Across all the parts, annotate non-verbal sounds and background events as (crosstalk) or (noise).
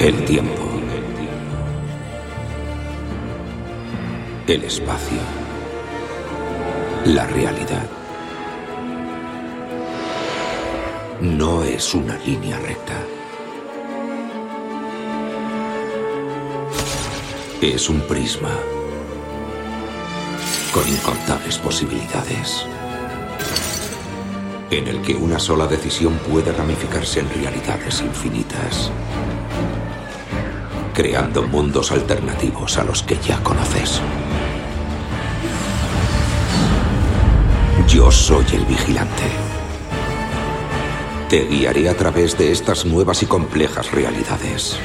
El tiempo. El espacio. La realidad. No es una línea recta. Es un prisma con incontables posibilidades, en el que una sola decisión puede ramificarse en realidades infinitas, creando mundos alternativos a los que ya conoces. Yo soy el vigilante. Te guiaré a través de estas nuevas y complejas realidades.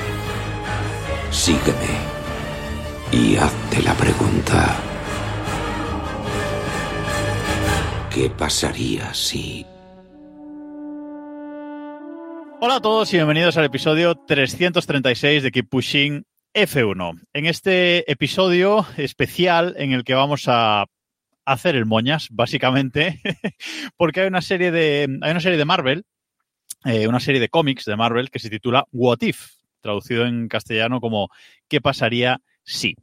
Sígueme y hazte la pregunta. ¿Qué pasaría si... Hola a todos y bienvenidos al episodio 336 de Keep Pushing F1. En este episodio especial en el que vamos a hacer el moñas, básicamente, (laughs) porque hay una serie de, hay una serie de Marvel, eh, una serie de cómics de Marvel que se titula What If, traducido en castellano como ¿Qué pasaría sí.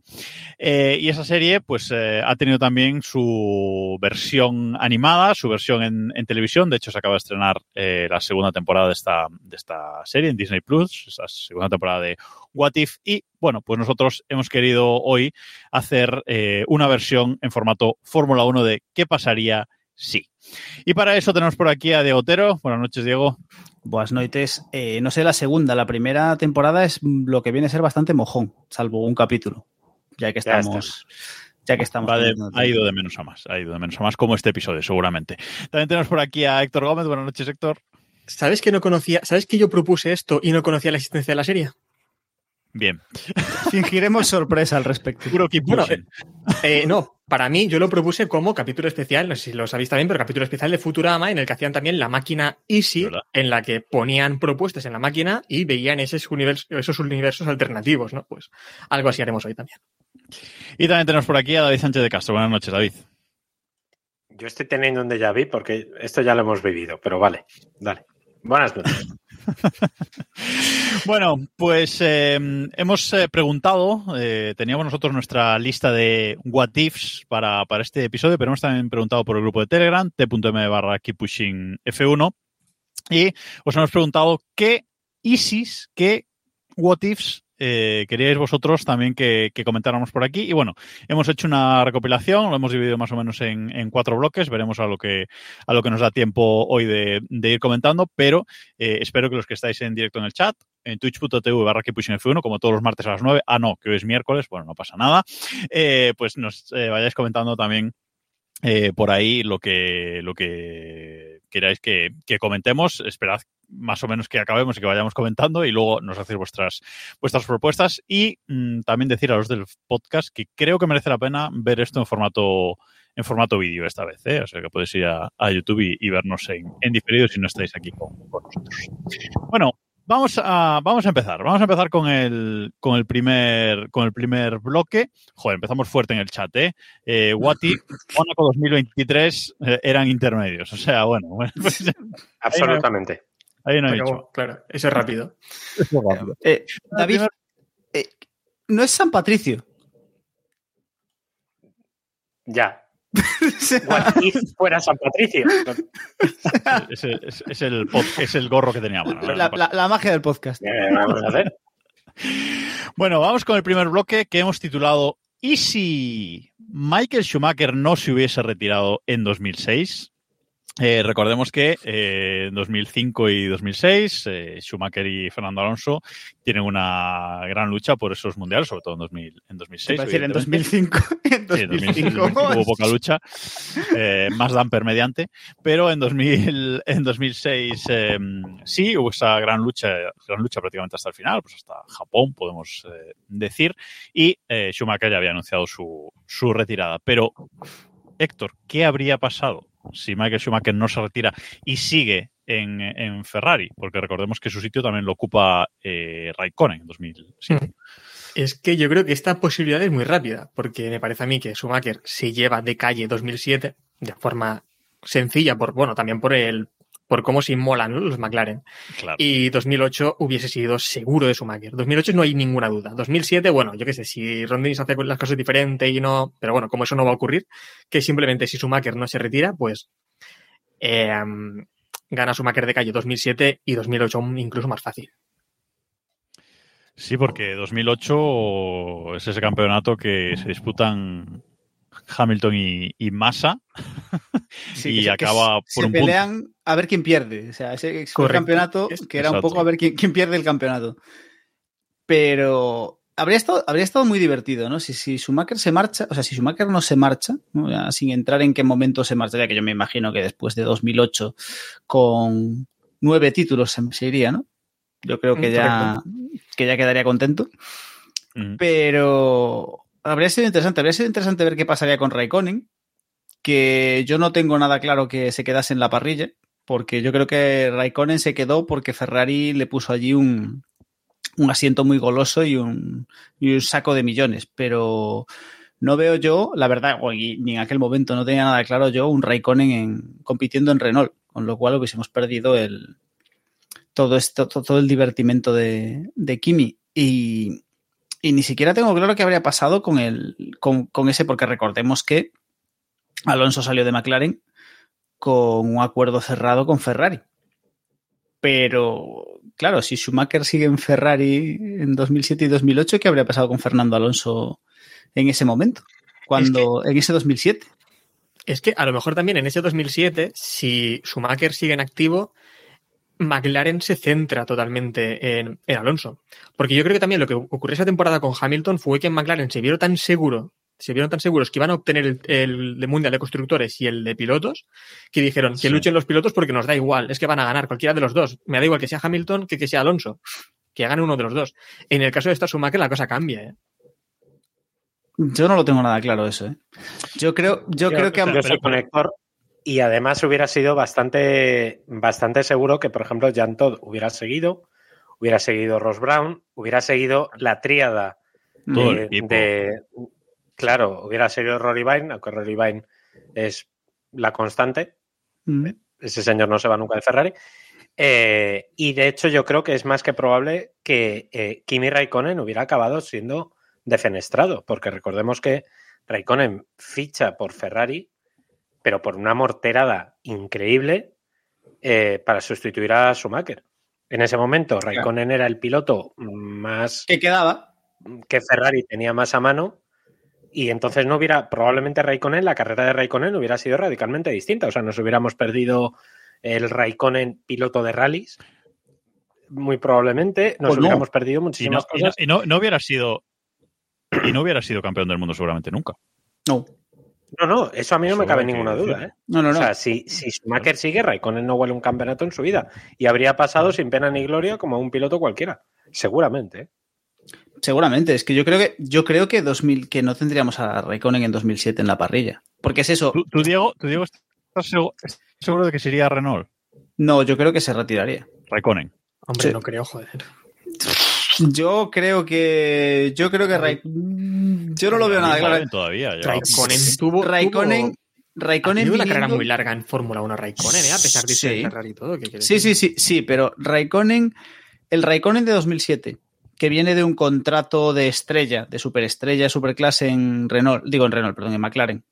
Eh, y esa serie, pues, eh, ha tenido también su versión animada, su versión en, televisión. De hecho, se acaba de estrenar eh, la segunda temporada de esta, de esta serie en Disney Plus, esta segunda temporada de What If. Y bueno, pues nosotros hemos querido hoy hacer una versión en formato Fórmula 1 de ¿Qué pasaría si? Y para eso tenemos por aquí a Diego Otero. Buenas noches, Diego. Buenas noches. Eh, no sé la segunda, la primera temporada es lo que viene a ser bastante mojón, salvo un capítulo. Ya que estamos. Ya, que estamos. De- ha ido de menos a más, ha ido de menos a más, como este episodio, seguramente. También tenemos por aquí a Héctor Gómez. Buenas noches, Héctor. ¿Sabes que no conocía? ¿Sabes que yo propuse esto y no conocía la existencia de la serie? Bien. Fingiremos sorpresa al respecto. Puro keep Bueno, pushing. Eh, no, para mí yo lo propuse como capítulo especial, no sé si lo sabéis también, pero capítulo especial de Futurama en el que hacían también la máquina Easy, ¿Verdad? en la que ponían propuestas en la máquina y veían esos universos, esos universos alternativos, ¿no? Pues algo así haremos hoy también. Y también tenemos por aquí a David Sánchez de Castro. Buenas noches, David. Yo estoy teniendo un déjà vu porque esto ya lo hemos vivido, pero vale, dale. Buenas noches. (laughs) Bueno, pues eh, hemos eh, preguntado, eh, teníamos nosotros nuestra lista de what ifs para, para este episodio, pero hemos también preguntado por el grupo de Telegram, t.m barra keep pushing F1, y os hemos preguntado qué ISIS, qué what ifs eh, queríais vosotros también que, comentáramos por aquí. Y bueno, hemos hecho una recopilación, lo hemos dividido más o menos en, cuatro bloques, veremos a lo que, a lo que nos da tiempo hoy de, ir comentando, pero eh, espero que los que estáis en directo en el chat, en twitch.tv barra que F1, como todos los martes a las 9, ah no, que hoy es miércoles, bueno, no pasa nada, eh, pues nos vayáis comentando también por ahí lo que, lo que queráis que, comentemos. Esperad más o menos que acabemos y que vayamos comentando y luego nos hacéis vuestras, vuestras propuestas y mm, también decir a los del podcast que creo que merece la pena ver esto en formato en formato vídeo esta vez, ¿eh? o sea que podéis ir a, YouTube y, y vernos en, en diferido si no estáis aquí con, con nosotros. Bueno, vamos a, vamos a empezar. Vamos a empezar con el, con el primer, con el primer bloque. Joder, empezamos fuerte en el chat, ¿eh? eh (laughs) What if Mónaco 2023 eh, eran intermedios. O sea, bueno, bueno pues, (laughs) Absolutamente. ahí no he Pero, dicho. claro, eso es rápido. Eh, David, eh, no es San Patricio. Ya. Fuera San Patricio? Es, el- es- es el, pod- es el gorro que tenía a mano, ¿no? La, la- la magia del podcast. Vamos a hacer. Bueno, vamos con el primer bloque que hemos titulado ¿Y si Michael Schumacher no se hubiese retirado en 2006? Eh, recordemos que eh, en 2005 y 2006 eh, Schumacher y Fernando Alonso tienen una gran lucha por esos mundiales, sobre todo en, 2000, en 2006. Iba a decir en evidentemente. 2005. (laughs) En Sí, en 2005, 2005. (laughs) hubo poca lucha, más damper mediante, pero en, 2000, en 2006 eh, sí hubo esa gran lucha, gran lucha prácticamente hasta el final, pues hasta Japón podemos decir, y Schumacher ya había anunciado su, su retirada. Pero, Héctor, ¿qué habría pasado si Michael Schumacher no se retira y sigue en, en Ferrari? Porque recordemos que su sitio también lo ocupa eh, Raikkonen en 2007. Es que yo creo que esta posibilidad es muy rápida, porque me parece a mí que Schumacher se lleva de calle 2007 de forma sencilla, por bueno, también por el por cómo se inmolan los McLaren. Claro. Y 2008 hubiese sido seguro de Schumacher. 2008 no hay ninguna duda. 2007, bueno, yo qué sé, si Ron Dennis hace las cosas diferente y no, pero bueno, como eso no va a ocurrir, que simplemente si Schumacher no se retira, pues eh, gana Schumacher de calle 2007 y 2008 aún incluso más fácil. Sí, porque 2008 es ese campeonato que se disputan Hamilton y, y Massa Sí, (laughs) y que se- que acaba se por un punto. pelean a ver quién pierde. O sea, ese campeonato que era un poco a ver quién, quién pierde el campeonato. Pero habría estado, habría estado muy divertido, ¿no? Si, si Schumacher se marcha, o sea, si Schumacher no se marcha, ¿no? Ya, sin entrar en qué momento se marcharía, que yo me imagino que después de 2008 con nueve títulos se, se iría, ¿no? Yo creo que Mm, ya, que ya quedaría contento. Mm. Pero habría sido interesante, habría sido interesante ver qué pasaría con Raikkonen, que yo no tengo nada claro que se quedase en la parrilla, porque yo creo que Raikkonen se quedó porque Ferrari le puso allí un, un asiento muy goloso y un, y un saco de millones, pero no veo yo, la verdad, ni en aquel momento no tenía nada claro yo, un Raikkonen en- compitiendo en Renault, con lo cual hubiésemos perdido el, todo esto, to- todo el divertimento de, de Kimi. Y, y ni siquiera tengo claro qué habría pasado con, el, con, con ese, porque recordemos que Alonso salió de McLaren con un acuerdo cerrado con Ferrari. Pero, claro, si Schumacher sigue en Ferrari en 2007 y 2008, ¿qué habría pasado con Fernando Alonso en ese momento? Cuando, en ese 2007. Es que a lo mejor también en ese 2007, si Schumacher sigue en activo, McLaren se centra totalmente en, en Alonso. Porque yo creo que también lo que ocurrió esa temporada con Hamilton fue que en McLaren se vieron tan seguro, se vieron tan seguros que iban a obtener el, el de Mundial de Constructores y el de Pilotos, que dijeron que Sí. luchen los pilotos porque nos da igual, es que van a ganar cualquiera de los dos. Me da igual que sea Hamilton que que sea Alonso. Que gane uno de los dos. En el caso de esta Schumacher la cosa cambia, ¿eh? Yo no lo tengo nada claro eso, ¿eh? Yo creo, yo Yo- creo que... yo soy conector y además hubiera sido bastante, bastante seguro que, por ejemplo, Jan Todd hubiera seguido, hubiera seguido Ross Brown, hubiera seguido la tríada Todo de- claro, hubiera seguido Rory Vine, aunque Rory Vine es la constante, Mm. ese señor no se va nunca de Ferrari. Eh, y de hecho, yo creo que es más que probable que eh, Kimi Raikkonen hubiera acabado siendo defenestrado, porque recordemos que Raikkonen ficha por Ferrari, pero por una morterada increíble eh, para sustituir a Schumacher. En ese momento, Raikkonen era el piloto más ¿Qué quedaba? que Ferrari tenía más a mano y entonces no hubiera, probablemente Raikkonen, la carrera de Raikkonen hubiera sido radicalmente distinta. O sea, nos hubiéramos perdido el Raikkonen piloto de rallies. Muy probablemente nos Pues no. hubiéramos perdido Y, no, muchísimas y no- cosas. y no- no hubiera sido y no hubiera sido campeón del mundo seguramente nunca. No. No, no, eso a mí no me cabe ninguna duda. ¿eh? No, no, O no. sea, si, si Schumacher sigue, Raikkonen no huele un campeonato en su vida. Y habría pasado sin pena ni gloria como un piloto cualquiera. Seguramente. ¿eh? Seguramente, es que yo creo que yo creo que 2000 que no tendríamos a Raikkonen en 2007 en la parrilla, porque es eso. ¿Tú, tú, Diego, tú, Diego, estás seguro, estás seguro de que sería Renault? No, yo creo que se retiraría. Raikkonen. Hombre, Sí. no creo, joder. Yo creo que yo creo que Raik- yo no lo veo nada claro. Todavía. lleva- Raikkonen tuvo, Raikkonen tuvo- Raikkonen ha tenido una viniendo- carrera muy larga en Fórmula 1 Raikkonen, ¿eh? a pesar de ser Sí. Ferrari y todo. ¿qué Sí, sí, decir? sí, sí, pero Raikkonen, el Raikkonen de 2007, que viene de un contrato de estrella, de superestrella, superclase en Renault, digo en Renault, perdón, en McLaren,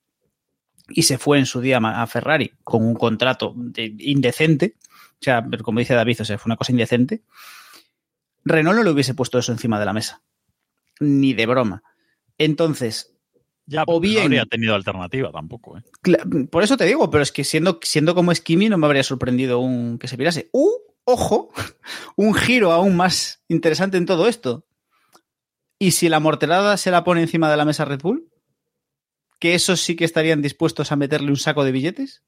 y se fue en su día a Ferrari con un contrato de- indecente, o sea, como dice David, o sea, fue una cosa indecente, Renault no le hubiese puesto eso encima de la mesa, ni de broma. Entonces, Ya, o bien- no habría tenido alternativa tampoco. ¿eh? Por eso te digo, pero es que siendo, siendo como es Kimi no me habría sorprendido un que se pirase. ¡Uh! Ojo, (laughs) un giro aún más interesante en todo esto. ¿Y si la morterada se la pone encima de la mesa Red Bull? ¿Que esos sí que estarían dispuestos a meterle un saco de billetes?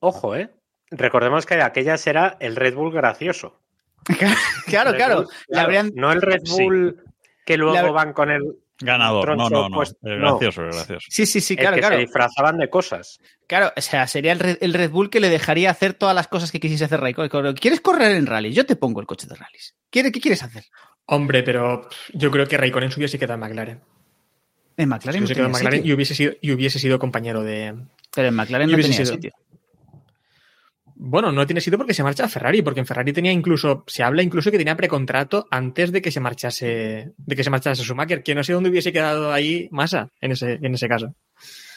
Ojo, ¿eh? Recordemos que aquella será el Red Bull gracioso. (laughs) claro, claro. Bull, Le habrían- No el Red Sí. Bull que luego van con el. Ganador. No, Troncho, no, no. pues, es no. gracioso, es gracioso. Sí, sí, sí, el claro, que claro. se disfrazaban de cosas. Claro, o sea, sería el Red, el Red Bull que le dejaría hacer todas las cosas que quisiese hacer Raikkonen. ¿Quieres correr en rally? Yo te pongo el coche de rallies. ¿Quieres- ¿Qué quieres hacer? Hombre, pero yo creo que Raikkonen se hubiese quedado en McLaren. En McLaren no quedado en McLaren y hubiese sido, y hubiese sido compañero de. Pero en McLaren no tenía sido- sitio. Bueno, no tiene sitio porque se marcha a Ferrari, porque en Ferrari tenía incluso, se habla incluso que tenía precontrato antes de que se marchase, de que se marchase Schumacher, que no sé dónde hubiese quedado ahí Massa en ese, en ese caso.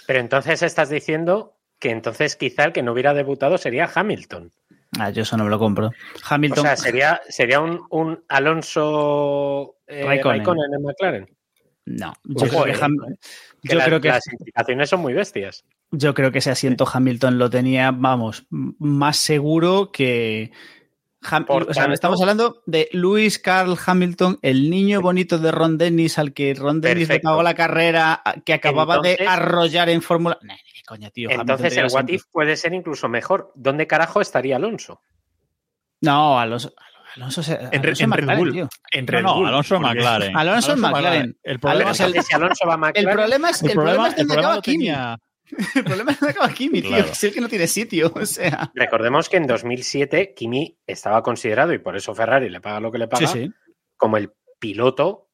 Pero entonces estás diciendo que entonces quizá el que no hubiera debutado sería Hamilton. Ah, yo eso no me lo compro. Hamilton. O sea, sería, sería un, un Alonso eh, Raikkonen. Raikkonen en McLaren. No, yo Ojo, creo que, eh, Ham- Que yo las, creo que las implicaciones son muy bestias. Yo creo que ese asiento Hamilton lo tenía, vamos, más seguro que. Ham- Por o sea, tanto- estamos hablando de Lewis Carl Hamilton, el niño bonito de Ron Dennis, al que Ron Dennis le pagó la carrera, que acababa de arrollar en Fórmula. Nah, coña, tío. Entonces el what if puede ser incluso mejor. ¿Dónde carajo estaría Alonso? No, Alonso. Alonso, se- En, Alonso es en Red McLaren, Bull. tío. En No, Red no, Bull, Alonso porque- McLaren. Alonso en McLaren. El problema, sea, el- Entonces, si Alonso va a El McLaren, problema es, el el problema problema, es el donde problema acaba lo Kimi. tenía. (laughs) El problema es donde acaba Kimi, tío. Claro. Si es que no tiene sitio, (laughs) o sea. recordemos que en 2007 Kimi estaba considerado, y por eso Ferrari le paga lo que le paga, Sí, sí. como el piloto,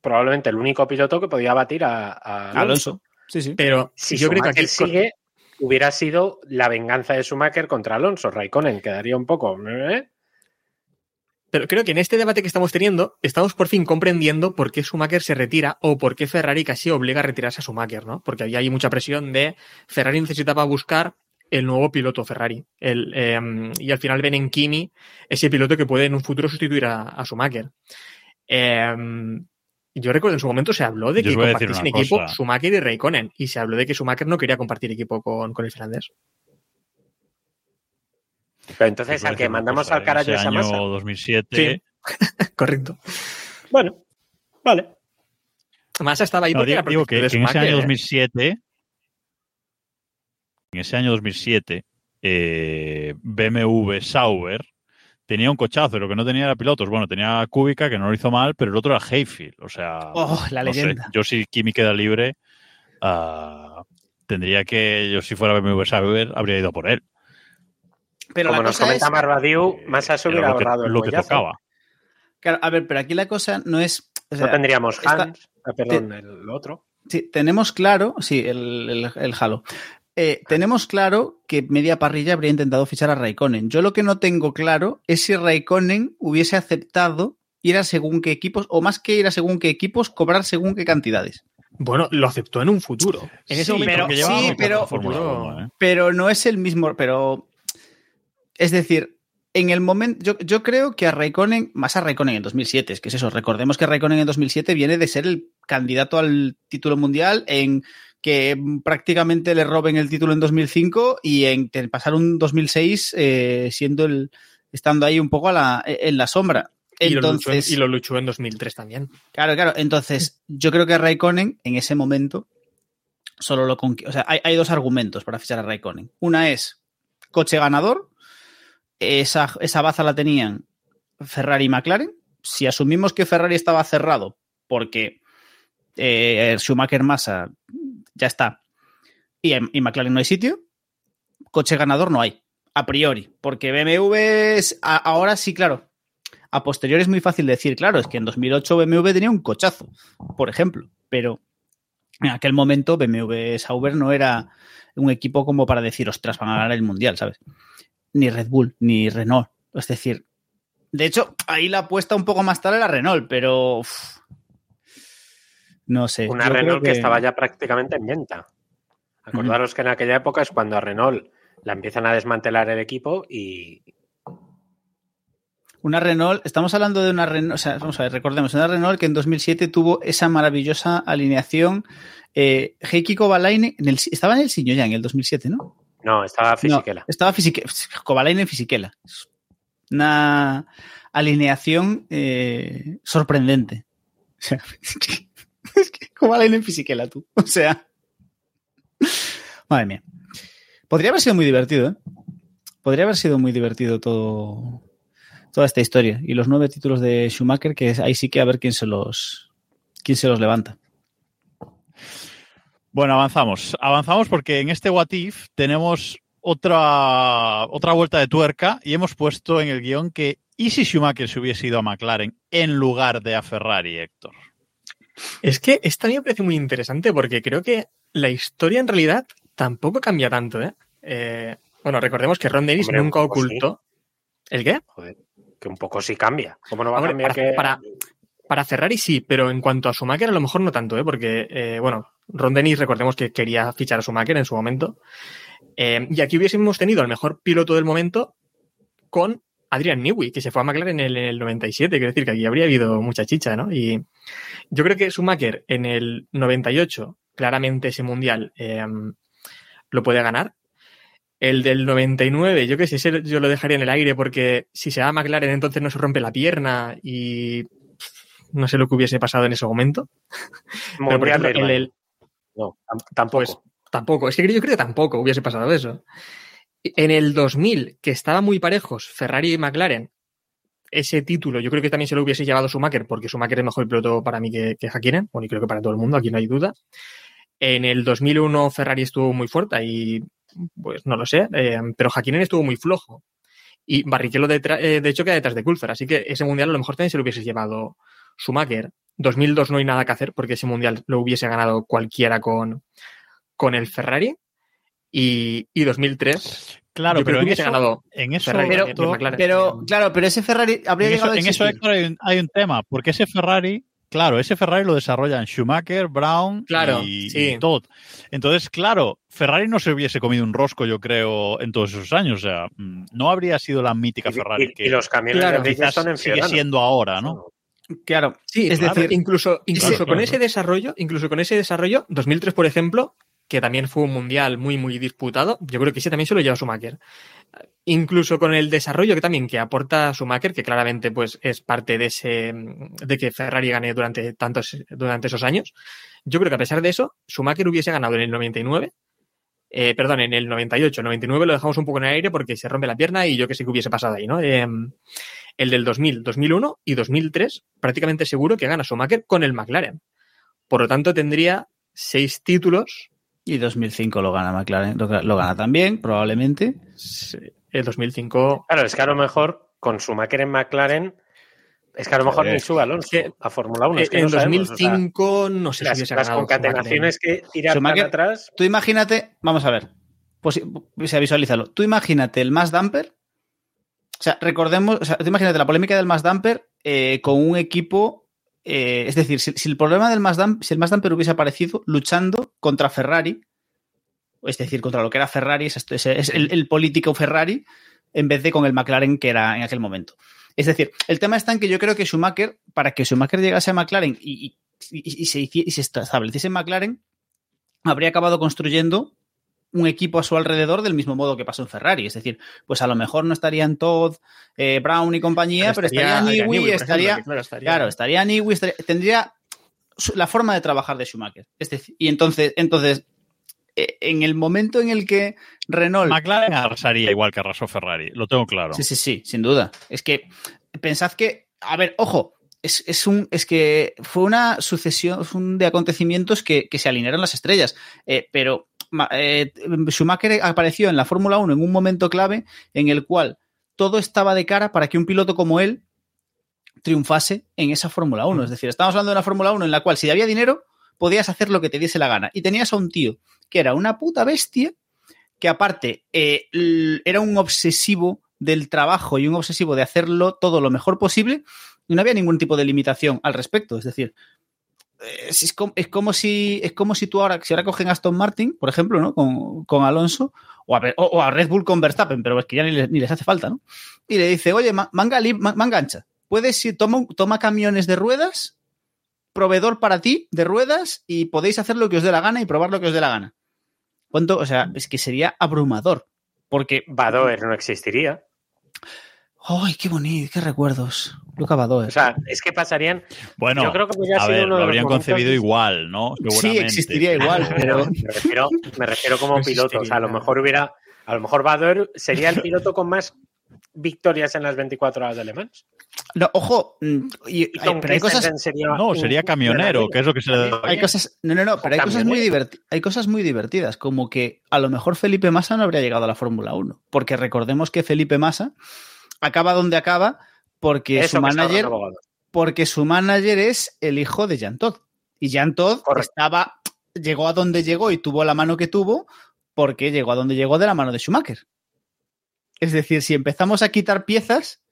probablemente el único piloto que podía batir a, a Alonso. Alonso. Sí, sí. Pero Si yo creo que aquí sigue, hubiera sido la venganza de Schumacher contra Alonso. Raikkonen quedaría un poco... ¿eh? Pero creo que en este debate que estamos teniendo, estamos por fin comprendiendo por qué Schumacher se retira o por qué Ferrari casi obliga a retirarse a Schumacher, ¿no? Porque había ahí mucha presión de Ferrari necesitaba buscar el nuevo piloto Ferrari. El, eh, y al final ven en Kimi ese piloto que puede en un futuro sustituir a, a Schumacher. Eh, yo recuerdo en su momento se habló de que compartiesen equipo. Schumacher y Raikkonen. Y se habló de que Schumacher no quería compartir equipo con, con el finlandés. Pero entonces al que mandamos al carajo en esa año masa. 2007. (laughs) Correcto. Bueno, vale. Massa estaba ahí No, porque digo, era digo que, en ese año Schumacher, ¿eh? 2007, en ese año 2007, eh, BMW Sauber tenía un cochazo y lo que no tenía era pilotos. Bueno, tenía Kubica, que no lo hizo mal, pero el otro era Hayfield. O sea, Oh, la no sé, leyenda. yo si Kimi queda libre, ah, tendría que, yo si fuera BMW Sauber, habría ido por él. Pero Como la nos cosa comenta es, Marbadiu, Eh, Massa se era hubiera lo que- ahorrado el lo que tocaba. claro, a ver, pero aquí la cosa no es. o sea, no tendríamos Hans, ah, perdón, el otro. sí, tenemos claro, sí, el, el, el Halo. Eh, tenemos claro que media parrilla habría intentado fichar a Raikkonen. Yo lo que no tengo claro es si Raikkonen hubiese aceptado ir a según qué equipos, o más que ir a según qué equipos, cobrar según qué cantidades. Bueno, lo aceptó en un futuro. En ese Sí, momento, pero- sí, llevaba muy poco pero- en Fórmula futuro- 1, ¿eh? Pero no es el mismo. Pero. Es decir, en el momento. Yo, yo creo que a Raikkonen, más a Raikkonen en 2007, es que es eso. Recordemos que Raikkonen en 2007 viene de ser el candidato al título mundial, en que prácticamente le roben el título en 2005 y en pasar un 2006 eh, siendo el. estando ahí un poco a la, en la sombra. y, lo luchó, en- Entonces, y lo luchó en 2003 también. Claro, claro. Entonces, yo creo que Raikkonen en ese momento solo lo conqui- O sea, hay, hay dos argumentos para fichar a Raikkonen. Una es coche ganador. Esa, esa baza la tenían Ferrari y McLaren. Si asumimos que Ferrari estaba cerrado porque eh, Schumacher Massa ya está y, y McLaren no hay sitio, coche ganador no hay. A priori. Porque BMW ahora sí, claro. A posteriori es muy fácil decir, claro, es que en 2008 BMW tenía un cochazo, por ejemplo, pero en aquel momento BMW Sauber no era un equipo como para decir, ostras, van a ganar el mundial, ¿sabes? Ni Red Bull, ni Renault. Es decir, de hecho, ahí la apuesta un poco más tarde era Renault, pero uf, no sé. Una yo Renault que... estaba ya prácticamente en venta. Acordaros que en aquella época es cuando a Renault la empiezan a desmantelar el equipo y Una Renault, estamos hablando de una Renault, o sea, vamos a ver, recordemos, una Renault que en 2007 tuvo esa maravillosa alineación. Eh, Heikki Kovalainen, en el, estaba en el Siño ya en el 2007, ¿no? No, estaba Fisichella. No, estaba Fisichella, Kovalainen Fisichella. Una alineación eh, sorprendente. O sea, (laughs) es que, es que Kovalainen Fisichella, tú. O sea, madre mía. Podría haber sido muy divertido, ¿eh? Podría haber sido muy divertido todo, toda esta historia. Y los nueve títulos de Schumacher, que ahí sí que a ver quién se los, quién se los levanta. Bueno, avanzamos. Avanzamos porque en este What If tenemos otra, otra vuelta de tuerca y hemos puesto en el guion que ¿y si Schumacher se hubiese ido a McLaren en lugar de a Ferrari, Héctor? Es que esta a mí me parece muy interesante porque creo que la historia en realidad tampoco cambia tanto, ¿eh? Eh, Bueno, recordemos que Ron Dennis Hombre, nunca ocultó. ¿El qué? Joder, que un poco sí cambia. ¿Cómo no va Hombre, a cambiar para, que... para- para Ferrari sí, pero en cuanto a Schumacher a lo mejor no tanto, ¿eh? porque, eh, bueno, Ron Dennis recordemos que quería fichar a Schumacher en su momento. Eh, y aquí hubiésemos tenido al mejor piloto del momento con Adrian Newey, que se fue a McLaren en el, en el 97, quiero decir que aquí habría habido mucha chicha, ¿no? Y yo creo que Schumacher en el 98, claramente ese mundial eh, lo puede ganar. El del 99, yo qué sé, ese yo lo dejaría en el aire porque si se va a McLaren entonces no se rompe la pierna y no sé lo que hubiese pasado en ese momento. (laughs) Pero, por Mundial ejemplo, de el- Irvine. el- No, tam- tampoco. Pues tampoco, es que yo creo que tampoco hubiese pasado eso. En el 2000, que estaba muy parejos, Ferrari y McLaren, ese título yo creo que también se lo hubiese llevado Schumacher, porque Schumacher es mejor piloto para mí que, que Hakkinen, bueno, y creo que para todo el mundo, aquí no hay duda. En el 2001 Ferrari estuvo muy fuerte y, pues no lo sé, eh, pero Hakkinen estuvo muy flojo. Y Barrichello, detrás- eh, de hecho, queda detrás de Coulthard, así que ese mundial a lo mejor también se lo hubiese llevado Schumacher. 2002 no hay nada que hacer porque ese mundial lo hubiese ganado cualquiera con, con el Ferrari. Y, y 2003, Claro, yo creo pero que en hubiese eso, ganado en eso, Ferrari Pero- claro, pero ese Ferrari habría en eso, llegado a en eso. Héctor, hay un, hay un tema, porque ese Ferrari, claro, ese Ferrari lo desarrollan Schumacher, Brown Claro, y, sí. y Todd. Entonces, claro, Ferrari no se hubiese comido un rosco, yo creo, en todos esos años. O sea, mm, no habría sido la mítica Ferrari y, que y los camiones Claro, de quizás Bridgestone sigue siendo ahora, ¿no? Claro. Sí, es claro, decir, incluso, incluso con claro. ese desarrollo, incluso con ese desarrollo, 2003, por ejemplo, que también fue un mundial muy, muy disputado, yo creo que ese también se lo lleva Schumacher. Incluso con el desarrollo que también que aporta Schumacher, que claramente pues es parte de ese de que Ferrari gane durante tantos durante esos años. Yo creo que a pesar de eso, Schumacher hubiese ganado en el 99, eh, perdón, en el 98, 99 lo dejamos un poco en el aire porque se rompe la pierna y yo que sé que hubiese pasado ahí, ¿no? Eh, el del 2000, 2001 y 2003, prácticamente seguro que gana Schumacher con el McLaren. Por lo tanto, tendría seis títulos. Y 2005 lo gana McLaren, lo, lo gana también, probablemente. El 2005. Claro, es que a lo mejor con Schumacher en McLaren, es que a lo mejor ni sube Alonso Es que- a Fórmula 1. Es que en no sabemos, o sea, 2005 no sé si las, concatenaciones que tan Schumacher- atrás. Tú imagínate, vamos a ver, pues, o sea, visualízalo. Tú imagínate el más damper. O sea, recordemos, o sea, imagínate la polémica del más damper eh, con un equipo. eh, es decir, si, el problema del más damper, si el más damper hubiese aparecido luchando contra Ferrari, es decir, contra lo que era Ferrari, es, el, político Ferrari, en vez de con el McLaren que era en aquel momento. Es decir, el tema está en que yo creo que Schumacher, para que Schumacher llegase a McLaren y, se, y se estableciese en McLaren, habría acabado construyendo un equipo a su alrededor del mismo modo que pasó en Ferrari. Es decir, pues a lo mejor no estarían Todd, eh, Brown y compañía, pero estaría, por estaría, ejemplo, claro, estaría- claro, estaría estaría- tendría la forma de trabajar de Schumacher. Es decir, y entonces, entonces eh, en el momento en el que Renault McLaren arrasaría igual que arrasó Ferrari, lo tengo claro. Sí, sí, sí, sin duda. Es que pensad que, a ver, ojo, es, es un, es que fue una sucesión de acontecimientos que, que se alinearon las estrellas. Eh, pero eh, Schumacher apareció en la Fórmula 1 en un momento clave en el cual todo estaba de cara para que un piloto como él triunfase en esa Fórmula 1. Es decir, estamos hablando de una Fórmula 1 en la cual si había dinero, podías hacer lo que te diese la gana. Y tenías a un tío que era una puta bestia, que aparte eh, era un obsesivo del trabajo y un obsesivo de hacerlo todo lo mejor posible, y no había ningún tipo de limitación al respecto. Es decir, es, es como, es como si es como si tú ahora, si ahora cogen a Aston Martin, por ejemplo, ¿no? Con, con Alonso, o a, o- a Red Bull con Verstappen, pero es que ya ni les, ni les hace falta, ¿no? Y le dice, oye, ma- manga, lib- ma- manga ancha, puedes ir, toma, toma camiones de ruedas, proveedor para ti de ruedas, y podéis hacer lo que os dé la gana y probar lo que os dé la gana. ¿Cuánto? O sea, es que sería abrumador. Porque. Badoer no existiría. ¡Ay, qué bonito! ¡Qué recuerdos! Luca Badoer. O sea, es que pasarían. Bueno, Yo creo que podría a ser ver, uno de lo habrían concebido igual, ¿no? sí, existiría igual, (laughs) Pero me refiero, me refiero como No piloto. O sea, a lo mejor hubiera. A lo mejor Badoer sería el piloto con más victorias en las 24 horas de Le Mans. No, ojo, mm, y- Y hay- con pero hay cosas, sería No, sería camionero, que es lo que se le da hay cosas, no, no, no, pero hay cosas muy divertidas, hay cosas muy divertidas, como que a lo mejor Felipe Massa no habría llegado a la Fórmula 1, porque recordemos que Felipe Massa acaba donde acaba porque Eso su manager, porque su manager es el hijo de Jean Todt. Y Todt Correcto. estaba, llegó a donde llegó y tuvo la mano que tuvo, porque llegó a donde llegó de la mano de Schumacher. Es decir, si empezamos a quitar piezas,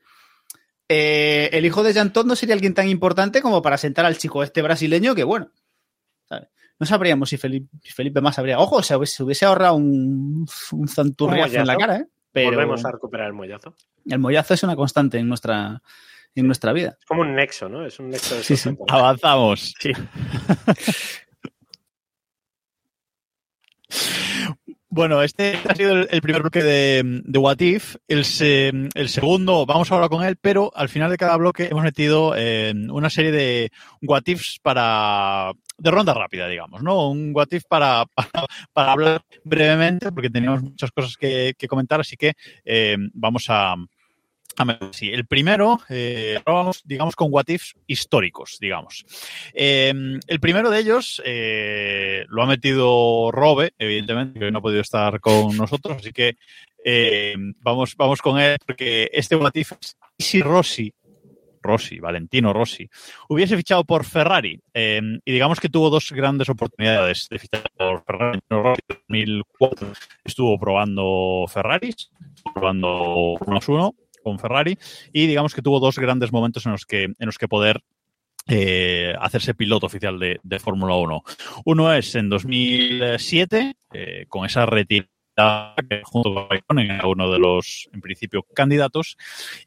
eh, el hijo de Jean Todt no sería alguien tan importante como para sentar al chico este brasileño que, bueno, ¿sabes? no sabríamos si Felipe, más habría. Ojo, se hubiese, se hubiese ahorrado un, un zanturriazo en la cara, ¿eh? Pero Volvemos a recuperar el mollazo. el mollazo es una constante en nuestra, en nuestra vida. Es como un nexo, ¿no? Es un nexo de Sí, sí. Avanzamos. Sí. (laughs) Bueno, este ha sido el, primer bloque de, de What If. El, el segundo, vamos ahora con él, pero al final de cada bloque hemos metido eh, una serie de What Ifs para. de ronda rápida, digamos, ¿no? Un What If para, para, hablar brevemente, porque teníamos muchas cosas que, que comentar, así que eh, vamos a. así. El primero, eh, digamos, con what ifs históricos, digamos. Eh, el primero de ellos eh, lo ha metido Robe, evidentemente, que hoy no ha podido estar con nosotros, así que eh, vamos, vamos con él, porque este what if es ¿y si Rossi, Rossi, Valentino Rossi, hubiese fichado por Ferrari, eh, y digamos que tuvo dos grandes oportunidades de fichar por Ferrari. En 2004 estuvo probando Ferraris, probando 1 uno con Ferrari, y digamos que tuvo dos grandes momentos en los que, en los que poder eh, hacerse piloto oficial de, Fórmula 1. Uno es en 2007, eh, con esa retirada junto con Raikkonen uno de los, en principio, candidatos,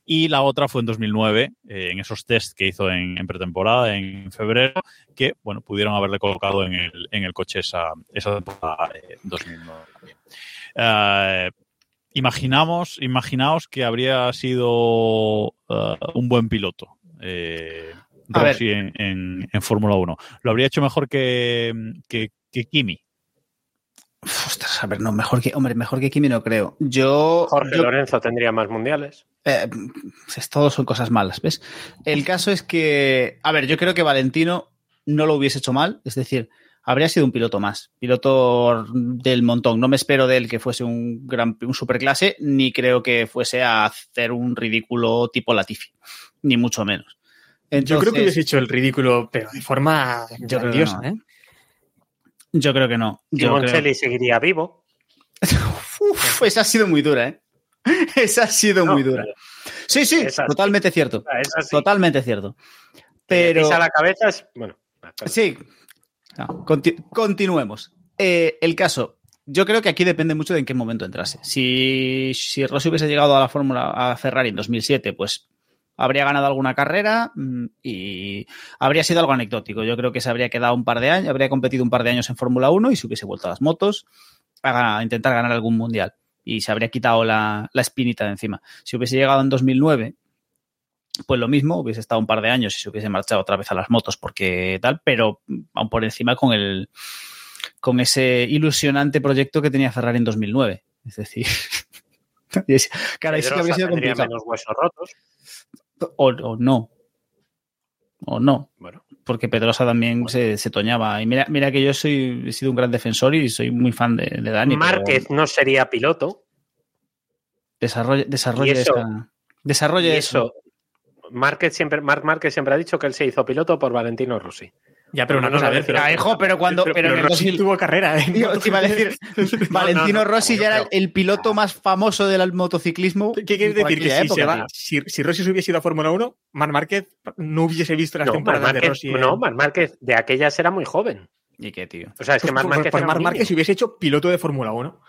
y la otra fue en 2009, eh, en esos test que hizo en, pretemporada, en febrero, que, bueno, pudieron haberle colocado en el, en el coche esa, esa temporada eh, 2009 también. Eh, imaginamos, imaginaos que habría sido uh, un buen piloto. Eh, A ver. Rossi en, en, en Fórmula 1. Lo habría hecho mejor que, que, que Kimi. Uf, Ostras, a ver, no, mejor que, hombre, mejor que Kimi no creo. Yo. Jorge yo- Lorenzo tendría más mundiales. Eh, todo son cosas malas, ¿ves? El caso es que, a ver, yo creo que Valentino no lo hubiese hecho mal, es decir, habría sido un piloto más, piloto del montón. No me espero de él que fuese un gran, un superclase, ni creo que fuese a hacer un ridículo tipo Latifi, ni mucho menos. Yo creo que hubiese hecho el ridículo, pero de forma Yo creo que grandiosa, no. ¿eh? yo creo que no. Y Yo creo- seguiría vivo. (laughs) Uf, esa ha sido muy dura, ¿eh? (laughs) Esa ha sido No, muy dura. Sí, sí, Esa sí. totalmente cierto. Así. Totalmente cierto. Pero... Pisa la cabeza es. Bueno. Sí. Continuemos. Eh, el caso. Yo creo que aquí depende mucho de en qué momento entrase. Si, si Rossi hubiese llegado a la Fórmula a Ferrari en 2007, pues habría ganado alguna carrera mm, y habría sido algo anecdótico. Yo creo que se habría quedado un par de años, habría competido un par de años en Fórmula 1 y se hubiese vuelto a las motos a intentar ganar algún mundial. Y se habría quitado la, la espinita de encima. Si hubiese llegado en 2009, pues lo mismo, hubiese estado un par de años y se hubiese marchado otra vez a las motos porque tal, pero aún por encima con el con ese ilusionante proyecto que tenía Ferrari en 2009. Es decir, (laughs) cara, sí que habría sido complicado. menos huesos rotos. O, o no. O no, Bueno, porque Pedrosa también se, se toñaba. Y mira, mira que yo soy, he sido un gran defensor y soy muy fan de, de Dani. pero Márquez no sería piloto. Desarrolle, desarrolle Y eso- esa- Desarrolle Y eso. eso. Márquez siempre, Marc Márquez siempre ha dicho que él se hizo piloto por Valentino Rossi. Ya, pero una No, no, cosa, a ver, pero- Ah, hijo, pero cuando. Pero, en el Rossi 2000 tuvo carrera, ¿eh? (laughs) Tío, te iba a decir, (laughs) Valentino no, Rossi ya era creo. el piloto más famoso del motociclismo. ¿Qué quieres decir? Que si, época, va- si, si Rossi se hubiese ido a Fórmula 1, Marc Márquez no hubiese visto las temporadas de Rossi. no, Marc Márquez de aquellas era muy joven. ¿Y qué, tío? O sea, es que Pues, Marc pues, Márquez pues Márquez hubiese hecho piloto de Fórmula 1.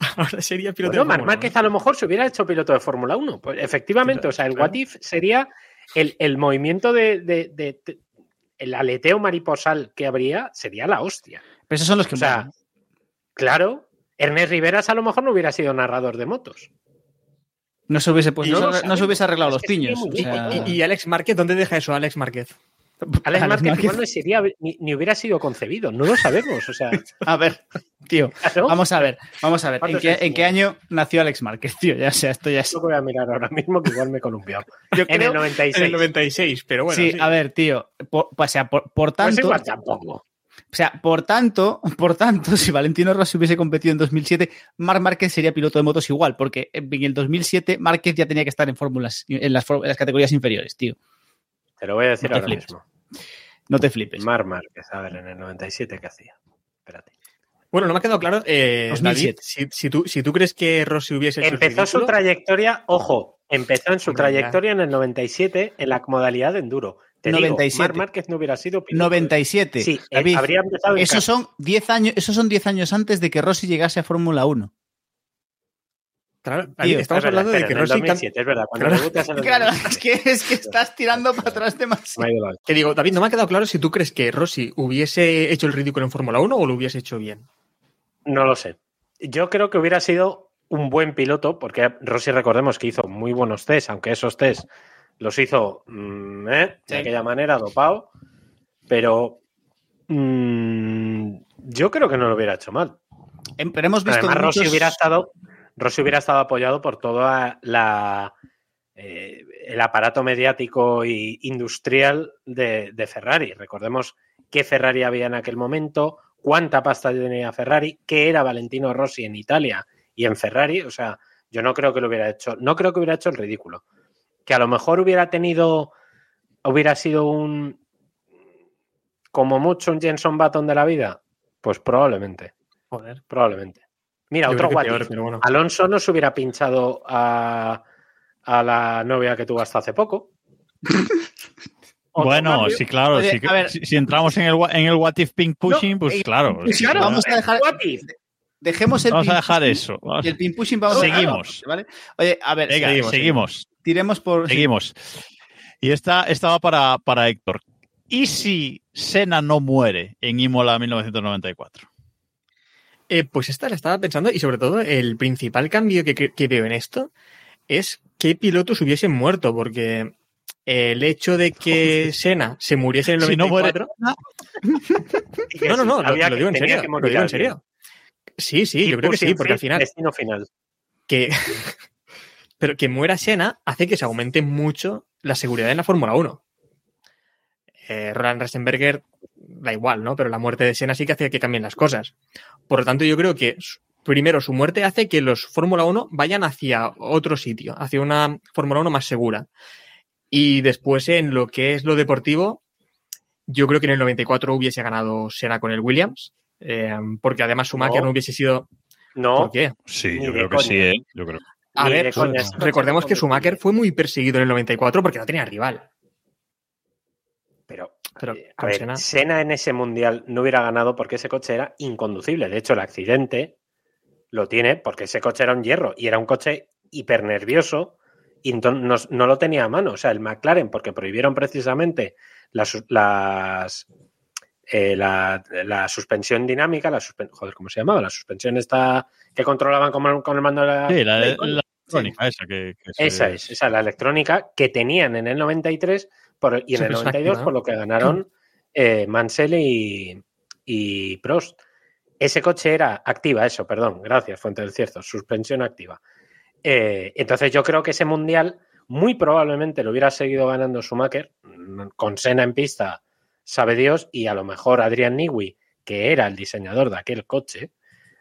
(laughs) Ahora sería piloto Bueno, de Marc Fórmula Márquez 1. a lo mejor se hubiera hecho piloto de Fórmula 1. Pues efectivamente, o sea, el what if sería el, el movimiento de, de- de- de- el aleteo mariposal que habría sería la hostia. Pero esos son los que O sea, claro, Ernest Riveras a lo mejor no hubiera sido narrador de motos. no se hubiese, pues, no, no se- lo no se hubiese arreglado Es los piños. o sea- Y, y Alex Márquez, ¿dónde deja eso Alex Márquez? (laughs) Alex Márquez Márquez. igual no sería, ni, ni hubiera sido concebido, no lo sabemos. O sea, (laughs) A ver, tío, (laughs) claro, vamos a ver, vamos a ver. ¿En ¿Cuántos qué, en año nació Alex Márquez, tío? Ya sea, esto ya es. lo voy a mirar ahora mismo que igual me he columpiado. Yo En el creo- 96. En el 96, pero bueno. sí, sí. a ver, tío. por- o sea, por, por Pues tanto, igual tampoco. o sea, por tanto, por tanto, si Valentino Rossi hubiese competido en 2007, Marc Márquez sería piloto de motos igual, porque en el 2007 Márquez ya tenía que estar en fórmulas, en las, for- en las categorías inferiores, tío. Te lo voy a decir No ahora flipes. mismo. No te flipes. Mar Márquez, a ver, en el 97, ¿qué hacía? Espérate. Bueno, no me ha quedado claro, eh, 2007. David, si, si tú, si tú crees que Rossi hubiese hecho Empezó su trayectoria, ojo, empezó en su Hombre, trayectoria en el 97 en la modalidad de enduro. Te 97. digo, Marc Márquez no hubiera sido piloto. 97. Sí, eh, David, habría empezado en esos son 10 años, esos son 10 años antes de que Rossi llegase a Fórmula 1. Claro, David, Tío, estamos Es verdad, hablando de que Rossi cam- 2007, es verdad. Cuando Claro. debutas en el Claro, 2007, es que, es que estás tirando para atrás (laughs) demasiado. Que digo, David, no me ha quedado claro si tú crees que Rossi hubiese hecho el ridículo en Fórmula 1 o lo hubiese hecho bien. No lo sé. Yo creo que hubiera sido un buen piloto, porque Rossi recordemos que hizo muy buenos test, aunque esos test los hizo mm, ¿eh? Sí. de aquella manera, dopado, pero mm, yo creo que no lo hubiera hecho mal. Em, Pero hemos visto Además, Rossi muchos- hubiera estado, Rossi hubiera estado apoyado por toda la eh, el aparato mediático e industrial de, de Ferrari. Recordemos qué Ferrari había en aquel momento, cuánta pasta tenía Ferrari, qué era Valentino Rossi en Italia y en Ferrari. O sea, yo no creo que lo hubiera hecho, no creo que hubiera hecho el ridículo. Que a lo mejor hubiera tenido, hubiera sido un, como mucho un Jenson Button de la vida, pues probablemente. Joder. Probablemente. Mira, Yo otro what peor, bueno. Alonso no se hubiera pinchado a, a la novia que tuvo hasta hace poco. (laughs) Bueno, cambio. sí, claro. Oye, sí si, si entramos en el, en el What If Pink Pushing, No, pues eh, claro. pues sí, claro, claro. vamos a dejar, What if? dejemos el Vamos a dejar pushing eso. Vamos- Y el pin pushing vamos a Seguimos. ¿vale? Oye, a ver, Venga, seguimos, seguimos. tiremos por. Seguimos. Y esta, esta va para, para Héctor. ¿Y si Senna no muere en Imola 1994? Eh, pues esta la estaba pensando y sobre todo el principal cambio que, que- que veo en esto es qué pilotos hubiesen muerto, porque el hecho de que Senna se muriese en el Si no muere- 94... Y que (laughs) No, no, sí, no, lo, digo en serio. que Lo digo en serio. Sí, sí, yo creo que sí, porque al final Destino final. que, (laughs) pero que muera Senna hace que se aumente mucho la seguridad en la Fórmula 1. Eh, Roland Ratzenberger da igual, ¿no? Pero la muerte de Senna sí que hace que cambien las cosas. Por lo tanto, yo creo que su- primero su muerte hace que los Fórmula 1 vayan hacia otro sitio, hacia una Fórmula 1 más segura. Y después en lo que es lo deportivo, yo creo que en el 94 hubiese ganado Senna con el Williams, eh, porque además Schumacher No. no hubiese sido... No, ¿Por qué? Sí, yo creo que coña. sí, ¿eh? Yo creo. A ver, recordemos que Schumacher fue muy perseguido en el 94 porque no tenía rival. Pero, eh, a ver, Senna- Senna en ese mundial no hubiera ganado porque ese coche era inconducible. De hecho, el accidente lo tiene porque ese coche era un hierro y era un coche hiper nervioso y no, no lo tenía a mano. O sea, el McLaren, porque prohibieron precisamente las, las eh, la, la suspensión dinámica, la suspen- joder, ¿cómo se llamaba? La suspensión esta que controlaban con, el- con el mando de la, Sí, la, electrónica esa que, que se- esa es, esa la electrónica que tenían en el 93 por- y en el Siempre es 92 activa, por lo que ganaron (clears throat) eh, Mansell y, y Prost. Ese coche era activa, eso, perdón, gracias, Fuente del Cierto, suspensión activa. Eh, entonces yo creo que ese mundial muy probablemente lo hubiera seguido ganando Schumacher, mm, con Senna en pista, sabe Dios, y a lo mejor Adrian Newey, que era el diseñador de aquel coche,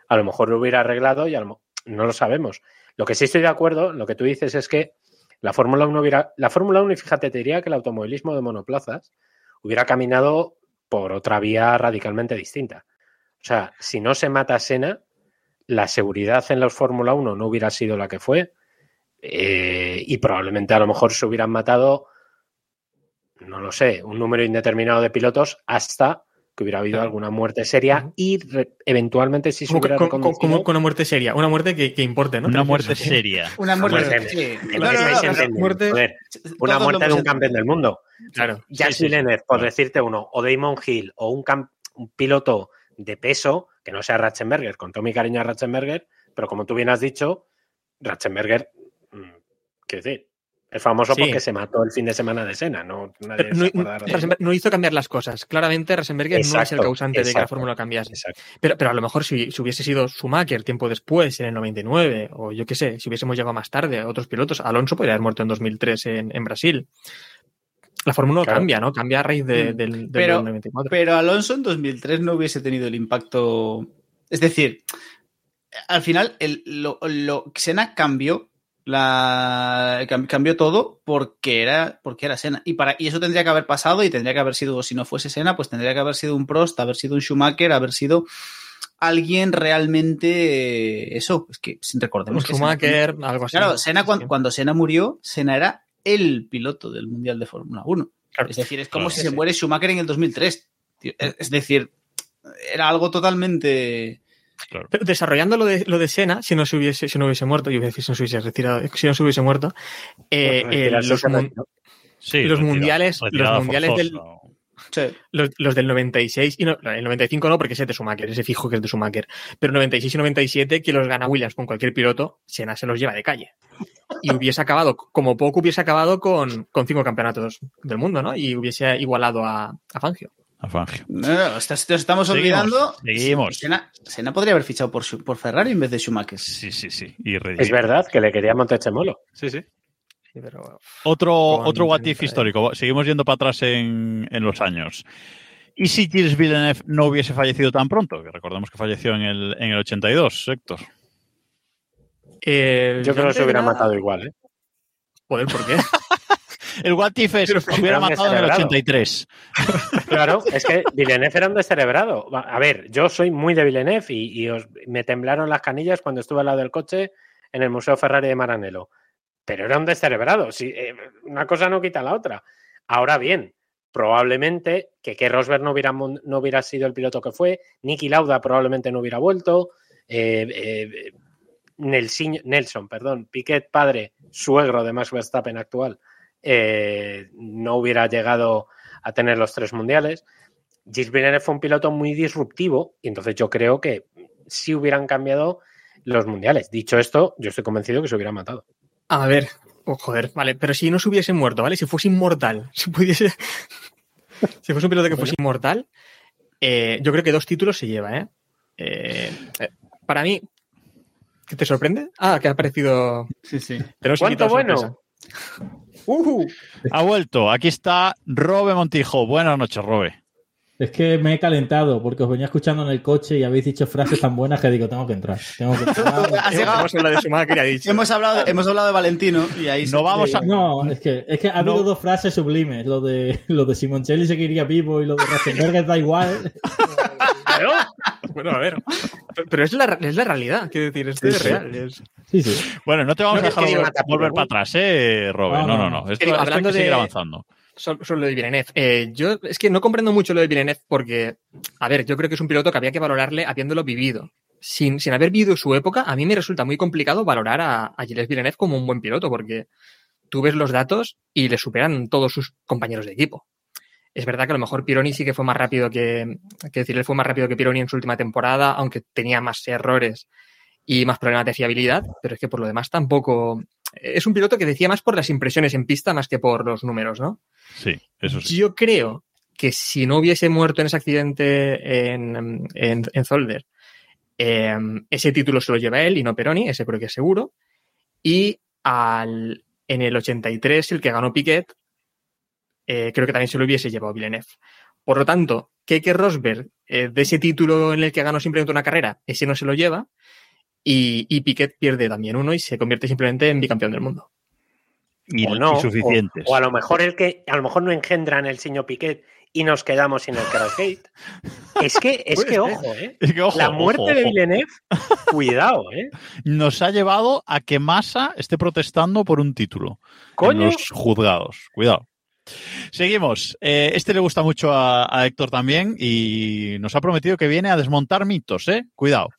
a lo mejor lo hubiera arreglado y a lo mo- no lo sabemos. Lo que sí estoy de acuerdo, lo que tú dices es que la Fórmula 1 hubiera. La Fórmula 1, y fíjate, te diría que el automovilismo de monoplazas hubiera caminado por otra vía radicalmente distinta. O sea, si no se mata a Senna, la seguridad en la Fórmula 1 no hubiera sido la que fue. eh, y probablemente a lo mejor se hubieran matado, no lo sé, un número indeterminado de pilotos hasta que hubiera habido Claro. alguna muerte seria y re- eventualmente si se Como, hubiera con una muerte seria, una muerte que, que importe, ¿no? Una Te muerte seria. Una muerte. Una muerte de un campeón del mundo. Claro. Jacques sí, sí. Por decirte uno, o Damon Hill, o un, cam- un piloto de peso, que no sea Ratzenberger, con todo mi cariño a Ratzenberger, pero como tú bien has dicho, Ratzenberger, mm, quiero decir, es famoso Sí. porque se mató el fin de semana de Sena, no nadie se no, acuerda de- no hizo cambiar las cosas. Claramente Rasenberger no es el Exacto, causante de que la exacto. fórmula cambiase. Exacto. Pero, pero a lo mejor si, si hubiese sido Schumacher tiempo después, en el 99, o yo qué sé, si hubiésemos llegado más tarde a otros pilotos, Alonso podría haber muerto en 2003 en, en Brasil. La fórmula 1 Claro. cambia, ¿no? Cambia a raíz de- Mm. del, del Pero- 94. Pero Alonso en 2003 no hubiese tenido el impacto. Es decir, al final, el, lo, lo, Senna cambió. La, cam- cambió todo porque era, porque era Senna. Y, para, y eso tendría que haber pasado y tendría que haber sido, si no fuese Senna, pues tendría que haber sido un Prost, haber sido un Schumacher, haber sido alguien realmente eso, es que recordemos que Schumacher, Senna, algo así. Claro, Senna, cuando, cuando, Senna murió, Senna era el piloto del Mundial de Fórmula 1. Claro, es decir, es como claro, si se muere Schumacher en el 2003. Es decir, era algo totalmente... Claro. Pero desarrollando lo de, lo de Senna, si no se hubiese, si no hubiese muerto, yo voy a decir si no se hubiese retirado, si no se hubiese muerto, eh, eh, los, mun sí, los mundiales, los mundiales del, Sí. Los, los, del 96 y no, el 95 no, porque ese es de Schumacher, ese fijo que es de Schumacher. Pero 96 y 97, que los gana Williams con cualquier piloto, Senna se los lleva de calle. Y hubiese acabado, como poco, hubiese acabado con, con cinco campeonatos del mundo, ¿no? Y hubiese igualado a, a Fangio. A Fangio. No, no, nos estamos olvidando. Seguimos. Senna, Senna, podría haber fichado por, por Ferrari en vez de Schumacher. Sí, sí, sí. Y es verdad que le quería Montechemolo. Sí, sí. Pero, otro otro what if histórico. Seguimos yendo para atrás en, en, los años. ¿Y si Gilles Villeneuve no hubiese fallecido tan pronto? Que recordemos que falleció en el, en el 82, Héctor. Eh, yo creo que se hubiera matado igual, ¿eh? Joder, ¿por qué? (laughs) el what if es, se hubiera matado en el 83. claro, es que Villeneuve era un descerebrado. A ver, yo soy muy de Villeneuve y, y os, me temblaron las canillas cuando estuve al lado del coche en el Museo Ferrari de Maranello pero era un descerebrado. Si, eh, una cosa no quita la otra. Ahora bien, probablemente que, que Rosberg no hubiera, no hubiera sido el piloto que fue, Nicky Lauda probablemente no hubiera vuelto, eh, eh, Nelson, Nelson, perdón, Piquet, padre, suegro de Max Verstappen actual, eh, no hubiera llegado a tener los tres mundiales. Gilles Villeneuve fue un piloto muy disruptivo y entonces yo creo que sí hubieran cambiado los mundiales. Dicho esto, yo estoy convencido que se hubiera matado. A ver, oh, joder, vale, pero si no se hubiese muerto, ¿vale? Si fuese inmortal, (laughs) si pudiese. si fuese un piloto que fuese inmortal, eh, yo creo que dos títulos se lleva, ¿eh? eh, eh para mí. ¿Qué te sorprende? Ah, que ha aparecido. Sí, sí. ¿Cuánto bueno? Uh, ha vuelto. Aquí está Robe Montijo. Buenas noches, Robe. Es que me he calentado porque os venía escuchando en el coche y habéis dicho frases tan buenas que digo, tengo que entrar. Tengo que entrar. (laughs) hemos, hablado, hemos hablado de Valentino y ahí no vamos a... No, es que, es que ha habido no. dos frases sublimes. Lo de, lo de Simoncelli seguiría vivo y lo de Ratzenberger da igual. (laughs) Pero, bueno, a ver. Pero es la, es la realidad, quiero decir, esto sí, es real. Es... Sí, sí. Bueno, no te vamos no, a dejar volver, volver para atrás, ¿eh, Robert? No, no, no. Esto, digo, hablando esto de seguir avanzando sobre lo de Villeneuve. Eh, yo es que no comprendo mucho lo de Villeneuve porque, a ver, yo creo que es un piloto que había que valorarle habiéndolo vivido. Sin, sin haber vivido su época, a mí me resulta muy complicado valorar a, a Gilles Villeneuve como un buen piloto porque tú ves los datos y le superan todos sus compañeros de equipo. Es verdad que a lo mejor Pironi sí que fue más rápido que, que decir, él fue más rápido que Pironi en su última temporada, aunque tenía más errores y más problemas de fiabilidad, pero es que por lo demás tampoco. Es un piloto que decía más por las impresiones en pista más que por los números, ¿no? Sí, eso sí. Yo creo que si no hubiese muerto en ese accidente en, en, en Zolder, eh, ese título se lo lleva él y no Peroni, ese creo que es seguro. Y al, en el 83, el que ganó Piquet, eh, creo que también se lo hubiese llevado Villeneuve. Por lo tanto, Keke Rosberg, eh, de ese título en el que ganó simplemente una carrera, ese no se lo lleva. Y, y, Piquet pierde también uno y se convierte simplemente en bicampeón del mundo. Y, o no, suficientes. O, o, a lo mejor el que a lo mejor no engendran el señor Piquet y nos quedamos sin el Crossgate. (laughs) Es que, es que ojo, ¿eh? Es que, ojo, La muerte ojo, de. Villeneuve, (laughs) cuidado, ¿eh? Nos ha llevado a que Massa esté protestando por un título. ¿Coño? En los juzgados. Cuidado. Seguimos. Eh, este le gusta mucho a, a, Héctor también y nos ha prometido que viene a desmontar mitos, ¿eh? Cuidado.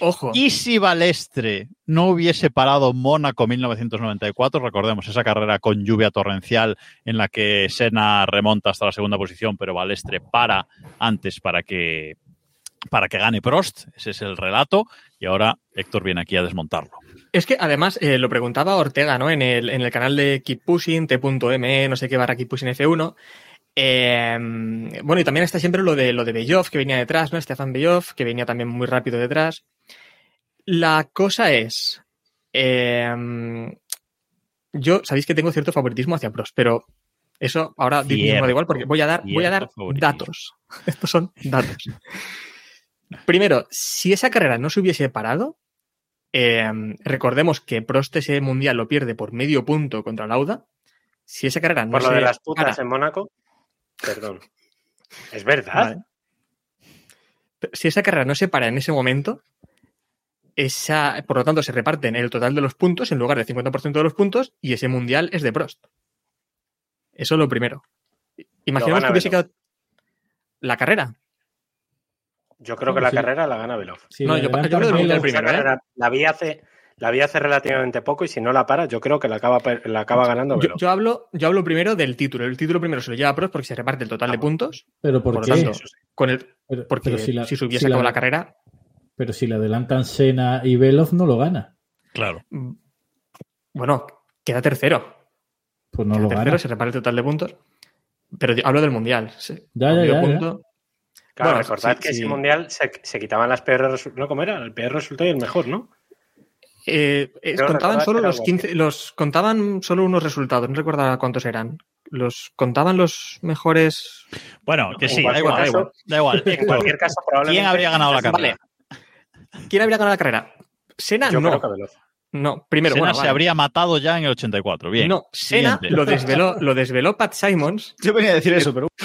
Ojo. Y si Balestre no hubiese parado Mónaco 1994, recordemos esa carrera con lluvia torrencial en la que Senna remonta hasta la segunda posición, pero Balestre para antes para que para que gane Prost, ese es el relato, y ahora Héctor viene aquí a desmontarlo. Es que además eh, lo preguntaba Ortega, ¿no? En el, en el canal de Keep Pushing, t.me, no sé qué barra Keep Pushing F1. Eh, bueno, y también está siempre lo de lo de Bellov, que venía detrás, ¿no? Stefan Bellov, que venía también muy rápido detrás. La cosa es. Eh, yo, sabéis que tengo cierto favoritismo hacia Prost, pero eso ahora Cierto, da igual porque voy a dar, voy a dar datos. (laughs) Estos son datos. Primero, si esa carrera no se hubiese parado, eh, recordemos que Prost ese mundial lo pierde por medio punto contra Lauda. Si esa carrera no Por lo se de las putas para, en Mónaco. Perdón. Es verdad. Vale. Si esa carrera no se para en ese momento, esa, por lo tanto, se reparten el total de los puntos en lugar del 50% de los puntos y ese mundial es de Prost. Eso es lo primero. Imaginemos que hubiese quedado la carrera. Yo creo que la sí. carrera la gana Veloz. Si No, yo- yo creo que el primero, ¿eh? carrera la vi hace la vi hace relativamente poco y si no la para, yo creo que la acaba, la acaba ganando Yo, Veloz. yo hablo, yo hablo primero del título. El título primero se lo lleva Prost porque se reparte el total de puntos. Pero ¿por, Por qué? lo tanto, sí. Con el, Pero- porque pero si, la- se hubiese si acabado la carrera, Pero si le adelantan Senna y Veloz, no lo gana. Claro. mm, bueno, queda tercero. Pues no Queda lo tercero, gana. se reparte el total de puntos. Pero hablo del mundial. se- Ya, ya, ya. punto. Claro, Bueno, recordad sí, que sí. ese mundial se, se quitaban las peores resultados. ¿No? ¿Cómo era? El peor resultado y el mejor, ¿no? Eh, eh, contaban solo los algo 15, los contaban solo unos resultados, no recuerdo cuántos eran. Los contaban los mejores. Bueno, que sí, da igual, da igual. Da igual. En cualquier caso, probablemente. ¿Quién habría ganado la carrera? ¿Quién habría ganado la carrera? Sena Yo no. creo que Veloz. No, primero, Senna bueno, se vale. habría matado ya en el 84. Bien. No, Sena lo desveló, lo desveló Pat Simons. Yo venía a decir eso, pero (laughs)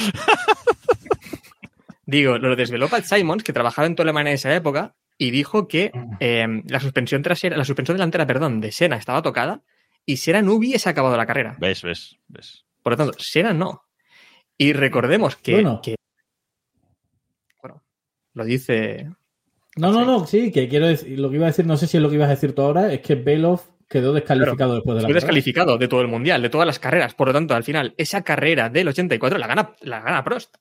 Digo, lo desveló Pat Simons, que trabajaba en Toleman en esa época, y dijo que eh, la suspensión trasera, la suspensión delantera, perdón, de Sena estaba tocada y Sena no hubiese acabado la carrera. ¿Ves, ves, ves? Por lo tanto, Sena no. Y recordemos que, Bueno. que- bueno, lo dice. No, no, no, sí, que quiero decir, lo que iba a decir, no sé si es lo que ibas a decir tú ahora, es que Veloz quedó descalificado después de la carrera. descalificado de todo el mundial, de todas las carreras. Por lo tanto, al final, esa carrera del 84 la gana, la gana Prost.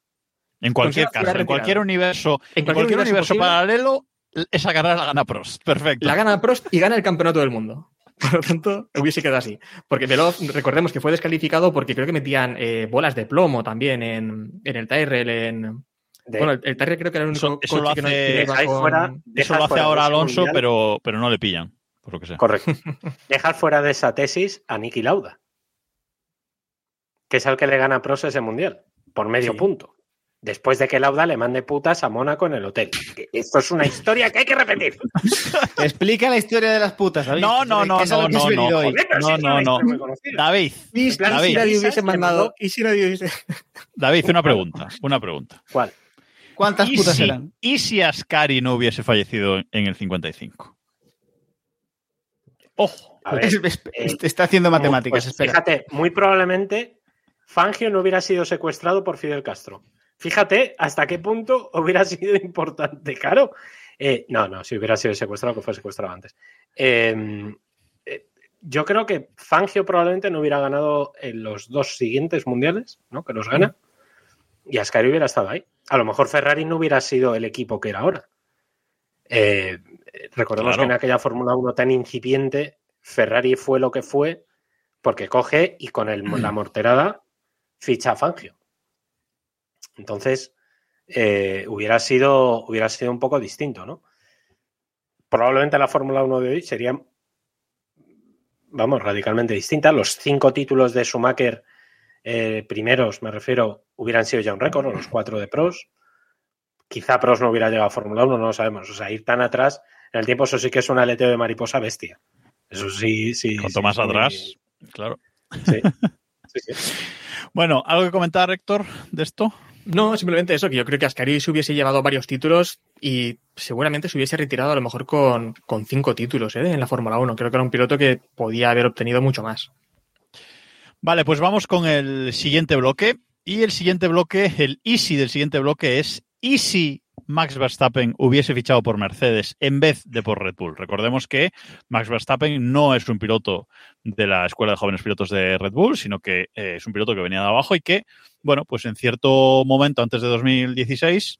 En cualquier Senna caso, en cualquier universo, En cualquier cualquier universo, universo posible. paralelo, esa carrera la gana Prost. Perfecto. La gana Prost y gana el campeonato del mundo. (laughs) Por lo tanto, hubiese quedado así. Porque Veloz, recordemos que fue descalificado porque creo que metían eh, bolas de plomo también en, en el Tyrrell. En... De- Bueno, el, el Tyrrell creo que era el único Eso- lo hace- que no iba dejáis con- fuera- Eso dejas lo hace fuera de ahora Alonso, mundial- pero, pero no le pillan, por lo que sea. Correcto. (laughs) Dejar fuera de esa tesis a Niki Lauda, que es al que le gana a Prost ese mundial, por medio Sí. punto. Después de que Lauda le mande putas a Mónaco en el hotel. Esto es una historia que hay que repetir. (laughs) explica la historia de las putas, David. No, no, no, no, no, no. Joder, No, no, no. conocida. David, plan, David, si nadie hubiese mandado. Y si nadie hubiese. (laughs) David, una pregunta, una pregunta. ¿Cuál? ¿Cuántas ¿Y putas si, eran? ¿Y si Ascari no hubiese fallecido en el 55? Ojo. A ver, Es- es- eh, está haciendo matemáticas, Pues, espera. Fíjate, muy probablemente Fangio no hubiera sido secuestrado por Fidel Castro. Fíjate hasta qué punto hubiera sido importante, claro. Eh, no, no, si hubiera sido secuestrado, que fue secuestrado antes. Eh, eh, yo creo que Fangio probablemente no hubiera ganado en los dos siguientes mundiales, ¿no? Que los gana. Y Ascari hubiera estado ahí. A lo mejor Ferrari no hubiera sido el equipo que era ahora. Eh, recordemos Claro. que en aquella Fórmula 1 tan incipiente, Ferrari fue lo que fue porque coge y con el- la morterada ficha a Fangio. Entonces, eh, hubiera, sido, hubiera sido un poco distinto, ¿no? Probablemente la Fórmula 1 de hoy sería, vamos, radicalmente distinta. Los cinco títulos de Schumacher eh, primeros, me refiero, hubieran sido ya un récord, o los cuatro de pros. Quizá pros no hubiera llegado a Fórmula 1, no lo sabemos. O sea, ir tan atrás en el tiempo, eso sí que es un aleteo de mariposa bestia. Eso sí, sí. Cuanto sí, más sí. atrás, claro. (laughs) Sí. Bueno, ¿algo que comentar, Héctor, de esto? No, simplemente eso, que yo creo que Ascari se hubiese llevado varios títulos y seguramente se hubiese retirado a lo mejor con, con cinco títulos ¿eh? en la Fórmula 1. Creo que era un piloto que podía haber obtenido mucho más. Vale, pues vamos con el siguiente bloque. Y el siguiente bloque, el easy del siguiente bloque es ¿y si Max Verstappen hubiese fichado por Mercedes en vez de por Red Bull? Recordemos que Max Verstappen no es un piloto de la Escuela de Jóvenes Pilotos de Red Bull, sino que eh, es un piloto que venía de abajo y que, bueno, pues en cierto momento antes de 2016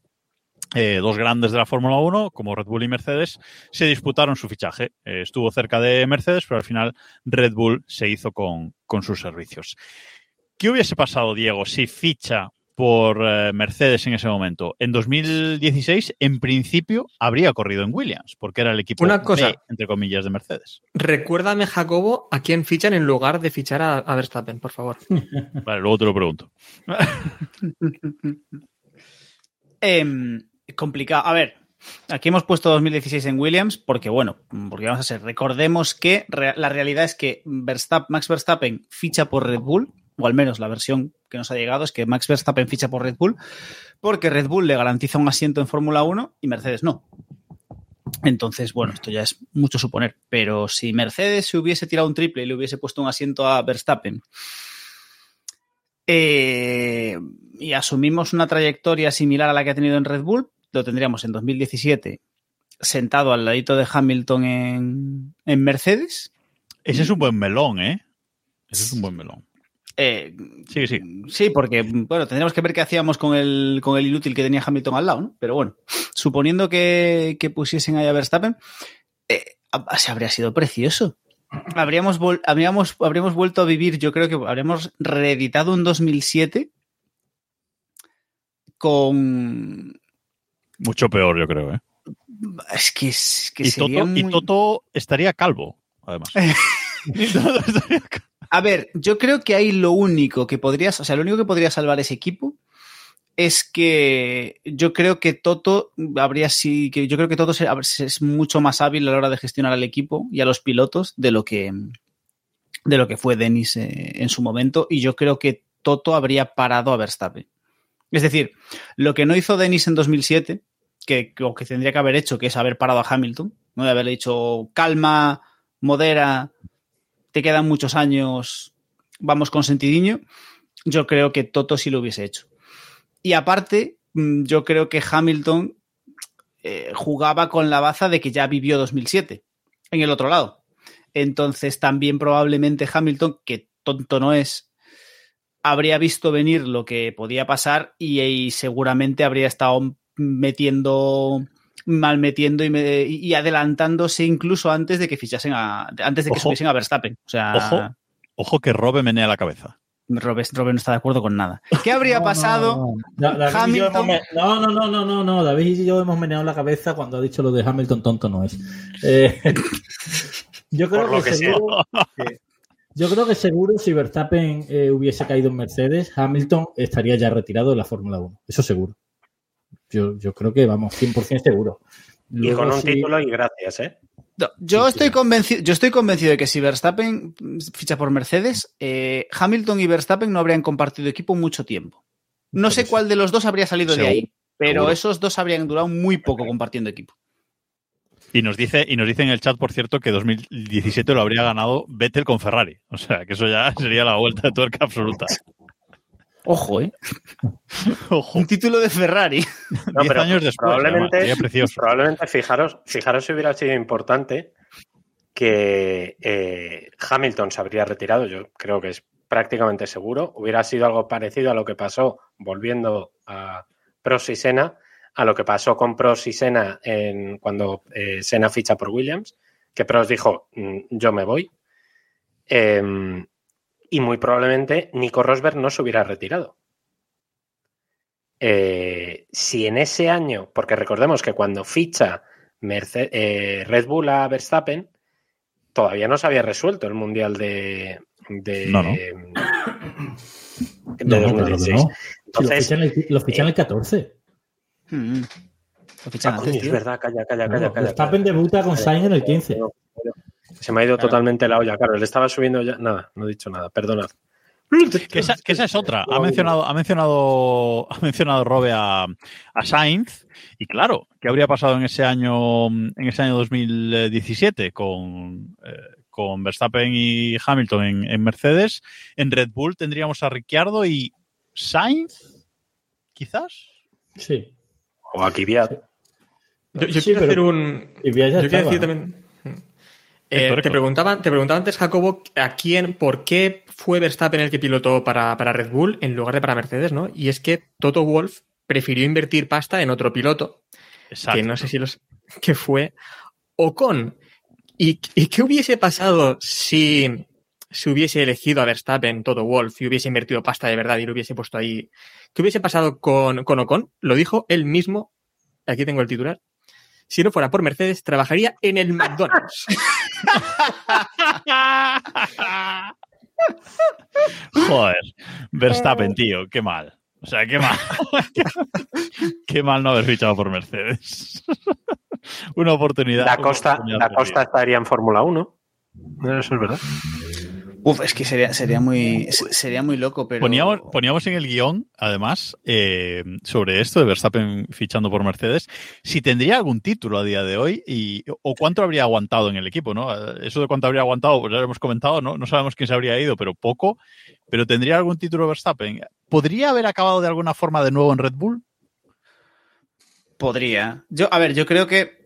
eh, dos grandes de la Fórmula 1, como Red Bull y Mercedes, se disputaron su fichaje. Eh, estuvo cerca de Mercedes, pero al final Red Bull se hizo con, con sus servicios. ¿Qué hubiese pasado, Diego, si ficha por eh, Mercedes en ese momento? En 2016, en principio, habría corrido en Williams, porque era el equipo Una cosa. B, entre comillas, de Mercedes. Recuérdame, Jacobo, a quién fichan en lugar de fichar a, a Verstappen, por favor. (laughs) Vale, luego te lo pregunto. (laughs) Em, complicado. A ver, aquí hemos puesto 2016 en Williams porque, bueno, porque vamos a ser, recordemos que la realidad es que Verstappen- Max Verstappen ficha por Red Bull, o al menos la versión que nos ha llegado, es que Max Verstappen ficha por Red Bull porque Red Bull le garantiza un asiento en Fórmula 1 y Mercedes no. Entonces, bueno, esto ya es mucho suponer, pero si Mercedes se hubiese tirado un triple y le hubiese puesto un asiento a Verstappen eh, y asumimos una trayectoria similar a la que ha tenido en Red Bull, lo tendríamos en 2017 sentado al ladito de Hamilton en, en Mercedes. Ese es un buen melón, ¿eh? Ese es un buen melón. Eh, Sí, sí. Sí, porque, bueno, tendríamos que ver qué hacíamos con el, con el inútil que tenía Hamilton al lado, ¿no? Pero bueno, suponiendo que, que pusiesen ahí a Verstappen, eh, se habría sido precioso. Habríamos, habríamos, habríamos vuelto a vivir, yo creo que habríamos reeditado un 2007 con... Mucho peor, yo creo, ¿eh? Es que, es que Y sería Toto, y muy- Toto estaría calvo, además. (laughs) Y Toto estaría calvo. A ver, yo creo que ahí lo único que podrías, o sea, lo único que podría salvar ese equipo es que yo creo que Toto habría sí, que yo creo que Toto es mucho más hábil a la hora de gestionar al equipo y a los pilotos de lo que de lo que fue Dennis eh, en su momento y yo creo que Toto habría parado a Verstappen. Es decir, lo que no hizo Dennis en 2007, que, o que tendría que haber hecho, que es haber parado a Hamilton, no de haberle dicho calma, modera, te quedan muchos años, vamos con sentidiño, yo creo que Toto sí lo hubiese hecho. Y aparte, mm, yo creo que Hamilton eh, jugaba con la baza de que ya vivió 2007 en el otro lado. Entonces también probablemente Hamilton, que tonto no es, habría visto venir lo que podía pasar y, y seguramente habría estado metiendo mal metiendo y, me- y adelantándose incluso antes de que fichasen a antes de que Ojo. subiesen a Verstappen. O sea, Ojo. Ojo que Robe menea la cabeza. Robert, Robert no está de acuerdo con nada. ¿Qué (laughs) habría No, pasado? No, no. Hamilton- hemos no, no, no, no, no, no. David y yo hemos meneado la cabeza cuando ha dicho lo de Hamilton tonto no es. Eh, (laughs) yo creo Por lo que, seguro. que- yo creo que seguro si Verstappen eh, hubiese caído en Mercedes, Hamilton estaría ya retirado de la Fórmula 1. Eso seguro. Yo, yo creo que vamos, 100% seguro. Y con un si- título y gracias, ¿eh? No, yo, Sí, estoy sí. convencido, yo estoy convencido de que si Verstappen ficha por Mercedes, eh, Hamilton y Verstappen no habrían compartido equipo mucho tiempo. No Por sé eso. cuál de los dos habría salido de ahí, pero seguro. esos dos habrían durado muy poco compartiendo equipo. Y nos dice, y nos dice en el chat, por cierto, que 2017 lo habría ganado Vettel con Ferrari. O sea, que eso ya sería la vuelta de tuerca absoluta. (laughs) Ojo, ¿eh? (laughs) Ojo. Un título de Ferrari. (laughs) Diez pero años después. probablemente- precioso. Probablemente, fijaros, fijaros si hubiera sido importante que eh, Hamilton se habría retirado, yo creo que es prácticamente seguro, hubiera sido algo parecido a lo que pasó, volviendo a Prost y Senna, a lo que pasó con Prost y Senna en, cuando eh, Senna ficha por Williams, que Prost dijo, "Mm, yo me voy, Em, y muy probablemente Nico Rosberg no se hubiera retirado. Eh, si en ese año, porque recordemos que cuando ficha Merce- eh, Red Bull a Verstappen, todavía no se había resuelto el Mundial de, de, No, no. de No, claro que 2016. no. Si lo fichan el, lo fichan el 14. Mm. Lo fichan ah, antes, coño, es tío. verdad, calla, calla, calla, calla. Verstappen calla. debuta con Sainz en el 15. Se me ha ido Claro. totalmente la olla, claro, le estaba subiendo ya. Nada, no he dicho nada, perdonad. Que esa, que esa es otra. Ha mencionado, ha mencionado, ha mencionado Robe a, a Sainz. Y claro, ¿qué habría pasado en ese año, en ese año 2017 con, eh, con Verstappen y Hamilton en, en Mercedes? En Red Bull tendríamos a Ricciardo y Sainz, quizás. Sí. O aquí vía. Yo, yo Sí, quiero pero- hacer un. Yo quiero decir también. Eh, te, preguntaba, te preguntaba antes, Jacobo, a quién, por qué fue Verstappen el que pilotó para, para Red Bull en lugar de para Mercedes, ¿no? Y es que Toto Wolf prefirió invertir pasta en otro piloto, Exacto. que no sé si los. que fue Ocon. ¿Y, ¿Y qué hubiese pasado si se hubiese elegido a Verstappen, Toto Wolf, y hubiese invertido pasta de verdad y lo hubiese puesto ahí? ¿Qué hubiese pasado con, con Ocon? Lo dijo él mismo. Aquí tengo el titular. Si no fuera por Mercedes, trabajaría en el McDonald's. Joder, Verstappen, tío, qué mal. O sea, qué mal. qué mal no haber fichado por Mercedes. Una oportunidad. Da una Costa, oportunidad Da perdida. Costa estaría en Fórmula 1. Eso es verdad. Uf, es que sería, sería, muy, sería muy loco, pero... Poníamos, poníamos en el guion, además, eh, sobre esto de Verstappen fichando por Mercedes, si tendría algún título a día de hoy y, o cuánto habría aguantado en el equipo, ¿no? Eso de cuánto habría aguantado, pues ya lo hemos comentado, ¿no? No sabemos quién se habría ido, pero poco. Pero tendría algún título Verstappen. ¿Podría haber acabado de alguna forma de nuevo en Red Bull? Podría. Yo, a ver, yo creo que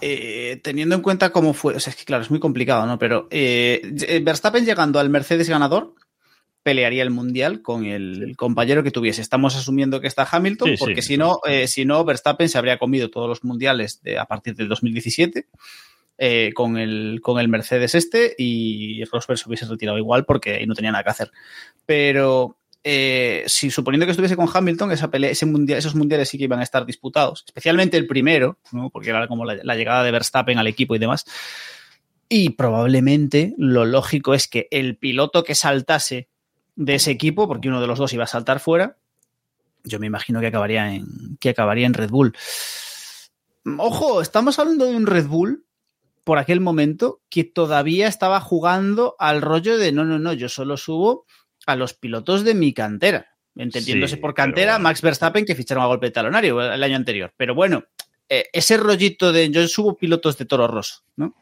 eh, teniendo en cuenta cómo fue, o sea, es que claro, es muy complicado, ¿no? Pero eh, Verstappen llegando al Mercedes ganador pelearía el mundial con el compañero que tuviese. Estamos asumiendo que está Hamilton, Sí, sí. porque si no, eh, si no, Verstappen se habría comido todos los mundiales de- a partir del 2017 eh, con, el, con el Mercedes este y Rosberg se hubiese retirado igual porque ahí no tenía nada que hacer. Pero eh, si suponiendo que estuviese con Hamilton, esa pelea, ese mundial, esos mundiales sí que iban a estar disputados, especialmente el primero, ¿no? porque era como la, la llegada de Verstappen al equipo y demás. Y probablemente lo lógico es que el piloto que saltase de ese equipo, porque uno de los dos iba a saltar fuera, yo me imagino que acabaría en, que acabaría en Red Bull. Ojo, estamos hablando de un Red Bull por aquel momento que todavía estaba jugando al rollo de no, no, no, yo solo subo a los pilotos de mi cantera. Entendiéndose Sí, por cantera, pero- Max Verstappen que ficharon a golpe de talonario el año anterior. Pero bueno, eh, ese rollito de yo subo pilotos de Toro Rosso, ¿no?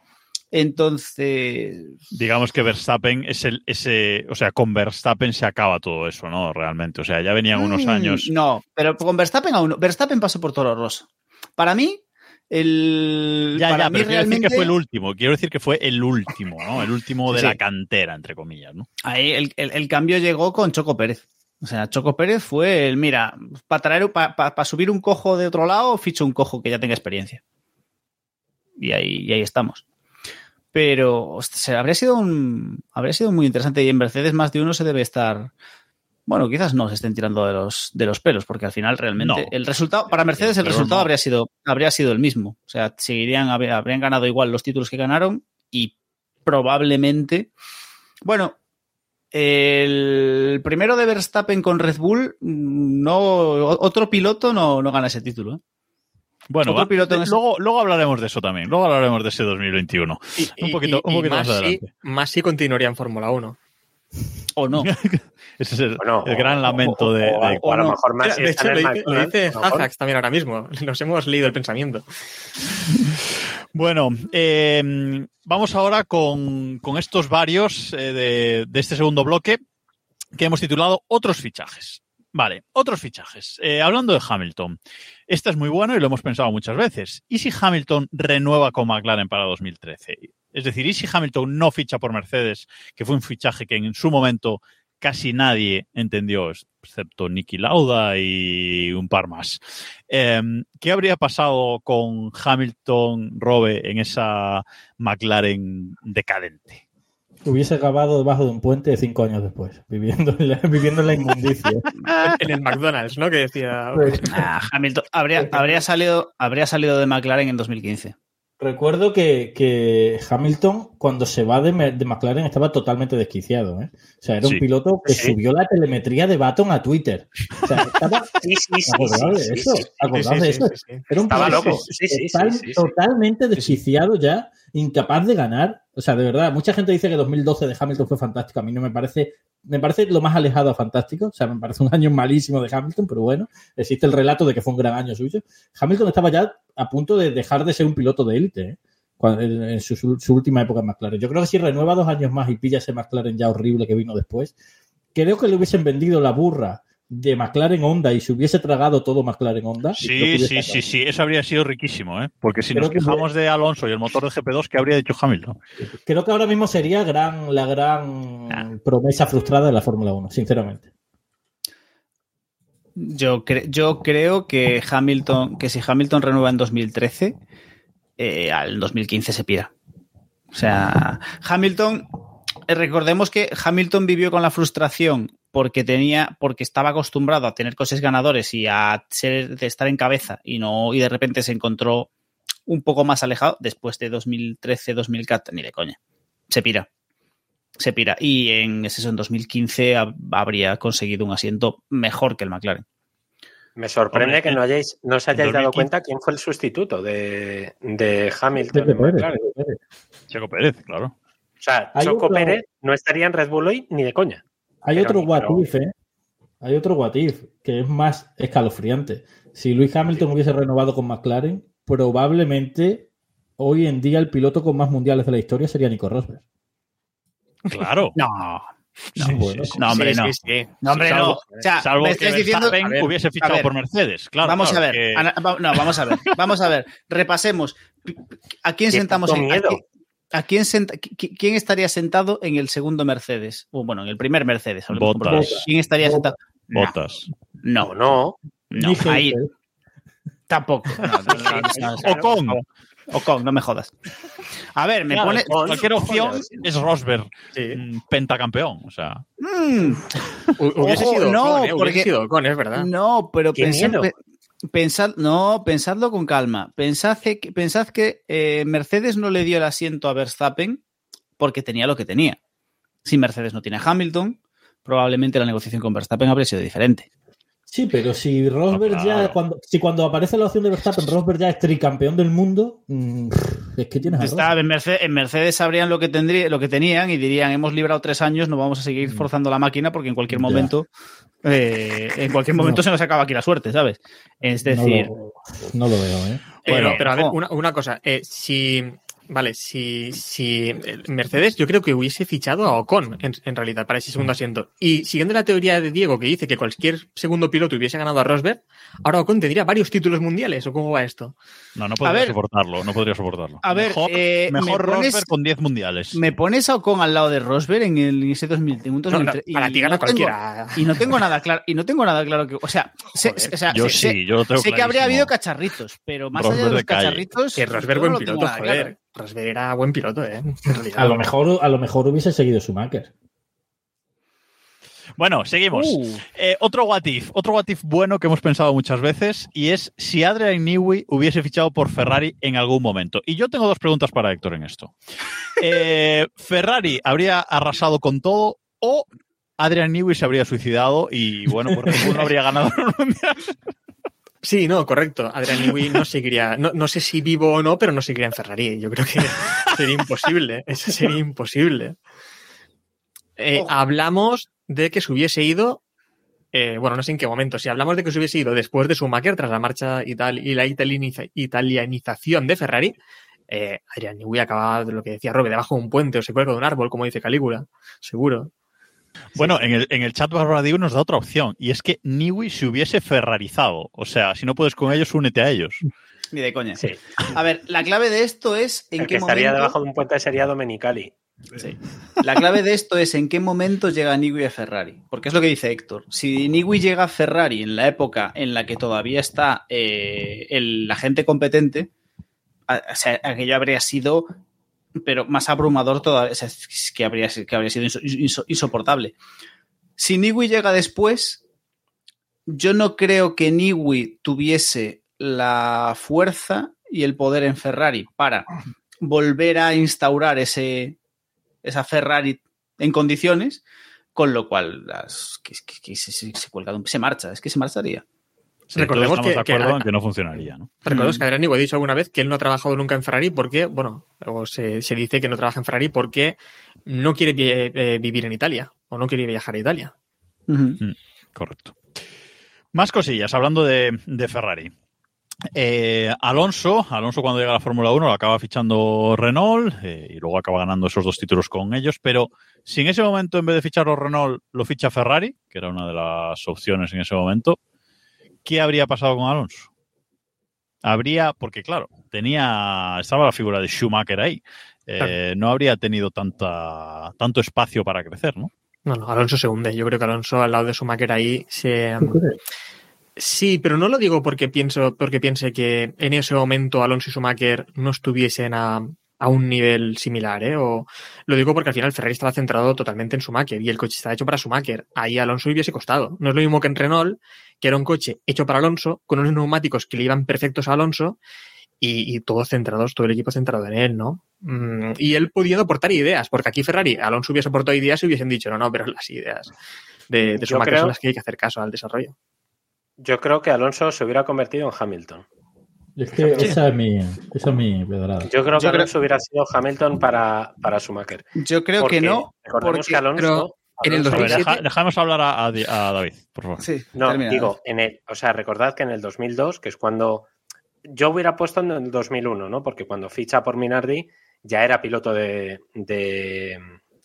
Entonces, Digamos que Verstappen es el, ese, o sea, con Verstappen se acaba todo eso, ¿no? Realmente. O sea, ya venían unos Mm, años. No, pero con Verstappen aún. Verstappen pasó por Toro Rosso. Para mí, el. Ya, para ya, mí pero quiero realmente. decir que fue el último. Quiero decir que fue el último, ¿no? El último de Sí. la cantera, entre comillas, ¿no? Ahí el, el- el cambio llegó con Choco Pérez. O sea, Choco Pérez fue el, mira, para traer, para subir un cojo de otro lado, ficho un cojo que ya tenga experiencia. Y ahí, y ahí estamos. Pero ostras, habría sido un, habría sido muy interesante. Y en Mercedes más de uno se debe estar. Bueno, quizás no se estén tirando de los, de los pelos, porque al final realmente No. el resultado, para Mercedes el resultado no. habría sido, habría sido el mismo. O sea, seguirían, habría- habrían ganado igual los títulos que ganaron y probablemente. Bueno, el primero de Verstappen con Red Bull, mm, no, otro piloto no, no gana ese título. ¿eh? Bueno, va- ese- luego, luego hablaremos de eso también. Luego hablaremos de ese 2021. Y, Un poquito- un poquito más Masi- adelante. Masi continuaría en Fórmula 1. O no. (laughs) Ese es el, gran lamento o- de, o- de- o a lo no. mejor más de hecho, el dice, lo McDonald's, dice a lo mejor. Hazax también ahora mismo. (laughs) Nos hemos leído el pensamiento. (laughs) Bueno, eh, vamos ahora con, con estos varios eh, de, de este segundo bloque que hemos titulado Otros fichajes. Vale, otros fichajes. Eh, hablando de Hamilton, este es muy bueno y lo hemos pensado muchas veces. ¿Y si Hamilton renueva con McLaren para 2013? Es decir, ¿y si Hamilton no ficha por Mercedes, que fue un fichaje que en su momento casi nadie entendió, excepto Nicky Lauda y un par más? Eh, ¿Qué habría pasado con Hamilton, Robe, en esa McLaren decadente? Hubiese acabado debajo de un puente cinco años después, viviendo en la, (laughs) viviendo en la inmundicia. En el McDonald's, ¿no? Que decía. Pues, Ah, Hamilton habría, habría, salido, habría salido de McLaren en 2015. Recuerdo que, que Hamilton, cuando se va de, de McLaren, estaba totalmente desquiciado. ¿eh? O sea, era Sí. un piloto que Sí. subió la telemetría de Baton a Twitter. O sea, estaba Sí, de eso. de eso. Era un Estaba piloto totalmente desquiciado ya, incapaz de ganar. O sea, de verdad, mucha gente dice que 2012 de Hamilton fue fantástico. A mí no me parece, me parece lo más alejado a fantástico. O sea, me parece un año malísimo de Hamilton, pero bueno, existe el relato de que fue un gran año suyo. Hamilton estaba ya a punto de dejar de ser un piloto de élite, ¿eh? En su- su última época en McLaren. Yo creo que si renueva dos años más y pilla ese McLaren ya horrible que vino después, creo que le hubiesen vendido la burra de McLaren Honda y se hubiese tragado todo McLaren Honda. Sí, sí, sí, sí, eso habría sido riquísimo, ¿eh? Porque si Creo nos que quejamos de Alonso y el motor de GP2, ¿qué habría dicho Hamilton? Creo que ahora mismo sería gran, la gran promesa frustrada de la Fórmula 1, sinceramente. Yo, cre- yo creo que Hamilton, que si Hamilton renueva en 2013, eh, al 2015 se pira. O sea, Hamilton, eh, recordemos que Hamilton vivió con la frustración porque tenía, porque estaba acostumbrado a tener cosas ganadores y a ser, de estar en cabeza y no, y de repente se encontró un poco más alejado después de 2013, 2014, ni de coña. Se pira. Se pira. Y en es eso, en 2015 hab- habría conseguido un asiento mejor que el McLaren. Me sorprende Hombre, que no, hayáis, no os hayáis dado 2015. cuenta quién fue el sustituto de, de Hamilton. Checo Pérez, Pérez. Claro. O sea, Choco Pérez no estaría en Red Bull hoy ni de coña. Hay Pero otro what if, ¿eh? Hay otro what if, que es más escalofriante. Si Luis Hamilton hubiese renovado con McLaren, probablemente hoy en día el piloto con más mundiales de la historia sería Nico Rosberg. Claro. (laughs) No, Sí, Sí, bueno. sí, sí. no, hombre, Sí, no. sí, sí. No, hombre, Salvo- no. O sea, Salvo me que estás diciendo. Ver, hubiese fichado ver, por Mercedes. Claro, vamos claro, a ver. que- no, vamos a ver. Vamos a ver. Repasemos. ¿A quién sentamos en, miedo. a a quién, senta- qui- quién estaría sentado en el segundo Mercedes? O bueno, en el primer Mercedes. propiedad. ¿Quién estaría sentado? No, Botas. no, no. no, Ni ahí tampoco. No, no, no, no, no, Ocon. no, Ocon, no me jodas. A ver, me Claro, pone. Ocon. Cualquier opción es Rosberg, Sí. mm, pentacampeón. O sea, Mm, Hubiese sido no, Ocon, ¿eh? Hubiese porque- sido Ocon, es verdad. No, pero Qué miedo. Pe- pensad- no, pensadlo con calma. Pensad que, pensad que eh, Mercedes no le dio el asiento a Verstappen porque tenía lo que tenía. Si Mercedes no tiene a Hamilton, probablemente la negociación con Verstappen habría sido diferente. Sí, pero si Rosberg Ah, ya, claro. cuando, si cuando aparece la opción de Verstappen, Rosberg ya es tricampeón del mundo, mm, es que tienes a Está, en, Mercedes, en Mercedes sabrían lo que, tendría, lo que tenían y dirían, hemos librado tres años, no vamos a seguir forzando la máquina porque en cualquier momento, eh, en cualquier momento No. se nos acaba aquí la suerte, ¿sabes? Es No decir, lo, no lo veo, ¿eh? Pero, Bueno, pero a ver, una, una cosa. eh, si. Vale, si, si el Mercedes yo creo que hubiese fichado a Ocon en, en realidad para ese segundo asiento. Y siguiendo la teoría de Diego que dice que cualquier segundo piloto hubiese ganado a Rosberg, ahora Ocon tendría varios títulos mundiales. ¿O cómo va esto? no, no podría ver. soportarlo. No podría soportarlo. A ver, mejor, eh, mejor me pones- Rosberg con 10 mundiales. me pones a Ocon al lado de Rosberg en el en ese 2000, en un No, no, 2003, para y ti gana no tengo- cualquiera. y no tengo nada claro, y no tengo nada claro que, o sea, sé, o sea, yo sé- sí, yo lo tengo sé que habría habido cacharritos, pero más allá de los de cacharritos, Que Rosberg buen piloto, joder. claro. Rosberg era buen piloto, ¿eh? (laughs) A lo mejor, a lo mejor hubiese seguido Schumacher. Bueno, seguimos. Uh, Eh, otro what if, otro what if bueno que hemos pensado muchas veces y es si Adrian Newey hubiese fichado por Ferrari en algún momento. Y yo tengo dos preguntas para Héctor en esto. (laughs) Eh, ¿Ferrari habría arrasado con todo o Adrian Newey se habría suicidado y bueno, por (laughs) ninguno habría ganado el mundial? Sí, no, correcto. Adrian Newey no seguiría, no, no sé si vivo o no, pero no seguiría en Ferrari. Yo creo que (laughs) sería imposible. Eso sería imposible. Eh, hablamos de que se hubiese ido, eh, bueno, no sé en qué momento, si hablamos de que se hubiese ido después de Schumacher, tras la marcha y tal, y la italianiza- italianización de Ferrari, eh, Adrian Newey acababa de lo que decía Robe, debajo de un puente o se cuelga de un árbol, como dice Calígula, seguro. Bueno, en el, en el chat Barbadiu nos da otra opción y es que Newey se hubiese ferrarizado. O sea, si no puedes con ellos, únete a ellos. ni de coña. Sí. A ver, la clave de esto es en El qué que estaría momento. debajo de un puente sería Domenicali. Sí. La clave de esto es en qué momento llega Nigui a Ferrari. Porque es lo que dice Héctor. Si Nigui llega a Ferrari en la época en la que todavía está eh, el, la gente competente, a- o sea, aquello habría sido pero más abrumador todavía, es que habría, que habría sido inso- inso- insoportable. Si Nigui llega después, yo no creo que Nigui tuviese la fuerza y el poder en Ferrari para volver a instaurar ese, esa Ferrari en condiciones, con lo cual las, que, se, se- cuelga se marcha, es que se marcharía. Sí, Recordemos todos estamos que- de acuerdo que- en que no funcionaría, ¿no? Recordemos Mm. que Adrián ha dicho alguna vez que él no ha trabajado nunca en Ferrari porque, bueno, luego se, se dice que no trabaja en Ferrari porque no quiere vi- eh, vivir en Italia o no quiere viajar a Italia. Ujú. Correcto. Más cosillas, hablando de, de Ferrari. Eh, Alonso, Alonso cuando llega a la Fórmula 1 lo acaba fichando Renault eh, y luego acaba ganando esos dos títulos con ellos, pero si en ese momento en vez de ficharlo Renault lo ficha Ferrari, que era una de las opciones en ese momento, ¿qué habría pasado con Alonso? Habría, porque claro, tenía, estaba la figura de Schumacher ahí, Eh, no habría tenido tanta, tanto espacio para crecer, ¿no? No, no, Alonso se hunde. Yo creo que Alonso al lado de Schumacher ahí se... Sí, pero no lo digo porque pienso, porque piense que en ese momento Alonso y Schumacher no estuviesen a, a un nivel similar, ¿eh? O lo digo porque al final Ferrari estaba centrado totalmente en Schumacher y el coche estaba hecho para Schumacher. Ahí Alonso hubiese costado. No es lo mismo que en Renault, que era un coche hecho para Alonso, con unos neumáticos que le iban perfectos a Alonso y, y todos centrados, todo el equipo centrado en él, ¿no? Mm, y él pudiendo aportar ideas, porque aquí Ferrari, Alonso hubiese aportado ideas y hubiesen dicho, no, no, pero las ideas de, de Yo Schumacher creo- son las que hay que hacer caso al desarrollo. Yo creo que Alonso se hubiera convertido en Hamilton. Es que esa es mi, esa es mi pedrada. Yo creo que Yo creo- Alonso hubiera sido Hamilton para, para Schumacher. Yo creo Porque que no. recordemos Porque, que Alonso, pero en el Alonso A ver, 2007 deja- dejamos hablar a, a Di- a David, por favor. sí, No, termina. digo, en el, o sea, recordad que en el 2002, que es cuando yo hubiera puesto en el 2001, ¿no? Porque cuando ficha por Minardi ya era piloto de, de,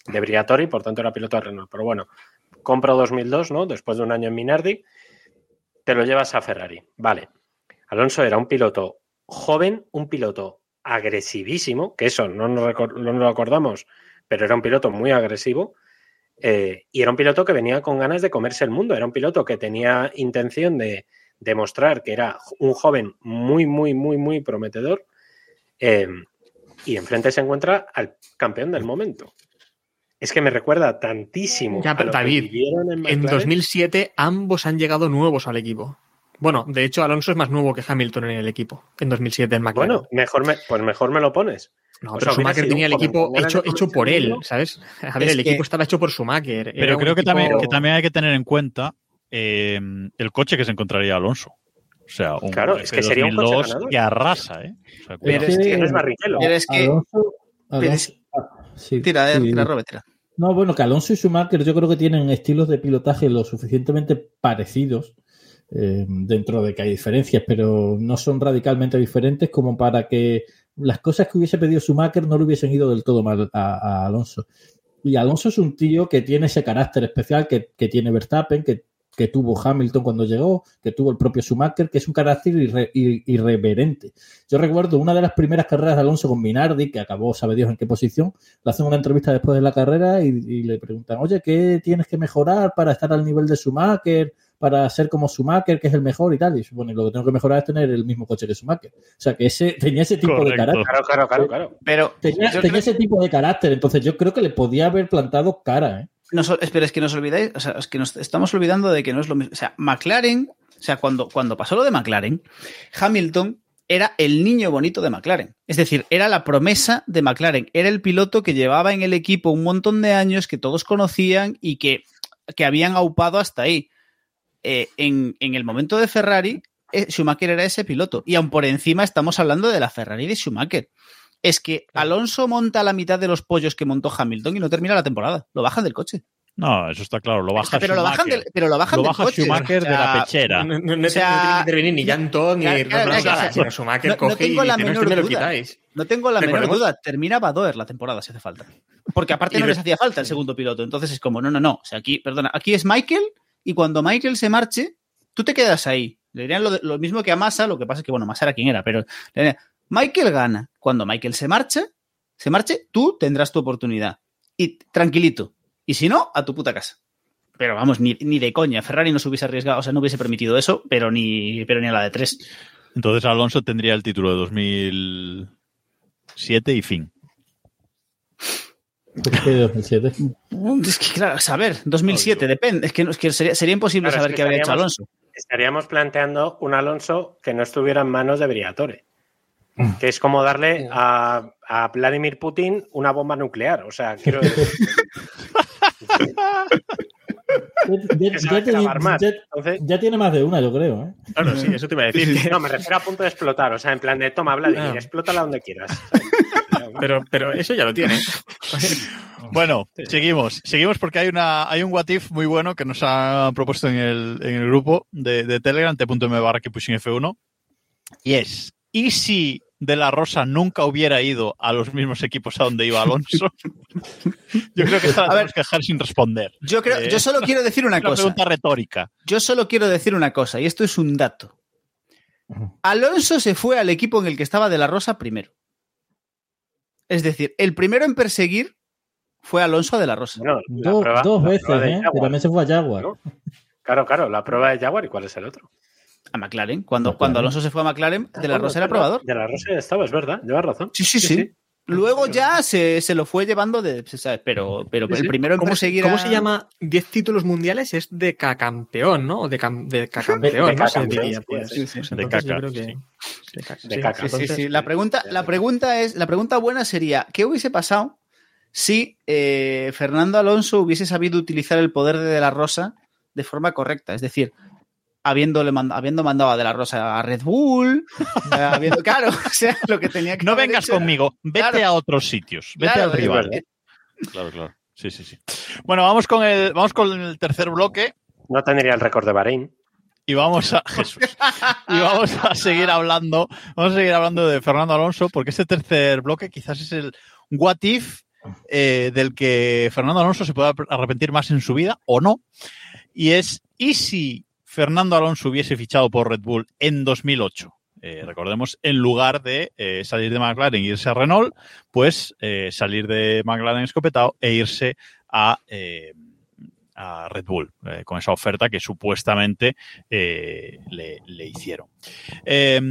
de Briatore, por tanto era piloto de Renault. Pero bueno, compro 2002, ¿no? Después de un año en Minardi, te lo llevas a Ferrari. Vale. Alonso era un piloto joven, un piloto agresivísimo, que eso no nos, no nos lo acordamos, pero era un piloto muy agresivo. Eh, y era un piloto que venía con ganas de comerse el mundo. Era un piloto que tenía intención de demostrar que era un joven muy, muy, muy, muy prometedor. eh, y enfrente se encuentra al campeón del momento. Es que me recuerda tantísimo. Ya, a lo David, en, En McLaren. 2007 ambos han llegado nuevos al equipo. Bueno, de hecho Alonso es más nuevo que Hamilton en el equipo. En 2007 en McLaren. Bueno, mejor me, pues mejor me lo pones. no, o pero sea, Schumacher tenía el equipo hecho, hecho por él. ¿sabes? A ver, Es el que- equipo estaba hecho por Schumacher. Pero creo que equipo- también, que también hay que tener en cuenta eh, el coche que se encontraría Alonso. O sea, un Claro, es que sería un coche 2002 ganador. que arrasa, ¿eh? O sea, Pero es que- no es Barrichello. Pero es que. Alonso, es- ah, sí, Tira, sí. tira, Robert, tira. No, bueno, que Alonso y Schumacher yo creo que tienen estilos de pilotaje lo suficientemente parecidos, eh, dentro de que hay diferencias, pero no son radicalmente diferentes como para que las cosas que hubiese pedido Schumacher no le hubiesen ido del todo mal a, Alonso. Y Alonso es un tío que tiene ese carácter especial que, tiene Verstappen, que, tuvo Hamilton cuando llegó, que tuvo el propio Schumacher, que es un carácter irre- ir- irreverente. Yo recuerdo una de las primeras carreras de Alonso con Minardi, que acabó, sabe Dios en qué posición, le hacen una entrevista después de la carrera y, y le preguntan, oye, ¿qué tienes que mejorar para estar al nivel de Schumacher, para ser como Schumacher, que es el mejor y tal? Y supone, lo que tengo que mejorar es tener el mismo coche que Schumacher. O sea, que ese tenía ese tipo de carácter. Claro, claro, claro, claro. Pero. Tenía, yo tenía creo- ese tipo de carácter, entonces yo creo que le podía haber plantado cara, ¿eh? Espera, es que nos olvidáis, o sea, es que nos estamos olvidando de que no es lo mismo. O sea, McLaren, o sea, cuando, cuando pasó lo de McLaren, Hamilton era el niño bonito de McLaren. Es decir, era la promesa de McLaren. Era el piloto que llevaba en el equipo un montón de años, que todos conocían y que, que habían aupado hasta ahí. Eh, en, en el momento de Ferrari, eh, Schumacher era ese piloto. Y aún por encima estamos hablando de la Ferrari de Schumacher. Es que Alonso monta la mitad de los pollos que montó Hamilton y no termina la temporada. Lo bajan del coche. No, eso está claro. Lo baja pero, lo bajan Schumacher. del, pero lo bajan Lo del baja coche. Schumacher O sea, de la pechera. No, no, no O sea, tiene que intervenir ni llanto, ni claro, claro, Ronaldo, claro, sino Schumacher no- no coge tengo y la dice, "No, menor me lo duda". quitáis. No tengo la menor duda. Termina Badoer la temporada si hace falta. Porque aparte no les hacía falta el segundo piloto. Entonces es como, no, no, no. O sea, aquí, perdona, aquí es Michael y cuando Michael se marche, tú te quedas ahí. Le dirían lo, mismo que a Massa, lo que pasa es que, bueno, Massa era quien era, pero le dirían, Michael gana. Cuando Michael se marche, se marche, tú tendrás tu oportunidad. Y tranquilito. Y si no, a tu puta casa. Pero vamos, ni, ni de coña. Ferrari no se hubiese arriesgado, o sea, no hubiese permitido eso, pero ni, pero ni a la de tres. Entonces Alonso tendría el título de 2007 y fin. ¿Por qué 2007? Es que, claro, saber, 2007, depende. Es que, no- es que sería, sería imposible Claro, es saber que qué habría hecho Alonso. Estaríamos planteando un Alonso que no estuviera en manos de Briatore. Que es como darle a, a Vladimir Putin una bomba nuclear. O sea, quiero (laughs) decir, Ya, tiene- armar. ya- Entonces, ya tiene más de una, yo creo, ¿eh? Claro, sí, eso te iba a decir. (laughs) no, me refiero a punto de explotar. O sea, en plan de toma, Vladimir, Ah. explótala donde quieras. Pero, pero eso ya lo tiene. (laughs) Bueno, seguimos. Seguimos porque hay una hay un what if muy bueno que nos ha propuesto en el, en el grupo de, de Telegram, t.m barra que pushing F1. Y es, ¿y si De La Rosa nunca hubiera ido a los mismos equipos a donde iba Alonso? (laughs) Yo creo que esta la A ver. tenemos que dejar sin responder. Yo, creo, Eh, yo solo quiero decir una Es una cosa. pregunta retórica. Yo solo quiero decir una cosa, y esto es un dato. Alonso se fue al equipo en el que estaba De La Rosa primero. Es decir, el primero en perseguir fue Alonso De La Rosa. Bueno, la Dos, prueba- dos la veces, ¿eh? Jaguar, Y también se fue a Jaguar. ¿no? Claro, claro, la prueba de Jaguar y cuál es el otro. A McLaren. Cuando, McLaren. cuando Alonso se fue a McLaren, De La Bueno, Rosa era probador. De la Rosa ya estaba, es verdad, llevas razón. Sí, sí, sí. Luego ya se, se lo fue llevando de. ¿sabes? Pero, pero el primero en ¿Cómo, perseguir cómo se llama 10 títulos mundiales? Es de campeón, ¿no? O de, cam- de campeón, De ¿no? Se cacampeón, diría, sí, pues. sí, sí. De caca, sí. De caca. De sí. caca. Sí, sí, Entonces, sí. La pregunta, la pregunta es, la pregunta buena sería, ¿qué hubiese pasado si eh, Fernando Alonso hubiese sabido utilizar el poder de De La Rosa de forma correcta? Es decir, habiéndole mand- habiendo mandado a De La Rosa a Red Bull, (laughs) eh, habiendo, claro, o sea, lo que tenía que No haber vengas hecho conmigo, vete Claro. a otros sitios, vete Claro, al rival. verdad. Claro, claro. Sí, sí, sí. Bueno, vamos con el, vamos con el tercer bloque No tendría el récord de Bahrein. y vamos a Jesús. Y vamos a seguir hablando, vamos a seguir hablando de Fernando Alonso, porque este tercer bloque quizás es el what if eh, del que Fernando Alonso se pueda arrepentir más en su vida o no. Y es, ¿y si Fernando Alonso hubiese fichado por Red Bull en 2008? Eh, recordemos, en lugar de eh, salir de McLaren e irse a Renault, pues eh, salir de McLaren escopetado e irse a, a Red Bull, con esa oferta que supuestamente le, le hicieron. Eh,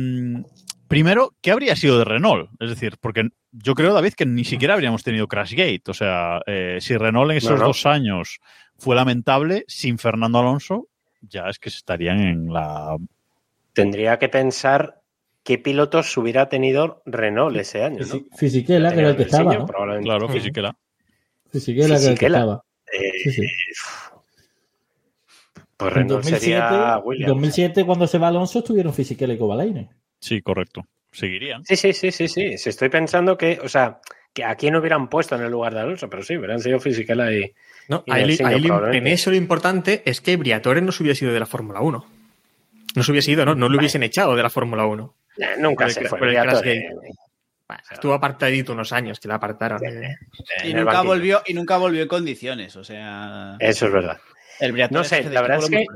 primero, ¿qué habría sido de Renault? Es decir, porque yo creo, David, que ni siquiera habríamos tenido Crashgate. O sea, si Renault en esos No, no. dos años fue lamentable, sin Fernando Alonso, ya es que estarían en la. Tendría que pensar qué pilotos hubiera tenido Renault ese año. ¿no? Fisi- Fisichella, que era el que estaba, ¿no? probablemente. Claro. Fisichella. Fisichella, que era el que estaba. Eh, Sí, sí. Pues En Renault 2007, sería Williams. 2007, cuando se va Alonso, estuvieron Fisichella y Kovalainen. Sí, correcto. Seguirían. Sí, sí, sí, sí, sí. Estoy pensando que, o sea, que a quién hubieran puesto en el lugar de Alonso, pero sí, hubieran sido Fisichella y. No, ahí- ahí en eso lo importante es que Briatore no se hubiese ido de la Fórmula 1. No se hubiese ido, ¿no? No lo hubiesen echado de la Fórmula 1. Eh, nunca el se fue. Briatore. Bueno, estuvo apartadito unos años que la apartaron. eh. Y nunca, banquillo. volvió, y nunca volvió en condiciones, o sea... Eso es verdad. El No sé, la verdad es que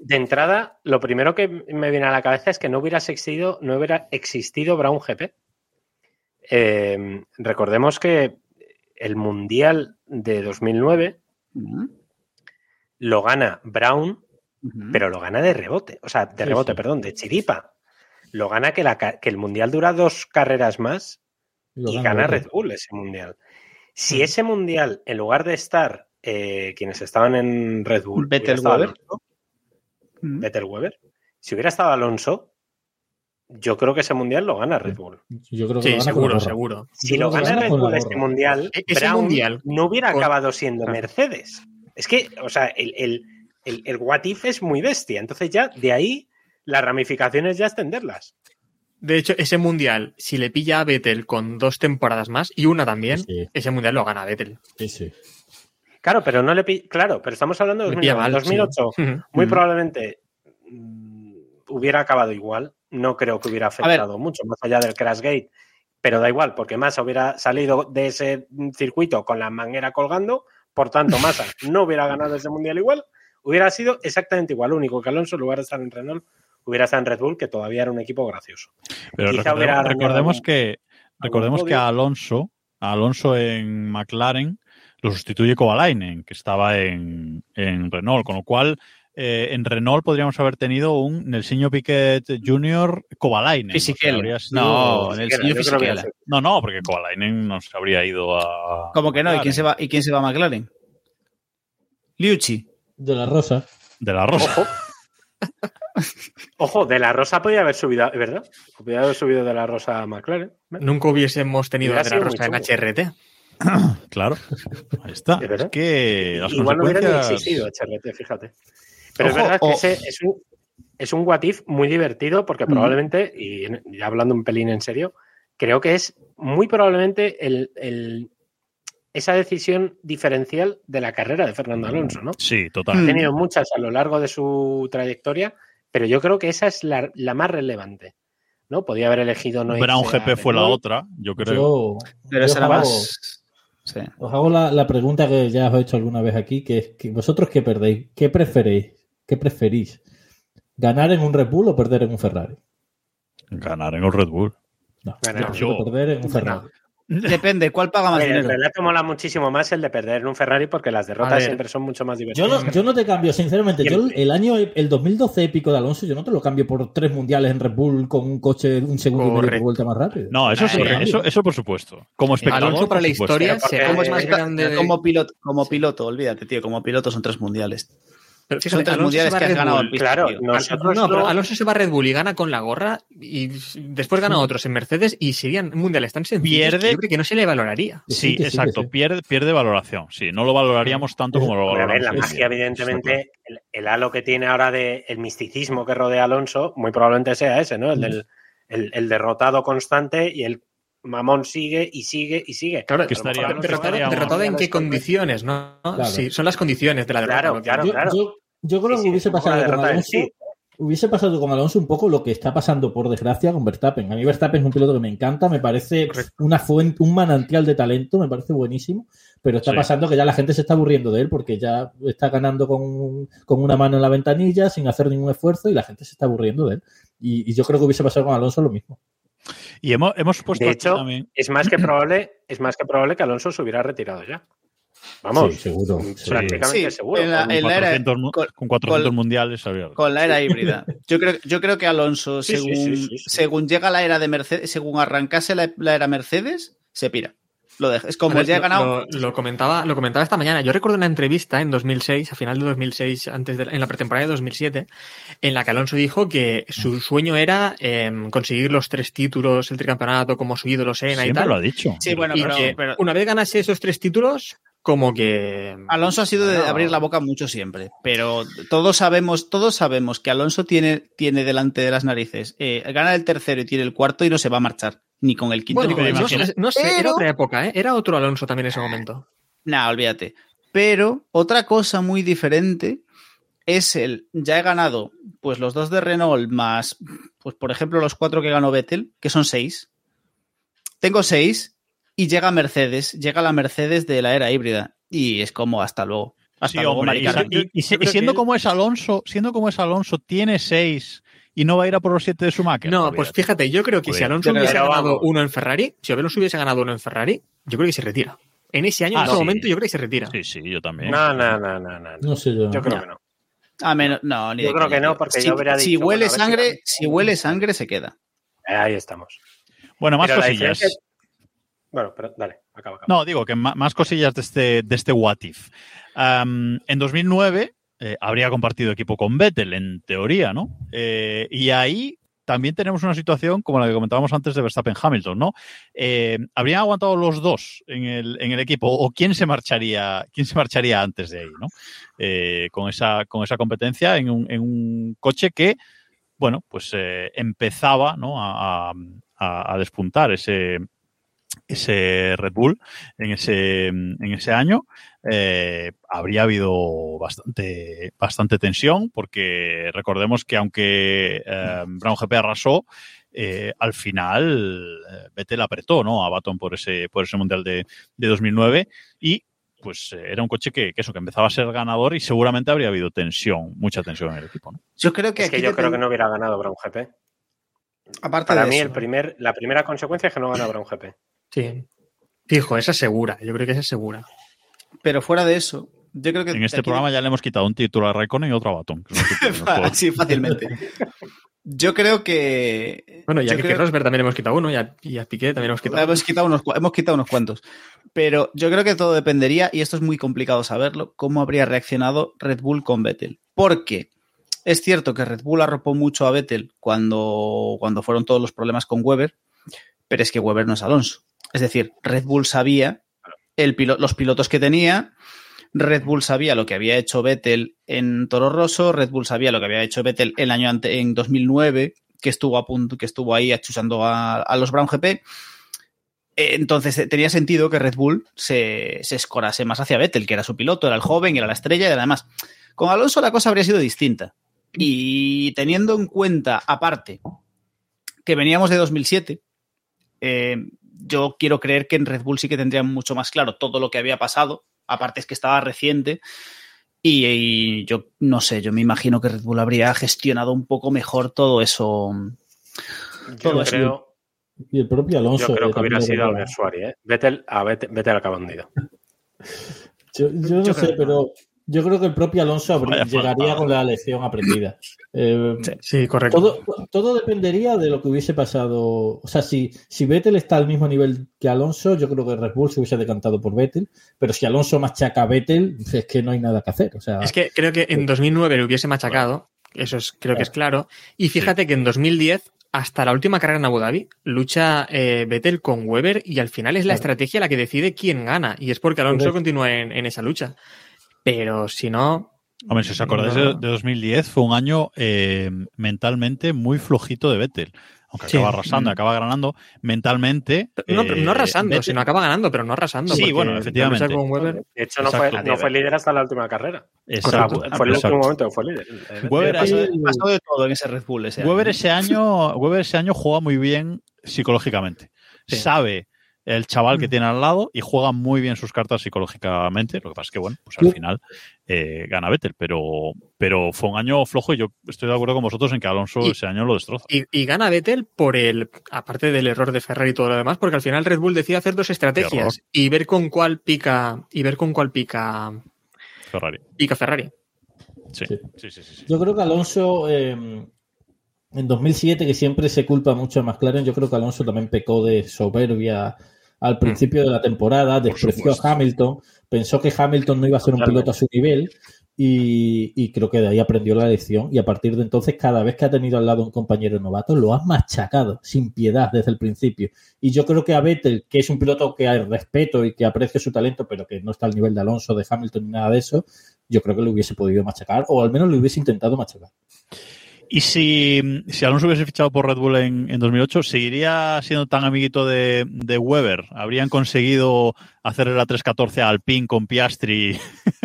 de entrada, lo primero que me viene a la cabeza es que no hubiera existido, no hubiera existido Brown GP. Eh, recordemos que el Mundial de 2009 Lo gana Brown, pero lo gana de rebote, o sea, de Sí, rebote, sí. perdón, de chiripa. Lo gana que, la ca- que el Mundial dura dos carreras más lo y gana. Red Bull ese Mundial. Si ese Mundial, en lugar de estar eh, quienes estaban en Red Bull, Weber. Alonso. Vettel Weber. Si hubiera estado Alonso, yo creo que ese mundial lo gana Red Bull. Yo creo que Sí, lo gana seguro, seguro. Si lo gana gana Red Bull este mundial, E- ese Brown mundial no hubiera con- acabado siendo Claro. Mercedes. Es que, o sea, el, el, el, el what if es muy bestia. Entonces ya de ahí las ramificaciones ya extenderlas. De hecho, ese mundial, si le pilla a Vettel con dos temporadas más y una también, Sí. ese mundial lo gana Vettel. Sí, sí. Claro, pero no le Claro, pero estamos hablando de Le pilla 2009. mal, 2008. sí. Muy (laughs) Mm. probablemente mm, hubiera acabado igual. No creo que hubiera afectado mucho, más allá del Crashgate. Pero da igual, porque Massa hubiera salido de ese circuito con la manguera colgando. Por tanto, Massa (laughs) no hubiera ganado ese mundial igual. Hubiera sido exactamente igual. Lo único que Alonso, en lugar de estar en Renault, hubiera estado en Red Bull, que todavía era un equipo gracioso. Pero Quizá recordemos, que, recordemos que a Alonso, a Alonso en McLaren lo sustituye Kovalainen, que estaba en, en Renault, con lo cual eh, en Renault podríamos haber tenido un Nelsinho Piquet Jr. Kovalainen. Fisichella. O sea, habría sido- No, que Fisichella. no, no, porque Kovalainen no se habría ido a. ¿Cómo que no? ¿Y quién se va, ¿y quién se va a McLaren? Liucci. De la Rosa. De la Rosa. Ojo. (laughs) Ojo, de la Rosa podía haber subido, ¿verdad? Podía haber subido de la Rosa a McLaren. Nunca hubiésemos tenido De la Rosa en HRT. Claro. (laughs) Ahí está. Es que las Igual no hubiera ni consecuencias. existido HRT, fíjate. Pero Ojo, es verdad que o- ese es un, es un what if muy divertido porque Mm. probablemente, y ya hablando un pelín en serio, creo que es muy probablemente el, el- esa decisión diferencial de la carrera de Fernando Alonso, ¿no? Sí, total. Ha Mm. tenido muchas a lo largo de su trayectoria, pero yo creo que esa es la, la más relevante. ¿no? Podía haber elegido no Brown a GP fue la otra, yo creo. Yo, Pero yo esa era os hago- más. Sí. Os hago la, la pregunta que ya os he hecho alguna vez aquí, que es que vosotros qué perdéis, qué preferéis, qué preferís, ganar en un Red Bull o perder en un Ferrari. Ganar en el Red Bull. No, Ganar. yo perder en un Ferrari. Depende, ¿cuál paga más Oye, el dinero? relato mola muchísimo más el de perder en un Ferrari porque las derrotas siempre son mucho más Yo divertidas. no, yo no te cambio, sinceramente. Yo el, el año, el 2012 épico de Alonso, yo no te lo cambio por tres mundiales en Red Bull con un coche un segundo y medio por Correcto. vuelta más rápido. No, eso sí, eso, eso por supuesto. Como espectador. Alonso para por la historia Pero porque- será ¿Cómo el es más Está- grande. de- como piloto, como piloto, olvídate, tío, como piloto son tres mundiales. Pero Son tres mundiales que has ganado Bull. Claro, no, pero Alonso se va a Red Bull y gana con la gorra y después gana otros en Mercedes y serían mundiales tan sencillos Pierde- que yo creo que no se le valoraría. Sí, exacto. sí. Pierde, pierde valoración. Sí, no lo valoraríamos tanto como lo Pero, a ver, valoramos. la magia, evidentemente, el, el halo que tiene ahora de el misticismo que rodea a Alonso, muy probablemente sea ese, ¿no? El del el, el derrotado constante y el mamón sigue y sigue y sigue. Claro, Que estaría- derrotado, derrotado en qué condiciones, ¿no? Claro. Sí, son las condiciones de la derrota. Claro, claro. yo, yo- yo creo Sí, que hubiese pasado con Alonso. sí. Hubiese pasado con Alonso un poco lo que está pasando, por desgracia, con Verstappen. A mí Verstappen es un piloto que me encanta, me parece Correcto. una fuente, un manantial de talento, me parece buenísimo, pero está Sí. pasando que ya la gente se está aburriendo de él porque ya está ganando con, con una mano en la ventanilla, sin hacer ningún esfuerzo, y la gente se está aburriendo de él. Y, y yo creo que hubiese pasado con Alonso lo mismo. Y hemos, hemos puesto De hecho, también. Es más que probable, es más que probable que Alonso se hubiera retirado ya. Vamos, Sí, seguro. prácticamente Sí, seguro. en la- con en la era- 400, mu- con- con 400 con- mundiales había- Con la era híbrida. Yo creo, yo creo que Alonso, Sí, sí, según, sí, sí, sí. según llega la era de Mercedes, según arrancase la, la era Mercedes, se pira. Lo deja. Es como ver, ya he lo- ganado. Lo, lo comentaba, lo comentaba esta mañana. Yo recuerdo una entrevista en 2006, a final de 2006, antes de, en la pretemporada de 2007, en la que Alonso dijo que su sueño era em, conseguir los tres títulos, el tricampeonato, como su ídolo Senna y Siempre tal. lo ha dicho. Sí, bueno, y pero, que pero una vez ganase esos tres títulos, como que... Alonso ha sido de abrir la boca mucho siempre. Pero todos sabemos, todos sabemos que Alonso tiene, tiene delante de las narices. eh, gana el tercero y tiene el cuarto y no se va a marchar. Ni con el quinto Bueno, ni con el no, sé- no sé, era otra época, ¿eh? Era otro Alonso también en ese momento. Nah, olvídate. Pero otra cosa muy diferente es el, ya he ganado, pues los dos de Renault más, pues por ejemplo los cuatro que ganó Vettel, que son seis. Tengo seis y llega Mercedes, llega la Mercedes de la era híbrida y es como hasta luego. Hasta Sí, luego, hombre, y, siendo como es Alonso, siendo como es Alonso, tiene seis y no va a ir a por los siete de Schumacher. No, pues fíjate, yo creo que si Olvídate. Alonso hubiese vamos. ganado uno en Ferrari, si Alonso hubiese ganado uno en Ferrari, yo creo que se retira. En ese año, Ah, en ese sí. momento, yo creo que se retira. Sí, sí, yo también. No, no, no, no, no. No sé yo. Yo creo No. que no. A menos, no, ni Yo creo que no, porque si, yo hubiera si dicho, huele bueno, si sangre, si huele sangre se queda. Eh, Ahí estamos. Bueno, más Pero cosillas. diferencia- Bueno, pero dale, acaba, acaba. No, digo que más cosillas de este, de este What If. En 2009 eh, habría compartido equipo con Vettel, en teoría, ¿no? Eh, y ahí también tenemos una situación como la que comentábamos antes de Verstappen-Hamilton, ¿no? Eh, ¿Habrían aguantado los dos en el, en el equipo? ¿O quién se marcharía, quién se marcharía antes de ahí, ¿no? Con, esa, con esa competencia en un, en un coche que, bueno, pues empezaba ¿no? a, a- a despuntar ese, ese Red Bull en ese, en ese año, eh, habría habido bastante, bastante tensión, porque recordemos que aunque eh, Brown GP arrasó, eh, al final eh, Vettel apretó ¿no? a Baton por ese, por ese Mundial de, de 2009 y pues era un coche que, que eso, que empezaba a ser ganador y seguramente habría habido tensión, mucha tensión en el equipo. ¿no? Yo creo que Es que yo creo ten- que no hubiera ganado Brown GP. aparte Para de mí, eso, el primer, la primera consecuencia es que no gana Brown GP. Sí. Fijo, esa es segura. Yo creo que esa es segura. Pero fuera de eso, yo creo que En este programa ya le hemos quitado un título a Raikkonen y otro a Baton. (laughs) Sí, fácilmente. Yo creo que. Bueno, ya que creo- Rosberg también hemos quitado uno y a, y a Piqué también hemos quitado Hemos quitado, unos, hemos quitado unos cuantos. Pero yo creo que todo dependería, y esto es muy complicado saberlo, cómo habría reaccionado Red Bull con Vettel. Porque es cierto que Red Bull arropó mucho a Vettel cuando, cuando fueron todos los problemas con Weber, pero es que Weber no es Alonso. Es decir, Red Bull sabía los pilotos que tenía, Red Bull sabía lo que había hecho Vettel en Toro Rosso, Red Bull sabía lo que había hecho Vettel el año ante, en 2009, que estuvo a punto, que estuvo ahí achusando a, los Brown GP. Entonces eh, tenía sentido que Red Bull se, se escorase más hacia Vettel, que era su piloto, era el joven, era la estrella y además. Con Alonso la cosa habría sido distinta. Y teniendo en cuenta, aparte, que veníamos de 2007, eh, yo quiero creer que en Red Bull sí que tendrían mucho más claro todo lo que había pasado. Aparte es que estaba reciente. Y, y yo no sé, yo me imagino que Red Bull habría gestionado un poco mejor todo eso. Yo Todo eso. creo, Y el propio Alonso. yo creo eh, que hubiera sido Albert Suárez. ¿eh? Vettel, a Vettel, Vettel acaba hundido. Yo, yo no Yo sé, pero yo creo que el propio Alonso Vaya llegaría con la lección aprendida. Eh, Sí, correcto. todo, todo dependería de lo que hubiese pasado. O sea, si, si Vettel está al mismo nivel que Alonso, yo creo que Red Bull se hubiese decantado por Vettel. Pero si Alonso machaca a Vettel, es que no hay nada que hacer. O sea, Es que creo que en 2009 le hubiese machacado, eso es, creo que es claro. Y fíjate que en 2010, hasta la última carrera en Abu Dhabi, lucha eh, Vettel con Weber y al final es la Claro. estrategia la que decide quién gana. Y es porque Alonso Correcto. continúa en, en esa lucha. Pero si no, Hombre, si os acordáis de, de 2010, fue un año eh, mentalmente muy flojito de Vettel. Aunque Sí. acaba arrasando, acaba ganando, mentalmente. No, pero no eh, arrasando, Vettel- sino acaba ganando, pero no arrasando. Sí, bueno, efectivamente. lucha con Weber- De hecho, no fue, no fue líder hasta la última carrera. Exacto, O sea, fue el último momento que fue líder. Weber Pasó, pasó de todo en ese Red Bull ese año. Weber ese año, Weber ese año juega muy bien psicológicamente. Sí. Sabe el chaval que Mm. tiene al lado y juega muy bien sus cartas psicológicamente. Lo que pasa es que, bueno, pues al final eh, gana Vettel, pero, pero fue un año flojo y yo estoy de acuerdo con vosotros en que Alonso Y- ese año lo destroza. Y, y gana Vettel por el, aparte del error de Ferrari y todo lo demás, porque al final Red Bull decide hacer dos estrategias y ver con cuál pica, y ver con cuál pica, Ferrari. pica Ferrari. Sí, Sí. sí, sí. sí, sí. Yo creo que Alonso, eh, en 2007, que siempre se culpa mucho a McLaren, yo creo que Alonso también pecó de soberbia al principio de la temporada, despreció a Hamilton, pensó que Hamilton no iba a ser un piloto a su nivel y, y creo que de ahí aprendió la lección y a partir de entonces cada vez que ha tenido al lado un compañero novato lo ha machacado sin piedad desde el principio. Y yo creo que a Vettel, que es un piloto que hay respeto y que aprecio su talento, pero que no está al nivel de Alonso, de Hamilton ni nada de eso, yo creo que lo hubiese podido machacar o al menos lo hubiese intentado machacar. Y si, si Alonso hubiese fichado por Red Bull en, en 2008, ¿seguiría siendo tan amiguito de, de Weber? ¿Habrían conseguido hacer la 314 a Alpine con Piastri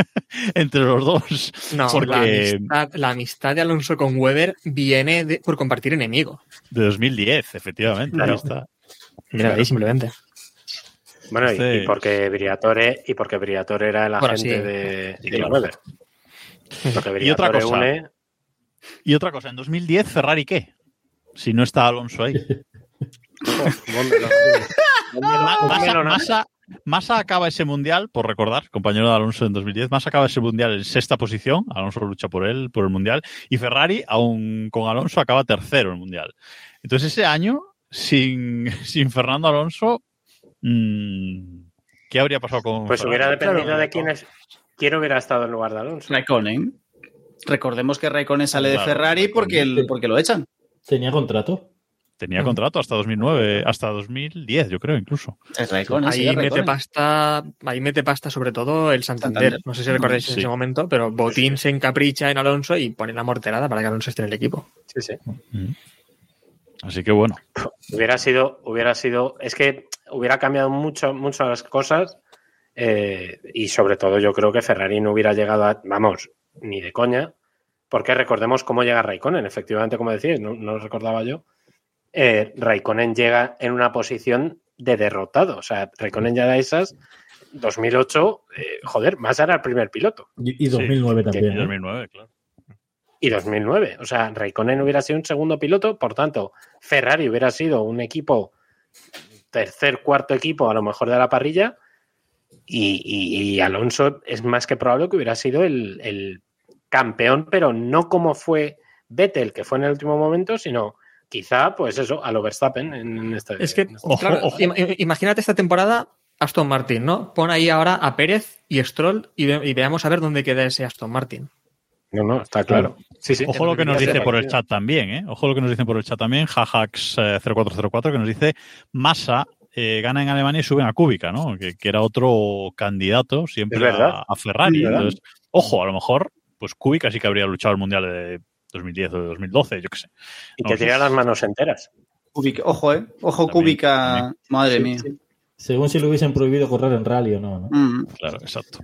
(laughs) entre los dos? No, Porque- la, amistad, la amistad de Alonso con Weber viene de- por compartir enemigo. De 2010, efectivamente. Claro. Ahí está. Mira, ahí simplemente. Bueno, y, y porque Briatore, y porque Briatore era el Bueno, agente sí. de, Sí, de. Weber. Porque Y otra cosa. une- Y otra cosa, en 2010, ¿Ferrari qué? Si no está Alonso ahí. (laughs) Massa, ¿no? Massa- Massa acaba ese mundial, por recordar, compañero de Alonso en 2010, Massa acaba ese mundial en sexta posición, Alonso lucha por él, por el mundial, y Ferrari, aún con Alonso, acaba tercero en el mundial. Entonces ese año, sin, (laughs) sin Fernando Alonso, mm, ¿qué habría pasado con Pues Ferrari? hubiera dependido Claro. de quién, es, quién hubiera estado en lugar de Alonso. Raikkonen. Recordemos que Raikkonen sale de Ferrari porque, el- porque lo echan. Tenía contrato. Tenía contrato hasta 2009, hasta 2010, yo creo, incluso. Es Raikkonen, sí, Ahí es mete pasta, ahí mete pasta sobre todo el Santander. Santander. No sé si recordáis en ese momento, pero Botín se encapricha en Alonso y pone la morterada para que Alonso esté en el equipo. Sí, sí. Así que bueno, Hubiera sido, hubiera sido, es que hubiera cambiado mucho, mucho las cosas eh, y sobre todo yo creo que Ferrari no hubiera llegado a, vamos, ni de coña, porque recordemos cómo llega Raikkonen, efectivamente, como decíais, no, no lo recordaba yo, eh, Raikkonen llega en una posición de derrotado, o sea, Raikkonen ya da esas, 2008, eh, joder, más era el primer piloto. Y, y 2009 que también. ¿eh? 2009, claro. y 2009. O sea, Raikkonen hubiera sido un segundo piloto, por tanto, Ferrari hubiera sido un equipo, tercer, cuarto equipo a lo mejor de la parrilla, y, y- y Alonso es más que probable que hubiera sido el, el campeón, pero no como fue Vettel, que fue en el último momento, sino quizá, pues eso, a lo Verstappen en, en este. Es que, en este- Ojo, claro, ojo. im- imagínate esta temporada Aston Martin, ¿no? Pon ahí ahora a Pérez y Stroll y, ve- y veamos a ver dónde queda ese Aston Martin. No, no, está claro. Sí, sí. Ojo lo que nos dice por el chat también, ¿eh? Ojo lo que nos dicen por el chat también, Jajax0404, que nos dice Massa eh, gana en Alemania y suben a Kubica, ¿no? Que, que era otro candidato siempre Es verdad. a, a Ferrari. Es verdad. Entonces, ojo, a lo mejor, pues Kubica sí que habría luchado el Mundial de 2010 o de 2012, yo qué sé. Y No, que tenía las manos enteras. Kubica- Ojo, ¿eh? Ojo, también. Madre Sí, mía. sí. Según si lo hubiesen prohibido correr en rally o no. ¿no? Mm. Claro, exacto.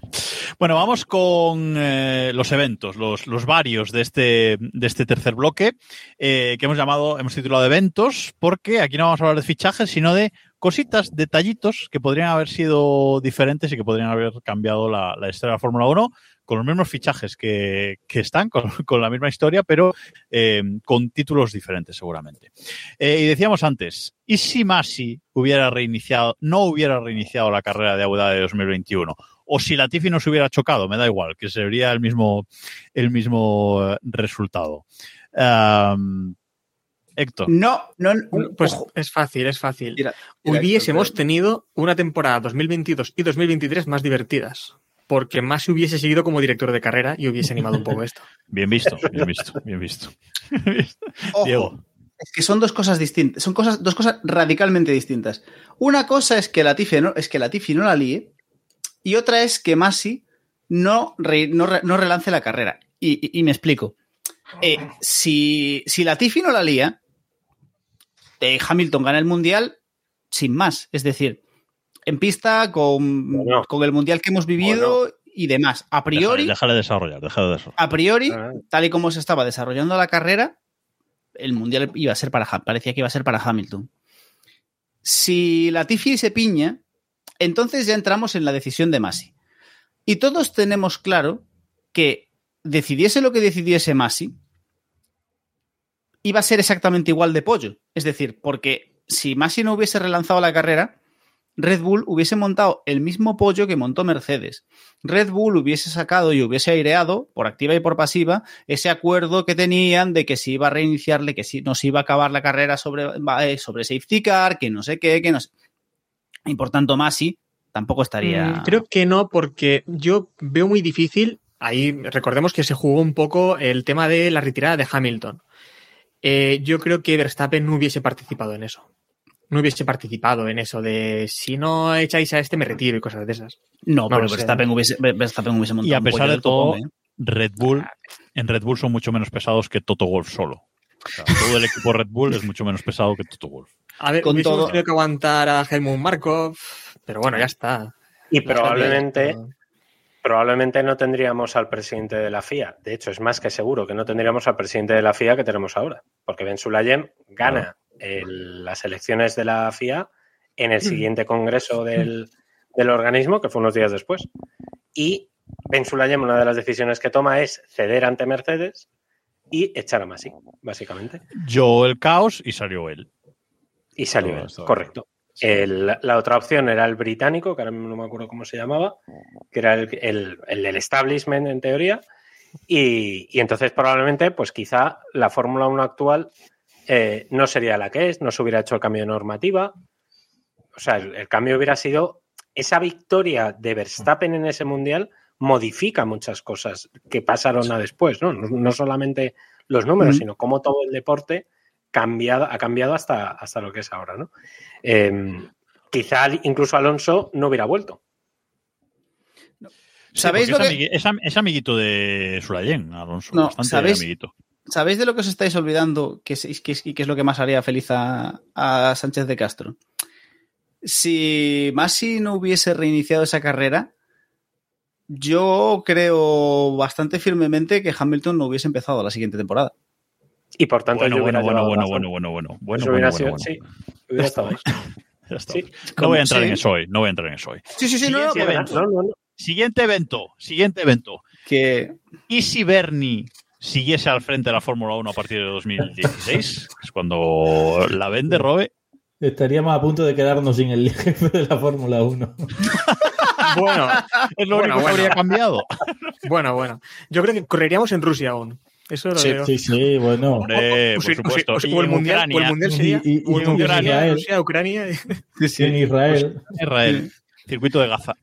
Bueno, vamos con eh, los eventos, los, los varios de este, de este tercer bloque, eh, que hemos llamado, hemos titulado eventos, porque aquí no vamos a hablar de fichajes, sino de cositas, detallitos que podrían haber sido diferentes y que podrían haber cambiado la, historia de la Fórmula 1 con los mismos fichajes que, que están, con, (laughs) con la misma historia, pero eh, con títulos diferentes seguramente. Eh, y decíamos antes, ¿y si Masi hubiera reiniciado, no hubiera reiniciado la carrera de Abu de 2021? O si Latifi no se hubiera chocado, me da igual, que sería el mismo, el mismo eh, resultado. Héctor, No, no, Pues ojo. es fácil, es fácil. Mira, mira, Hubiésemos tenido una temporada 2022 y 2023 más divertidas. Porque más se hubiese seguido como director de carrera y hubiese animado un poco esto. (laughs) bien visto, bien visto, bien visto. (laughs) Ojo, Diego. Es que son dos cosas distintas, son cosas, dos cosas radicalmente distintas. Una cosa es que Latifi no, es que Latifi no la líe, y otra es que Masi no, re- no, re- no relance la carrera. Y, y- y me explico. Eh, si, si la Tiffy no la lía, eh, Hamilton gana el mundial sin más. Es decir, en pista con, Bueno. con el mundial que hemos vivido y demás. A priori, Déjale, déjale desarrollar, déjale desarrollar. a priori, Ah. tal y como se estaba desarrollando la carrera, el mundial iba a ser para parecía que iba a ser para Hamilton. Si la Tiffy se piña, entonces ya entramos en la decisión de Masi. Y todos tenemos claro que decidiese lo que decidiese Masi, iba a ser exactamente igual de pollo. Es decir, porque si Masi no hubiese relanzado la carrera, Red Bull hubiese montado el mismo pollo que montó Mercedes. Red Bull hubiese sacado y hubiese aireado, por activa y por pasiva, ese acuerdo que tenían de que se iba a reiniciarle, que si no se iba a acabar la carrera sobre, eh, sobre safety car, que no sé qué, que no sé. Y por tanto, Masi tampoco estaría. Mm, Creo que no, porque yo veo muy difícil. Ahí recordemos que se jugó un poco el tema de la retirada de Hamilton. Eh, yo creo que Verstappen no hubiese participado en eso. No hubiese participado en eso de si no echáis a este me retiro y cosas de esas. No, No pero. Verstappen, hubiese, Verstappen hubiese montado Y a pesar de todo, ¿eh? Red Bull, en Red Bull son mucho menos pesados que Toto Wolf solo. O sea, todo el equipo Red Bull es mucho menos pesado que Toto Wolf. A ver, Con todo- tenido que aguantar a Helmut Markov, pero bueno, ya está. Y probablemente, Pero- probablemente no tendríamos al presidente de la FIA. De hecho, es más que seguro que no tendríamos al presidente de la FIA que tenemos ahora. Porque Ben Sulayem gana el- las elecciones de la FIA en el siguiente congreso del, del organismo, que fue unos días después. Y Ben Sulayem, una de las decisiones que toma es ceder ante Mercedes y echar a Masi, básicamente. Yo el caos y salió él. Y salió él, correcto. El- la otra opción era el británico, que ahora mismo no me acuerdo cómo se llamaba, que era el, el- el del establishment en teoría. Y, y entonces probablemente, pues quizá la Fórmula 1 actual eh, no sería la que es, no se hubiera hecho el cambio de normativa. O sea, el, el cambio hubiera sido esa victoria de Verstappen en ese mundial modifica muchas cosas que pasaron a después, ¿no? No, no solamente los números, Mm. sino cómo todo el deporte cambiado, ha cambiado hasta, hasta lo que es ahora, ¿no? Eh, quizá incluso Alonso no hubiera vuelto. ¿Sabéis Sí, lo porque que- es, amigui- es am- es amiguito de Sulayen, Alonso. No, bastante ¿sabéis? amiguito. ¿Sabéis de lo que os estáis olvidando que es, que es- que es lo que más haría feliz a, a Sánchez de Castro? Si Masi no hubiese reiniciado esa carrera, yo creo bastante firmemente que Hamilton no hubiese empezado la siguiente temporada. Y por tanto, Bueno, yo bueno, bueno, bueno, bueno, bueno, bueno, bueno, Eso bueno, sido- bueno. sí, hubiera estado ahí. (laughs) Ya está. Sí. No voy a entrar Sí. en eso hoy, no voy a entrar en eso hoy. Sí, sí, sí, no, no, Siguiente pero evento. No, no, no. Siguiente evento, siguiente evento. que ¿Y si Bernie siguiese al frente de la Fórmula 1 a partir de 2016? que (laughs) es cuando la vende Robe. Estaríamos a punto de quedarnos sin el jefe de la Fórmula 1. (laughs) Bueno, Es lo Bueno, único que bueno. habría cambiado. bueno, bueno. Yo creo que correríamos en Rusia aún. Eso lo Sí, veo. Sí, sí, bueno. Hombre, O por supuesto. o el mundial, o Ucrania, el mundial sería Y- Israel. Rusia, Ucrania. En Israel. Israel, circuito de Gaza.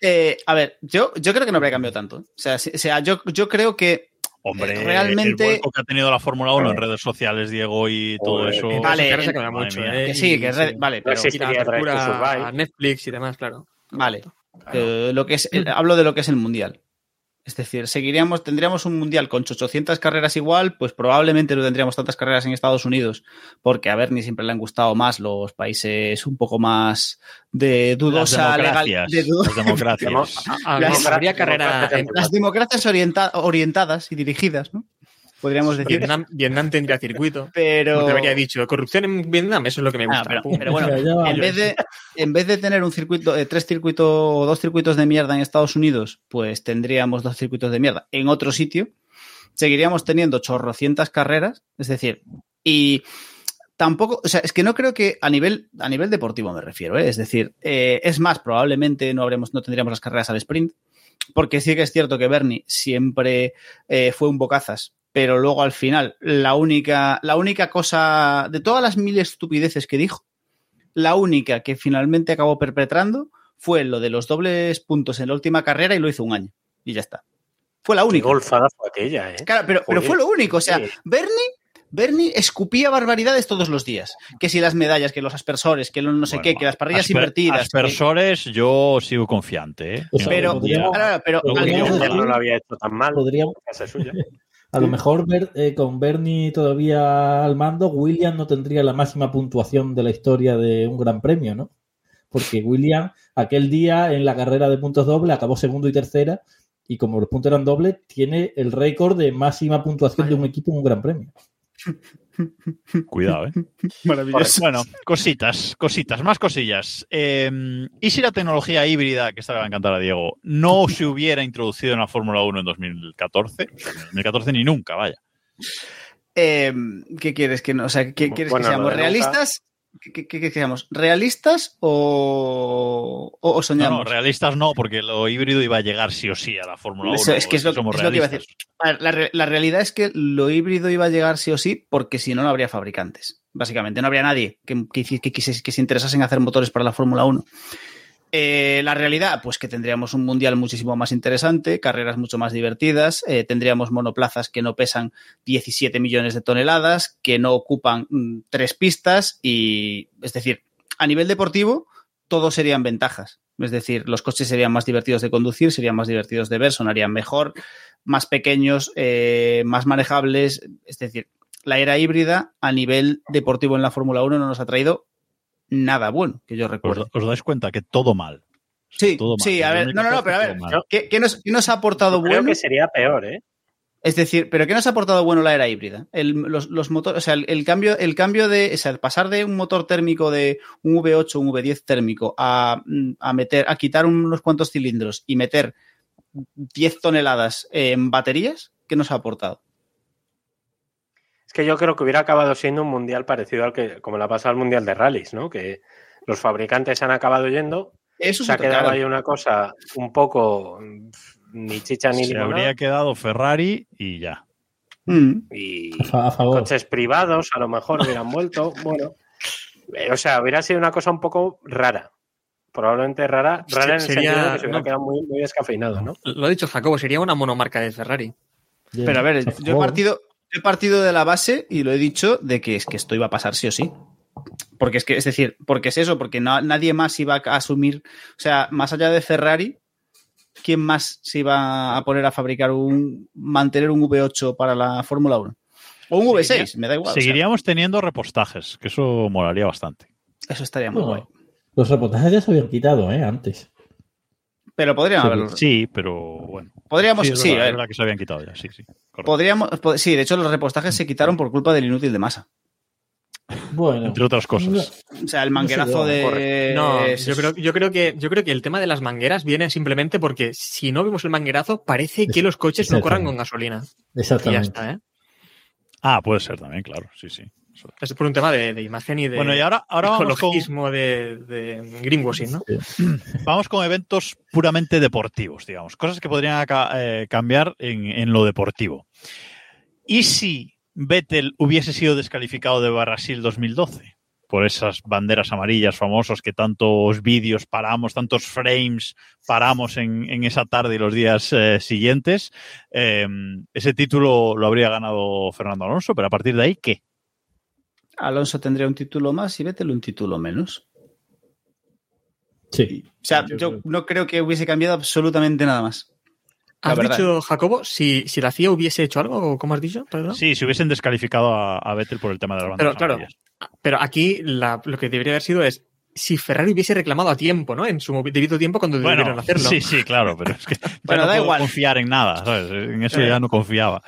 Eh, a ver, yo, yo creo que no habría cambiado tanto. O sea, si- o sea yo, yo creo que Hombre, Realmente- el vuelco que ha tenido la Fórmula 1 en redes sociales, Diego, y todo Joder, eso. que Vale, eh, cambia madre mucho, mía. ¿eh? que sí, que Y- re- vale, pero y la apertura a Netflix y demás, claro. Vale. Eh, lo que es, eh, hablo de lo que es el mundial. Es decir, seguiríamos, tendríamos un mundial con 800 carreras igual, pues probablemente no tendríamos tantas carreras en Estados Unidos, porque a Bernie siempre le han gustado más los países un poco más de dudosa legal, de du- Las democracias. Las- (laughs) carrera en las democracias orienta- orientadas y dirigidas, ¿no? Podríamos decir. Vietnam. Vietnam tendría circuito. Pero. Como te habría dicho, corrupción en Vietnam, eso es lo que me Ah, gusta. pero, Pum. pero bueno, vez, de, en vez de tener un circuito, eh, tres circuitos o dos circuitos de mierda en Estados Unidos, pues tendríamos dos circuitos de mierda en otro sitio. Seguiríamos teniendo chorrocientas carreras, es decir, y tampoco, o sea, es que no creo que a nivel, a nivel deportivo me refiero, ¿eh? es decir, eh, es más, probablemente no, habremos, no tendríamos las carreras al sprint, porque sí que es cierto que Bernie siempre eh, fue un bocazas, pero luego al final la única, la única cosa, de todas las mil estupideces que dijo, la única que finalmente acabó perpetrando fue lo de los dobles puntos en la última carrera y lo hizo un año. Y ya está. Fue la Qué única. golfada fue aquella, ¿eh? Claro, pero, fue lo único. O sea. Bernie, Bernie escupía barbaridades todos los días. Que si las medallas, que los aspersores, que los no sé Bueno, qué, que las parrillas asper- invertidas. que- Aspersores, yo sigo confiante. ¿eh? Sea, Pero, claro, pero no lo había hecho tan mal. Podríamos. A lo mejor eh, con Bernie todavía al mando, William no tendría la máxima puntuación de la historia de un gran premio, ¿no? Porque William aquel día en la carrera de puntos doble acabó segundo y tercera y como los puntos eran dobles, tiene el récord de máxima puntuación de un equipo en un gran premio. (laughs) Cuidado, ¿eh? (laughs) Maravilloso. Bueno, cositas, cositas, más cosillas. Eh, ¿Y si la tecnología híbrida, que esta le va a encantar a Diego, no se hubiera introducido en la Fórmula 1 en 2014? En 2014 ni nunca, vaya. Eh, ¿Qué quieres que no? O sea, ¿qué quieres Bueno, que seamos realistas? ¿Qué, qué-? ¿Realistas o, o, o No, soñamos? no, realistas no, porque lo híbrido iba a llegar sí o sí a la Fórmula 1. Eso es que es lo- es que iba a ver, la, re- la realidad es que lo híbrido iba a llegar sí o sí, porque si no, no habría fabricantes. Básicamente, no habría nadie que, que, que, que se interesase en hacer motores para la Fórmula 1. Eh, la realidad, pues que tendríamos un mundial muchísimo más interesante, carreras mucho más divertidas, eh, tendríamos monoplazas que no pesan 17 millones de toneladas, que no ocupan mm, tres pistas y, es decir, a nivel deportivo, todo serían ventajas. Es decir, los coches serían más divertidos de conducir, serían más divertidos de ver, sonarían mejor, más pequeños, eh, más manejables. Es decir, la era híbrida a nivel deportivo en la Fórmula 1 no nos ha traído nada bueno, que yo ¿Os, recuerdo. os dais cuenta que todo mal? Sí, todo mal. sí, a ver, no, no, no, pero a ver, 2014 todo mal. ¿qué, qué nos, qué nos ha aportado Creo bueno? que sería peor, ¿eh? Es decir, ¿pero qué nos ha aportado bueno la era híbrida? El, los, los motores, o sea, el, el cambio, el cambio de, o sea, el pasar de un motor térmico de un V8, un V10 térmico a, a meter, a quitar unos cuantos cilindros y meter 10 toneladas en baterías, ¿qué nos ha aportado? Que yo creo que hubiera acabado siendo un mundial parecido al que, como le ha pasado al mundial de rallies, ¿no? Que los fabricantes han acabado yendo, Eso se ha quedado ahí una cosa un poco mm, ni chicha ni Se habría quedado Ferrari y ya. Mm. Y A, favor. coches privados a lo mejor hubieran vuelto. (laughs) Bueno, eh, o sea, hubiera sido una cosa un poco rara. Probablemente rara, rara en el Sería- sentido de que se hubiera no. quedado muy, muy descafeinado, ¿no? Lo ha dicho Jacobo, sería una monomarca de Ferrari. Pero a ver, yo he partido, he partido de la base y lo he dicho de que es que esto iba a pasar sí o sí. Porque es que, es decir, porque es eso, porque no- nadie más iba a asumir, o sea, más allá de Ferrari, ¿quién más se iba a poner a fabricar un, mantener un V8 para la Fórmula 1? O un V6, me da igual. o sea, Seguiríamos teniendo repostajes, que eso molaría bastante. eso estaría muy Bueno, guay. los reportajes ya se habían quitado, ¿eh? Antes. Pero podrían Sí, haberlo. Sí, pero bueno. Podríamos, es sí, verdad, a ver, que se habían quitado ya, sí, sí. correcto. podríamos, po- sí, de hecho los repostajes se quitaron por culpa del inútil de masa. Bueno, Entre otras cosas. no- O sea, el manguerazo No sé, de... No, es- yo creo, yo creo que yo creo que el tema de las mangueras viene simplemente porque si no vemos el manguerazo, parece que los coches no corran con gasolina. Y ya exactamente. está, ¿eh? Ah, puede ser también, claro, sí, sí. Es por un tema de, de imagen y de Bueno, y ahora, ahora vamos con, de, de greenwashing, ¿no? (clears throat) vamos con eventos puramente deportivos, digamos. Cosas que podrían eh, cambiar en, en lo deportivo. ¿Y si Vettel hubiese sido descalificado de Brasil 2012? Por esas banderas amarillas famosas que tantos vídeos paramos, tantos frames paramos en, en esa tarde y los días eh, siguientes. Eh, ese título lo habría ganado Fernando Alonso, pero a partir de ahí, ¿qué? Alonso tendría un título más y Vettel un título menos. Sí. O sea, Yo yo, creo- no creo que hubiese cambiado absolutamente nada más. La ¿Has verdad. dicho, Jacobo, si, si la CIA hubiese hecho algo, o cómo has dicho? Perdón? Sí, si hubiesen descalificado a, a Vettel por el tema de las banderas Pero, claro, amarillas. Pero aquí la- lo que debería haber sido es si Ferrari hubiese reclamado a tiempo, ¿no? En su debido tiempo cuando debieron Bueno, hacerlo. sí, sí, claro, pero es que Bueno, no da puedo igual. confiar en nada, ¿sabes? En eso ya no confiaba.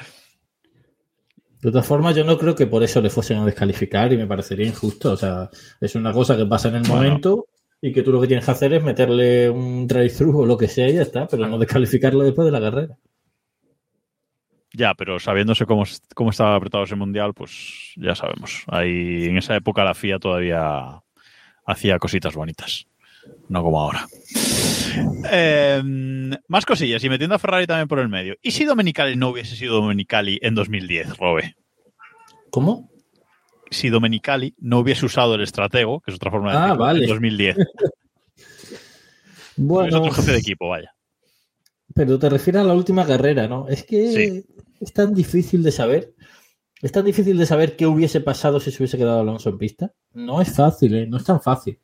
De todas formas, yo no creo que por eso le fuesen a descalificar y me parecería injusto. O sea, es una cosa que pasa en el Bueno. momento y que tú lo que tienes que hacer es meterle un drive-thru o lo que sea y ya está, pero no descalificarlo después de la carrera. Ya, pero sabiéndose cómo, cómo estaba apretado ese mundial, pues ya sabemos. Ahí en esa época la FIA todavía hacía cositas bonitas, no como ahora. Eh, más cosillas, y metiendo a Ferrari también por el medio. ¿Y si Domenicali no hubiese sido Domenicali en 2010, Robe? ¿Cómo? Si Domenicali no hubiese usado el estratego, que es otra forma de Ah, vale. (laughs) en 2010. es Bueno, otro jefe de equipo, vaya. pero te refieres a la última carrera, ¿no? Es que Sí. es tan difícil de saber. es tan difícil de saber qué hubiese pasado si se hubiese quedado Alonso en pista. No es fácil, ¿eh? no es tan fácil.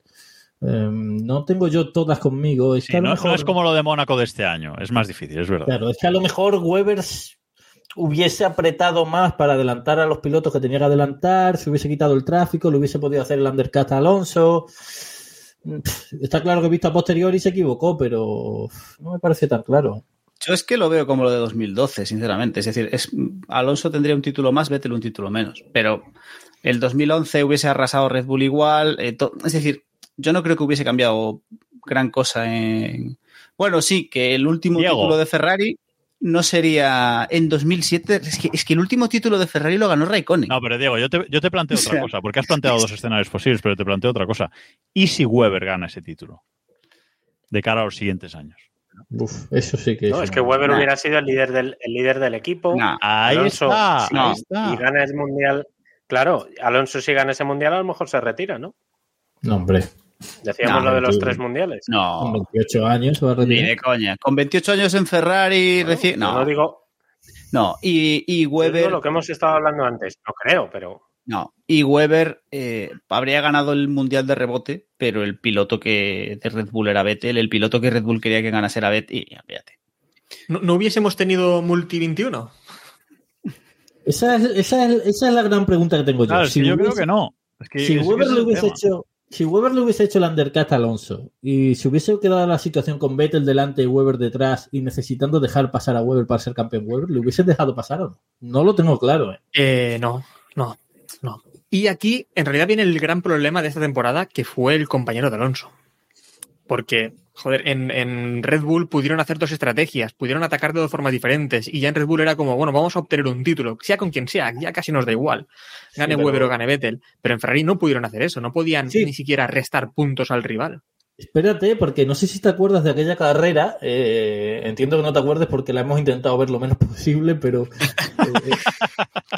Em, no tengo yo todas conmigo. Es Sí, que no, mejor- no es como lo de Mónaco de este año. Es más difícil, es verdad. Claro, es que a lo mejor Weber s- hubiese apretado más para adelantar a los pilotos que tenía que adelantar, se hubiese quitado el tráfico, le hubiese podido hacer el undercut a Alonso. Está claro que visto a posteriori se equivocó, pero no me parece tan claro. Yo es que lo veo como lo de 2012, sinceramente. Es decir, es, Alonso tendría un título más, Vettel un título menos. Pero el 2011 hubiese arrasado Red Bull igual. eh, to- es decir, yo no creo que hubiese cambiado gran cosa en... Bueno, sí, que el último Diego. título de Ferrari no sería en 2007. Es que, es que el último título de Ferrari lo ganó Raikkonen. No, pero Diego, yo te, yo te planteo (laughs) O otra sea, cosa, porque has planteado dos escenarios posibles, pero te planteo otra cosa. ¿Y si Weber gana ese título? De cara a los siguientes años. Uf, eso sí que No, es es que Weber Nah. hubiera sido el líder del, el líder del equipo. Nah. Ahí Alonso, está, si- ahí no, está. Y gana el mundial. Claro, Alonso si gana ese mundial a lo mejor se retira, ¿no? No, hombre, Decíamos No, lo de los tres mundiales. con No, 28 años se va a ni retirar. de coña. Con 28 años en Ferrari, recién. No, no digo, no. Y, y Weber. lo que hemos estado hablando antes. No creo, pero No, y Weber eh, habría ganado el Mundial de rebote, pero el piloto que de Red Bull era Vettel, el piloto que Red Bull quería que ganase era Vettel, y fíjate. ¿No, no hubiésemos tenido Multi 21? Esa es, esa, es, esa es la gran pregunta que tengo yo. Claro, Si yo creo hubiese- que no. Es que- si Weber el hubiese tema. hecho si Weber le hubiese hecho el undercut a Alonso y si hubiese quedado la situación con Vettel delante y Weber detrás y necesitando dejar pasar a Weber para ser campeón Weber, ¿le hubiese dejado pasar o no? No lo tengo claro. ¿eh? Eh, no, no, no. Y aquí, en realidad, viene el gran problema de esta temporada, que fue el compañero de Alonso. Porque, joder, en, en Red Bull pudieron hacer dos estrategias, pudieron atacar de dos formas diferentes, y ya en Red Bull era como, bueno, vamos a obtener un título, sea con quien sea, ya casi nos da igual. Gane Sí, pero- Weber o gane Vettel. Pero en Ferrari no pudieron hacer eso, no podían Sí. ni siquiera restar puntos al rival. Espérate, porque no sé si te acuerdas de aquella carrera. eh, entiendo que no te acuerdes porque la hemos intentado ver lo menos (laughs) posible, pero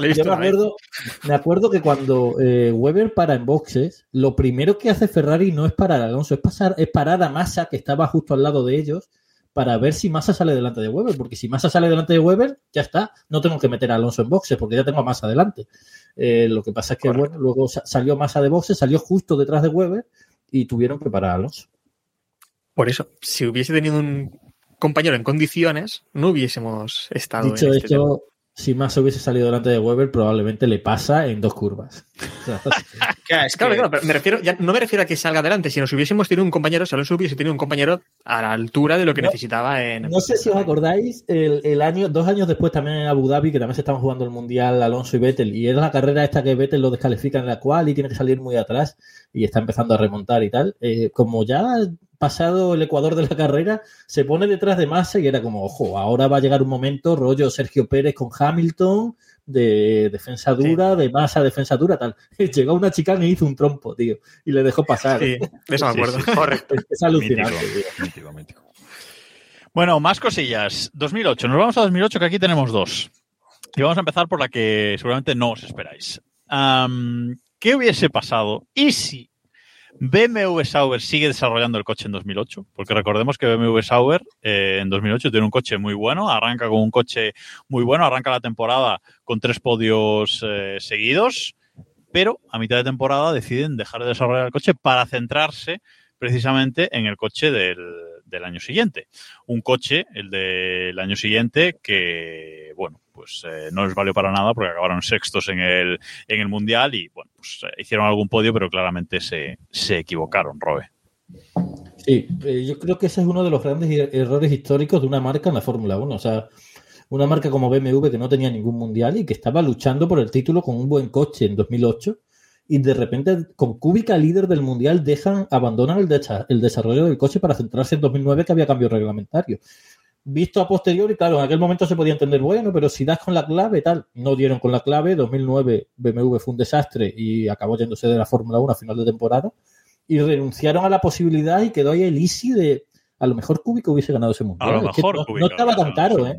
eh, (laughs) yo me acuerdo, me acuerdo que cuando eh, Weber para en boxes, lo primero que hace Ferrari no es parar a Alonso, es, pasar, es parar a Massa, que estaba justo al lado de ellos, para ver si Massa sale delante de Weber, porque si Massa sale delante de Weber, ya está, no tengo que meter a Alonso en boxes, porque ya tengo a Massa delante. Eh, lo que pasa es que, Correcto. bueno, luego sa- salió Massa de boxes, salió justo detrás de Weber y tuvieron que parar a Alonso. Por eso, si hubiese tenido un compañero en condiciones, no hubiésemos estado Dicho en este tema. esto, si Massa hubiese salido delante de Weber, probablemente le pasa en dos curvas. O (laughs) sea, Claro, es Claro, que- claro, pero me refiero, ya no me refiero a que salga adelante, sino si hubiésemos tenido un compañero, si Alonso hubiese tenido un compañero a la altura de lo que No- necesitaba en. No sé si os acordáis, el, el año, dos años después también en Abu Dhabi, que también se estaban jugando el Mundial Alonso y Vettel, y era la carrera esta que Vettel lo descalifica en la cual y tiene que salir muy atrás y está empezando a remontar y tal. Eh, como ya pasado el ecuador de la carrera, se pone detrás de Massa y era como, ojo, ahora va a llegar un momento, rollo Sergio Pérez con Hamilton, de defensa dura, de Massa, defensa dura, tal. (laughs) Llegó una chicana y hizo un trompo, tío, y le dejó pasar. Sí, de eso me acuerdo. sí. correcto. Es, (laughs) es alucinante, Mítico, tío. mítico, mítico. Bueno, más cosillas. 2008. Nos vamos a 2008, que aquí tenemos dos. Y vamos a empezar por la que seguramente no os esperáis. ¿Qué hubiese pasado? ¿Y si BMW Sauber sigue desarrollando el coche en 2008? Porque recordemos que BMW Sauber eh, en 2008 tiene un coche muy bueno, arranca con un coche muy bueno, arranca la temporada con tres podios eh, seguidos, pero a mitad de temporada deciden dejar de desarrollar el coche para centrarse precisamente en el coche del, del año siguiente. Un coche, el del año siguiente, que, bueno, pues eh, no les valió para nada porque acabaron sextos en el, en el Mundial y, bueno, pues eh, hicieron algún podio, pero claramente se, se equivocaron, Robe. Sí, eh, yo creo que ese es uno de los grandes er- errores históricos de una marca en la Fórmula 1. O sea, una marca como BMW que no tenía ningún mundial y que estaba luchando por el título con un buen coche en 2008 y de repente con Kubica líder del mundial dejan abandonan el, el desarrollo del coche para centrarse en 2009 que había cambio reglamentario. Visto a posteriori, claro, en aquel momento se podía entender, bueno, pero si das con la clave, tal, no dieron con la clave, 2009 BMW fue un desastre y acabó yéndose de la Fórmula 1 a final de temporada y renunciaron a la posibilidad y quedó ahí el easy de a lo mejor Kubica hubiese ganado ese mundial. A lo Es que mejor no, Kubica no estaba tan caro, ¿eh?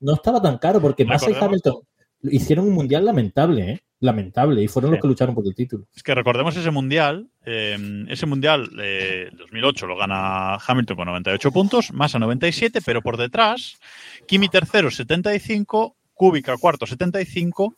No estaba tan caro porque Massa y Hamilton hicieron un mundial lamentable, ¿eh? Lamentable, y fueron los que lucharon por el título. Es que recordemos ese mundial, eh, ese mundial eh, 2008 lo gana Hamilton con 98 puntos, Massa 97, pero por detrás, Kimi tercero 75, Kubica cuarto 75,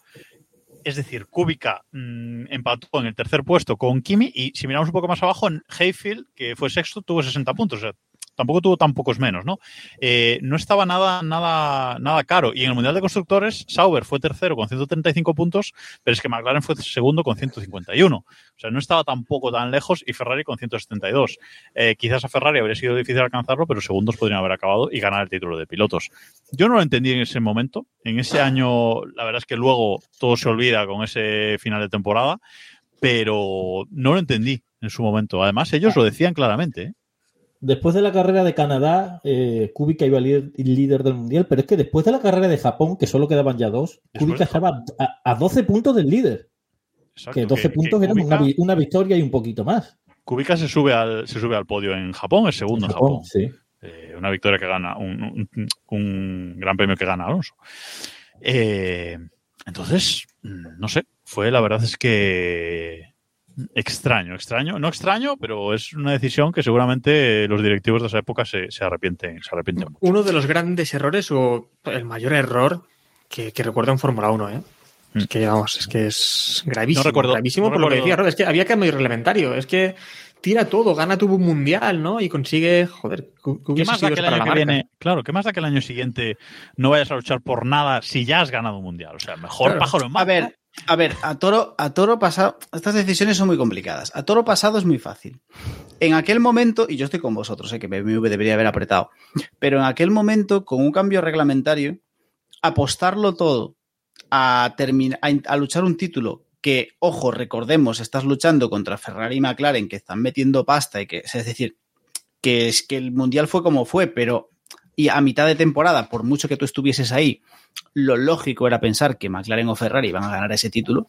es decir, Kubica mmm, empató en el tercer puesto con Kimi y si miramos un poco más abajo, en Hayfield, que fue sexto, tuvo 60 puntos. O sea, tampoco tuvo tan pocos menos, ¿no? Eh, no estaba nada, nada, nada caro. Y en el Mundial de Constructores, Sauber fue tercero con 135 puntos, pero es que McLaren fue segundo con 151. O sea, no estaba tampoco tan lejos y Ferrari con 172. Eh, quizás a Ferrari habría sido difícil alcanzarlo, pero segundos podrían haber acabado y ganar el título de pilotos. Yo no lo entendí en ese momento. En ese año, la verdad es que luego todo se olvida con ese final de temporada, pero no lo entendí en su momento. Además, ellos lo decían claramente. ¿eh? Después de la carrera de Canadá, eh, Kubica iba líder, líder, del mundial, pero es que después de la carrera de Japón, que solo quedaban ya dos, Kubica estaba a, a, 12 puntos del líder. Exacto, que 12 que, puntos que eran Kubica, una, una, victoria y un poquito más. Kubica se sube al, se sube al podio en Japón, el segundo en Japón. Japón. Sí. Eh, una victoria que gana, un, un, un, gran premio que gana Alonso. Eh, entonces, no sé, fue la verdad es que extraño, extraño, no extraño, pero es una decisión que seguramente los directivos de esa época se, se arrepienten, se arrepienten mucho. Uno de los grandes errores o el mayor error que, que recuerdo en Fórmula 1, ¿eh? Es que, vamos, es que es gravísimo. No recuerdo, gravísimo no por lo que decía, es que había cambio reglamentario, es que tira todo, gana tu mundial, ¿no? Y consigue, joder, ¿Qué más da que el año que viene? Claro, ¿qué más da que el año siguiente no vayas a luchar por nada si ya has ganado un mundial? O sea, mejor claro. pájaro en mano. A ver, a ver, a toro, a toro pasado, estas decisiones son muy complicadas. A toro pasado es muy fácil. En aquel momento, y yo estoy con vosotros, sé que BMW debería haber apretado, pero en aquel momento, con un cambio reglamentario, apostarlo todo a, a, a luchar un título que, ojo, recordemos, estás luchando contra Ferrari y McLaren, que están metiendo pasta y que, es decir, que es que el mundial fue como fue, pero y a mitad de temporada, por mucho que tú estuvieses ahí, lo lógico era pensar que McLaren o Ferrari iban a ganar ese título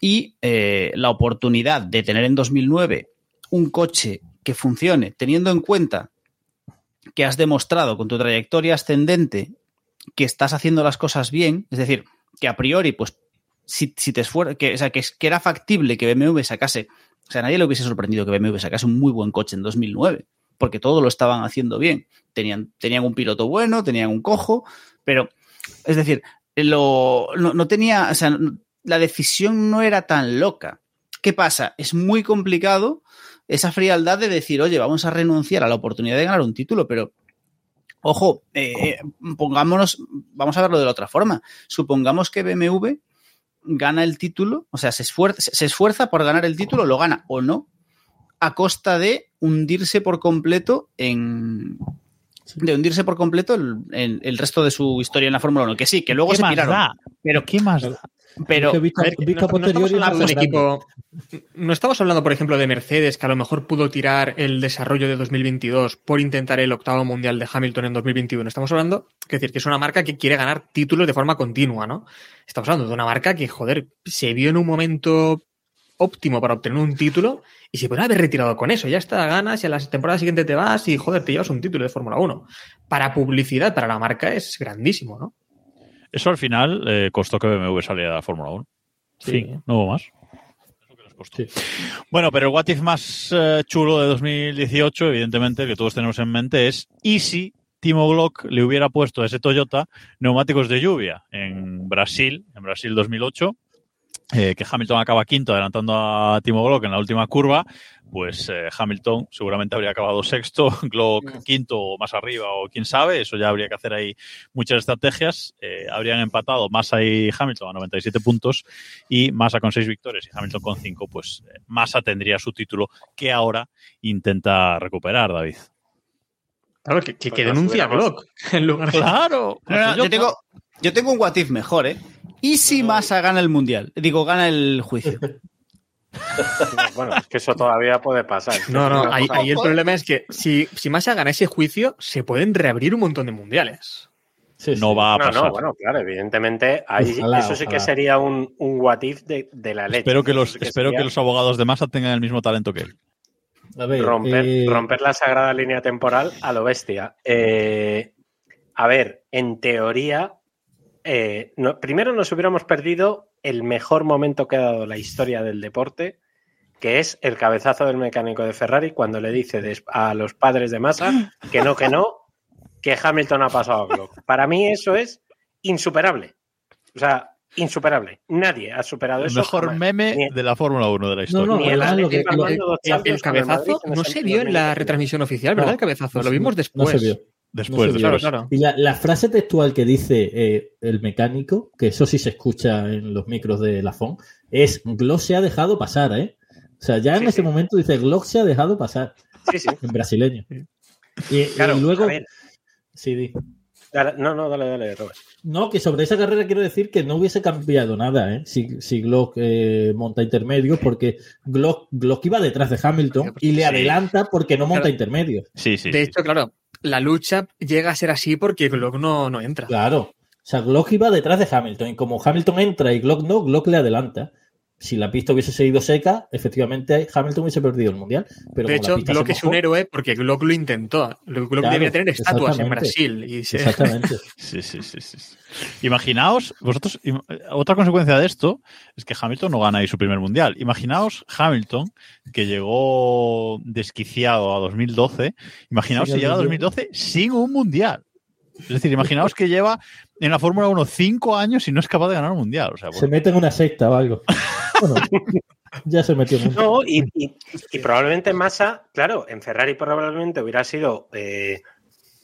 y eh, la oportunidad de tener en 2009 un coche que funcione, teniendo en cuenta que has demostrado con tu trayectoria ascendente que estás haciendo las cosas bien, es decir, que a priori, pues, si, si te esfuerzas, que, o sea, que, era factible que BMW sacase, o sea, nadie le hubiese sorprendido que BMW sacase un muy buen coche en 2009 porque todo lo estaban haciendo bien. Tenían, tenían un piloto bueno, tenían un cojo, pero, es decir, no, tenía, o sea, la decisión no era tan loca. ¿Qué pasa? Es muy complicado esa frialdad de decir, oye, vamos a renunciar a la oportunidad de ganar un título, pero ojo, eh, pongámonos, vamos a verlo de la otra forma. Supongamos que BMW gana el título, o sea, se esfuerza, se esfuerza por ganar el título, lo gana o no, a costa de hundirse por completo en de hundirse por completo el, el, el resto de su historia en la Fórmula 1, que sí, que luego se tiraron. Da? Pero qué más da? Pero vista, ver, vista no, no, estamos hablando de un equipo, no estamos hablando, por ejemplo, de Mercedes, que a lo mejor pudo tirar el desarrollo de 2022 por intentar el octavo mundial de Hamilton en 2021. Estamos hablando, es decir, que es una marca que quiere ganar títulos de forma continua, ¿no? Estamos hablando de una marca que, joder, se vio en un momento óptimo para obtener un título y se puede haber retirado con eso. Ya está, ganas y a la temporada siguiente te vas y joder, te llevas un título de Fórmula 1. Para publicidad, para la marca es grandísimo, ¿no? Eso al final eh, costó que BMW saliera de la Fórmula 1. Sí. Fin, no hubo más. Sí. Bueno, pero el what if más eh, chulo de 2018, evidentemente, que todos tenemos en mente, es ¿y si Timo Glock le hubiera puesto a ese Toyota neumáticos de lluvia en Brasil, en Brasil 2008? Eh, que Hamilton acaba quinto adelantando a Timo Glock en la última curva, pues eh, Hamilton seguramente habría acabado sexto, (laughs) Glock quinto o más arriba o quién sabe, eso ya habría que hacer ahí muchas estrategias, eh, habrían empatado Massa y Hamilton a 97 puntos y Massa con seis victorias y Hamilton con cinco, pues eh, Massa tendría su título que ahora intenta recuperar, David. Claro, que, que, que denuncia a Glock en lugar de... Claro. No, no, yo, tengo, yo tengo un what if mejor, ¿eh? ¿Y si Massa gana el mundial? Digo, gana el juicio. (laughs) bueno, es que eso todavía puede pasar. No, no, ahí, ahí el problema es que si, si Massa gana ese juicio, se pueden reabrir un montón de mundiales. Sí, sí. No va a pasar. No, no, bueno, claro, evidentemente, ahí, ojalá, eso sí ojalá. que sería un, un what if de, de la leche. Espero que los, que espero sería... que los abogados de Massa tengan el mismo talento que él. A ver, romper, eh... romper, la sagrada línea temporal a lo bestia. Eh, a ver, en teoría, eh, no, primero nos hubiéramos perdido el mejor momento que ha dado la historia del deporte, que es el cabezazo del mecánico de Ferrari cuando le dice a los padres de Massa (gasps) que no, que no, que Hamilton ha pasado a Glock. Para mí eso es insuperable. O sea, insuperable. Nadie ha superado El eso. mejor jamás. meme Ni- de la Fórmula 1 de la historia. no, el lo que- lo que- cabezazo no se vio en la 2020. retransmisión oficial, ¿verdad? No, el cabezazo. no Lo vimos no después. se vio. Después, No. Claro, claro. Y la, la frase textual que dice eh, el mecánico, que eso sí se escucha en los micros de la FON, es Glock se ha dejado pasar, ¿eh? O sea, ya en Sí, ese sí. momento dice Glock se ha dejado pasar Sí, sí. en brasileño. Y, Claro, y luego, a ver, sí, di. dale- no, no, dale, dale, Robert. No, que sobre esa carrera quiero decir que no hubiese cambiado nada, ¿eh? Si, si Glock eh, monta intermedios, porque Glock, Glock iba detrás de Hamilton y le Sí. adelanta porque no monta Claro. intermedios. Sí, sí. de sí. hecho, claro, la lucha llega a ser así porque Glock no, no entra. Claro. O sea, Glock iba detrás de Hamilton y como Hamilton entra y Glock no, Glock le adelanta. Si la pista hubiese seguido seca, efectivamente Hamilton hubiese perdido el mundial. Pero de hecho, Glock es un héroe porque Glock lo intentó. Glock Claro, debía tener estatuas en. Brasil. Y se- Exactamente. (laughs) Sí, sí, sí, sí. Imaginaos, vosotros, otra consecuencia de esto es que Hamilton no gana ahí su primer mundial. Imaginaos Hamilton, que llegó desquiciado a 2012, imaginaos Sí, si llega a 2012. 2012 sin un mundial. Es decir, imaginaos que lleva en la Fórmula 1 cinco años y no es capaz de ganar un mundial. O sea, Se mete en una secta o algo. (laughs) Bueno, (laughs) ya se metió mucho. No, y, (laughs) y- y probablemente Massa, claro, en Ferrari probablemente hubiera sido eh,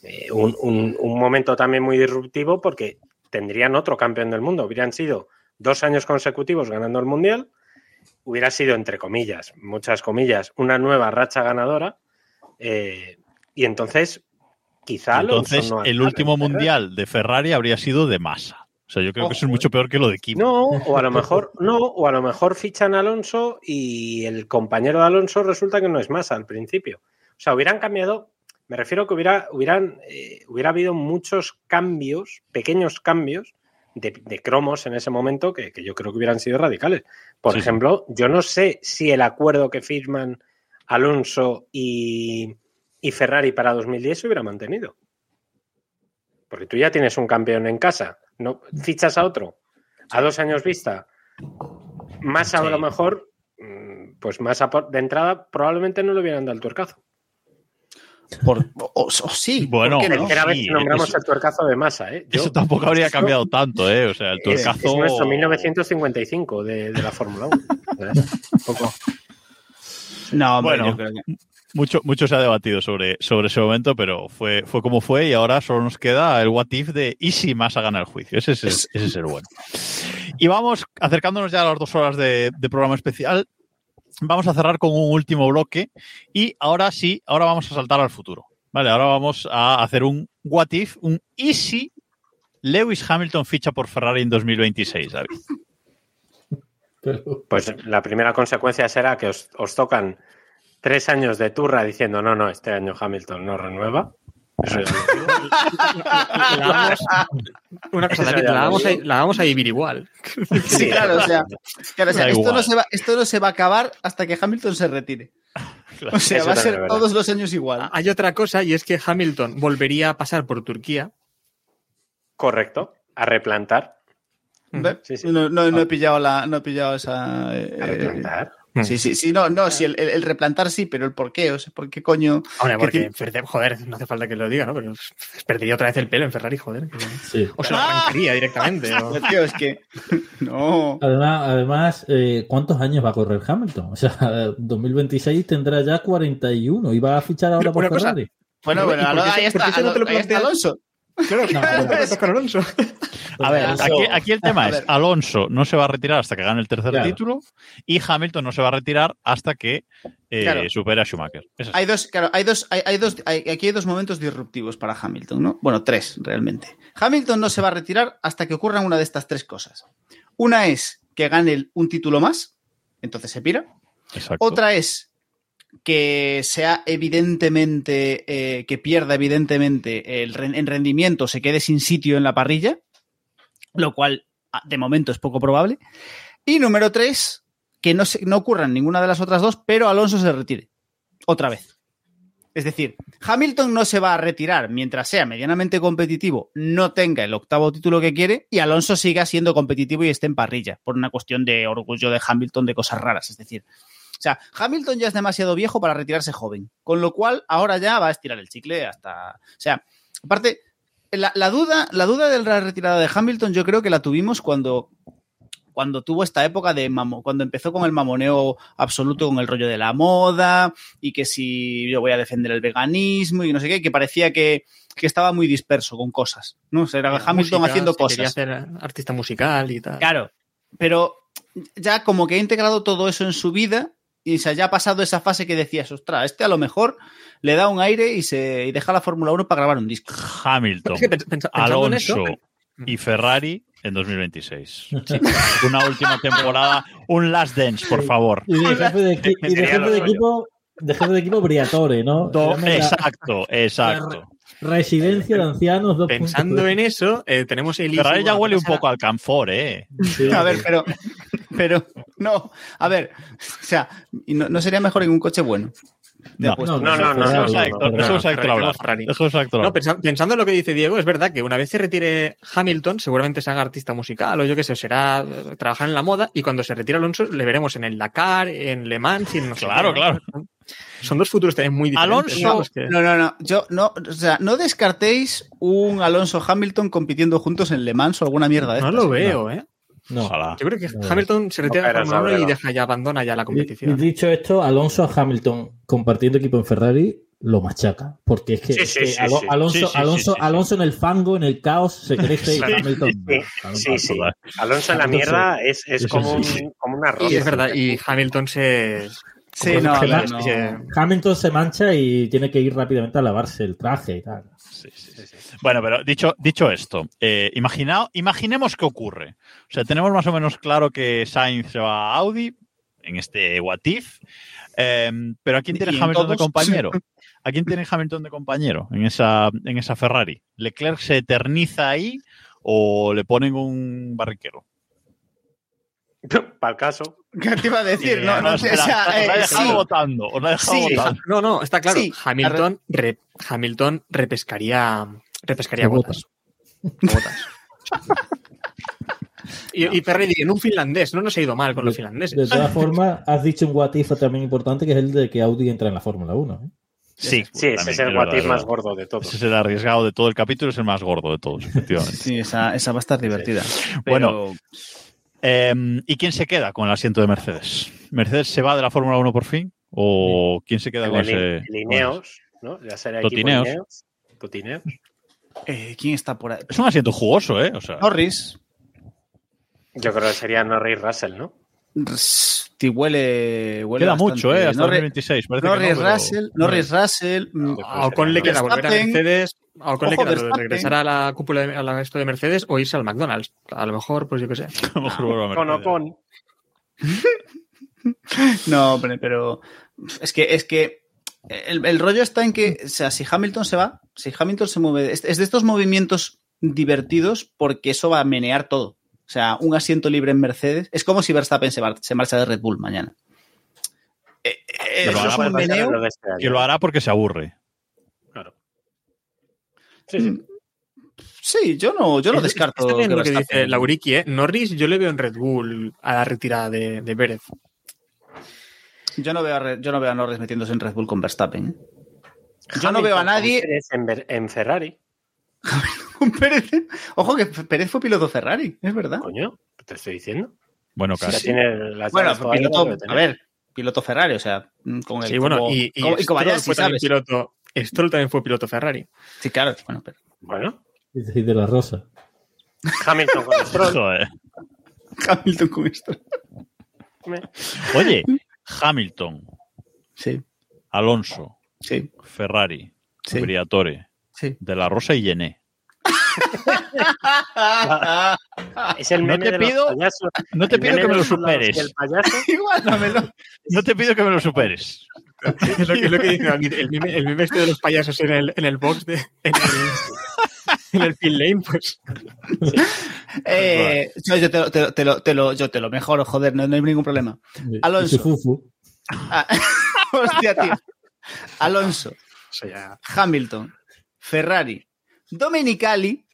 eh, un, un- un momento también muy disruptivo porque tendrían otro campeón del mundo. Hubieran sido dos años consecutivos ganando el mundial. Hubiera sido, entre comillas, muchas comillas, una nueva racha ganadora. eh, y entonces, quizá entonces no el último mundial de Ferrari habría sido de masa. O sea, yo creo que eso es mucho peor que lo de Kim. No, o a lo mejor (laughs) no, o a lo mejor fichan a Alonso y el compañero de Alonso resulta que no es más al principio. O sea, hubieran cambiado, me refiero que hubiera, hubieran, eh, hubiera habido muchos cambios, pequeños cambios de, de cromos en ese momento que, que yo creo que hubieran sido radicales. Por sí. ejemplo, yo no sé si el acuerdo que firman Alonso y, y Ferrari para 2010 se hubiera mantenido. Porque tú ya tienes un campeón en casa, no fichas a otro a dos años vista, más a Sí. lo mejor, mm, pues más a por- de entrada, probablemente no le hubieran dado el tuercazo. Por- o, o sí. Bueno, ¿por qué no? Tercera vez sí, que nombramos eso- el tuercazo de masa, ¿eh? Yo- Eso tampoco habría eso cambiado tanto, ¿eh? O sea, el Es, tuercazo... es nuestro 1955 de, de la Fórmula 1. Un (laughs) poco. No, hombre, Bueno. yo creo que- Mucho, mucho se ha debatido sobre, sobre ese momento, pero fue, fue como fue y ahora solo nos queda el what if de y si Massa gana el juicio. Ese es, el- ese es el bueno. Y vamos acercándonos ya a las dos horas de, de programa especial. Vamos a cerrar con un último bloque y ahora sí, ahora vamos a saltar al futuro. Vale, ahora vamos a hacer un what if, un y si Lewis Hamilton ficha por Ferrari en 2026, David. Pues la primera consecuencia será que os, os tocan tres años de turra diciendo no, no, este año Hamilton no renueva. Eso digo. (laughs) La vamos- una cosa, David, la vamos, a, digo. la vamos a vivir igual. Sí, claro, o sea, claro, o sea, Da esto, no se va, esto no se va a acabar hasta que Hamilton se retire. O sea, Eso va a ser es todos los años igual. Hay otra cosa y es que Hamilton volvería a pasar por Turquía. Correcto. A replantar. Sí, sí. No, no, no he pillado la, no he pillado esa. eh, A replantar. Sí, sí, sí, no, no, sí, el, el- el replantar sí, pero el por qué, o sea, por qué coño. Hombre, ¿Qué porque, tiene? Joder, no hace falta que lo diga, ¿no? Pero perdería otra vez el pelo en Ferrari, joder. que- sí. O se lo arrancaría directamente. (laughs) o- Tío, es que. (laughs) No. Además, además eh, ¿cuántos años va a correr Hamilton? O sea, (laughs) 2026 tendrá ya 41 y va a fichar ahora Pero por una cosa, Ferrari. Bueno, ¿Y bueno, ahí está, qué eso no te lo ahí está planteas? Alonso. Claro, No, estás con Alonso. A ver, aquí, aquí el tema es. Alonso no se va a retirar hasta que gane el tercer Claro. título y Hamilton no se va a retirar hasta que eh, Claro. supere a Schumacher. Es. Hay dos, claro, hay dos, hay, hay dos, hay- aquí hay dos momentos disruptivos para Hamilton, ¿no? Bueno, tres, realmente. Hamilton no se va a retirar hasta que ocurran una de estas tres cosas. Una es que gane un título más, entonces se pira. Exacto. Otra es que sea evidentemente, eh, que pierda evidentemente el, en rendimiento, se quede sin sitio en la parrilla, lo cual ah, de momento es poco probable. Y número tres, que no, se, no ocurran ninguna de las otras dos, pero Alonso se retire. Otra vez. Es decir, Hamilton no se va a retirar mientras sea medianamente competitivo, no tenga el octavo título que quiere y Alonso siga siendo competitivo y esté en parrilla, por una cuestión de orgullo de Hamilton de cosas raras. Es decir, o sea, Hamilton ya es demasiado viejo para retirarse joven, con lo cual ahora ya va a estirar el chicle hasta... O sea, aparte, la, la duda, la duda de la retirada de Hamilton yo creo que la tuvimos cuando cuando tuvo esta época de mamo, cuando empezó con el mamoneo absoluto con el rollo de la moda y que si yo voy a defender el veganismo y no sé qué, que parecía que, que estaba muy disperso con cosas, ¿no? O sea, era Hamilton música, haciendo se Quería cosas. hacer artista musical y tal. Claro, pero ya como que ha integrado todo eso en su vida y o sea, ya ha pasado esa fase que decías, ostras, este a lo mejor le da un aire y se y deja la Fórmula 1 para grabar un disco. Hamilton, Es que pens- pens- pensando en Alonso eso, y Ferrari en 2026. (laughs) Una última temporada, un last dance, por favor. Y de (laughs) jefe de, equi- y de jefe de equipo, de jefe de equipo Briatore, ¿no? Do- Se exacto, exacto. Residencia de ancianos 2.0. pensando en eso, eh, tenemos el Ferrari ya huele un poco al Canfor, ¿eh? Sí, A ver, pero pero no, a ver, o sea, ¿y no, no sería mejor en un coche bueno. No, apuestas. no, no, no, pensando en lo que dice Diego, es verdad que una vez se retire Hamilton, seguramente se haga artista musical o yo qué sé, será eh, trabajar en la moda y cuando se retire Alonso le veremos en el Dakar, en Le Mans y en Claro, claro. Son dos futuros también muy diferentes. Alonso- ¿no? Pues que- No, no, no, yo no, o sea, no descartéis un Alonso Hamilton compitiendo juntos en Le Mans o alguna mierda de no estas. lo veo, ¿eh? No. Ojalá. Yo creo que No. Hamilton se retira de pero Fórmula 1 y deja ya, abandona ya la competición. y dicho esto, Alonso a Hamilton compartiendo equipo en Ferrari lo machaca. Porque es que, Sí, es sí, que sí, Alo- sí. Alonso, en el fango, en el caos, se crece y. Hamilton. Sí, sí. Alonso en la mierda es, es como, sí. un, como una rosa. es verdad, y Hamilton se. Sí, no, no, Hamilton se mancha y tiene que ir rápidamente a lavarse el traje y tal. Sí, sí, sí. Bueno, pero dicho, dicho esto, eh, imaginao- imaginemos qué ocurre. O sea, tenemos más o menos claro que Sainz se va a Audi en este What If, eh, pero ¿a quién tiene Hamilton de compañero? (laughs) ¿A quién tiene Hamilton de compañero en esa, en esa Ferrari? ¿Leclerc se eterniza ahí o le ponen un barriquero? (laughs) Para el caso. ¿Qué te iba a decir? No, no, os sé, o sea, eh, dejado sí. votando. Os la he dejado Sí. votando. No, no, está claro. Sí, Hamilton, re- Hamilton repescaría, repescaría botas. Botas. Y, y Ferrari en un finlandés, no nos ha ido mal con los De finlandeses. todas formas, has dicho un what if también importante que es el de que Audi entra en la Fórmula 1. ¿eh? Sí, Sí, ese es el es más gordo de todos. Ese es el arriesgado de todo el capítulo, es el más gordo de todos, efectivamente. Sí, esa, esa va a estar divertida. Bueno, Eh, ¿Y quién se queda con el asiento de Mercedes? ¿Mercedes se va de la Fórmula 1 por fin? ¿O quién se queda El con ese? Lin- Lineos, ¿no? Ya será Totineos. Lineos. Totineos. eh, ¿quién está por ahí? Es un asiento jugoso, ¿eh? O sea, Norris. Yo creo que sería Norris Russell, ¿no? Sí, huele, huele queda bastante. mucho, ¿eh? Hasta Norris, 2026. Parece que Norris no, pero- Russell, Norris Russell. mm, A Ocon le queda volver a. Mercedes, a Ocon le Ojo, queda de Verstappen. regresar a la cúpula de, a la- esto de Mercedes o irse al McDonald's. A lo mejor, pues yo qué sé. (laughs) A lo mejor vuelve a Con Mercedes. Ocon. (laughs) No, hombre, pero es que es que el, el rollo está en que, o sea, si Hamilton se va, si Hamilton se mueve, es, es de estos movimientos divertidos porque eso va a menear todo. O sea, un asiento libre en Mercedes es como si Verstappen se, se marcha de Red Bull mañana. Eh, eh, lo. Que lo hará porque se aburre. Claro. Sí, sí. Sí, yo no, yo Es- descarto. Es también que lo que dice Lauriki, ¿eh? Norris, yo le veo en Red Bull a la retirada de, de Pérez. Yo no veo a, yo no veo a Norris metiéndose en Red Bull con Verstappen. ¿eh? Yo no veo a nadie. En Ferrari. (laughs) Pérez. Ojo que Pérez fue piloto Ferrari, es verdad. Coño, te estoy diciendo. Bueno, casi. tiene las Bueno, piloto, a ver, piloto Ferrari, o sea, mm, con el Sí, bueno, como- y, y como- y Stroll Kobayashi, fue también ¿sabes? piloto. Stroll también fue piloto Ferrari. Sí, claro, bueno, pero Bueno, Es decir, de la Rosa. Hamilton con (laughs) Stroll. Joder. Hamilton con esto. Oye, Hamilton, Sí, Alonso, sí, Ferrari, Sí. Briatore, sí. De la Rosa y Yené. (laughs) Es el No meme te de los pido-. No te El pido que me lo superes. payaso. (laughs) Igual. No te pido que me lo superes. Es lo que, lo que dice David, el meme, el meme este de los payasos en el, en el box, de, en el, en el pit lane, pues. Eh, yo, yo te, lo- te lo- te lo, te lo- yo te lo mejoro, joder, no, no hay ningún problema. Alonso. Ah, (laughs) hostia, tío. Alonso. Hamilton, Ferrari, Domenicali.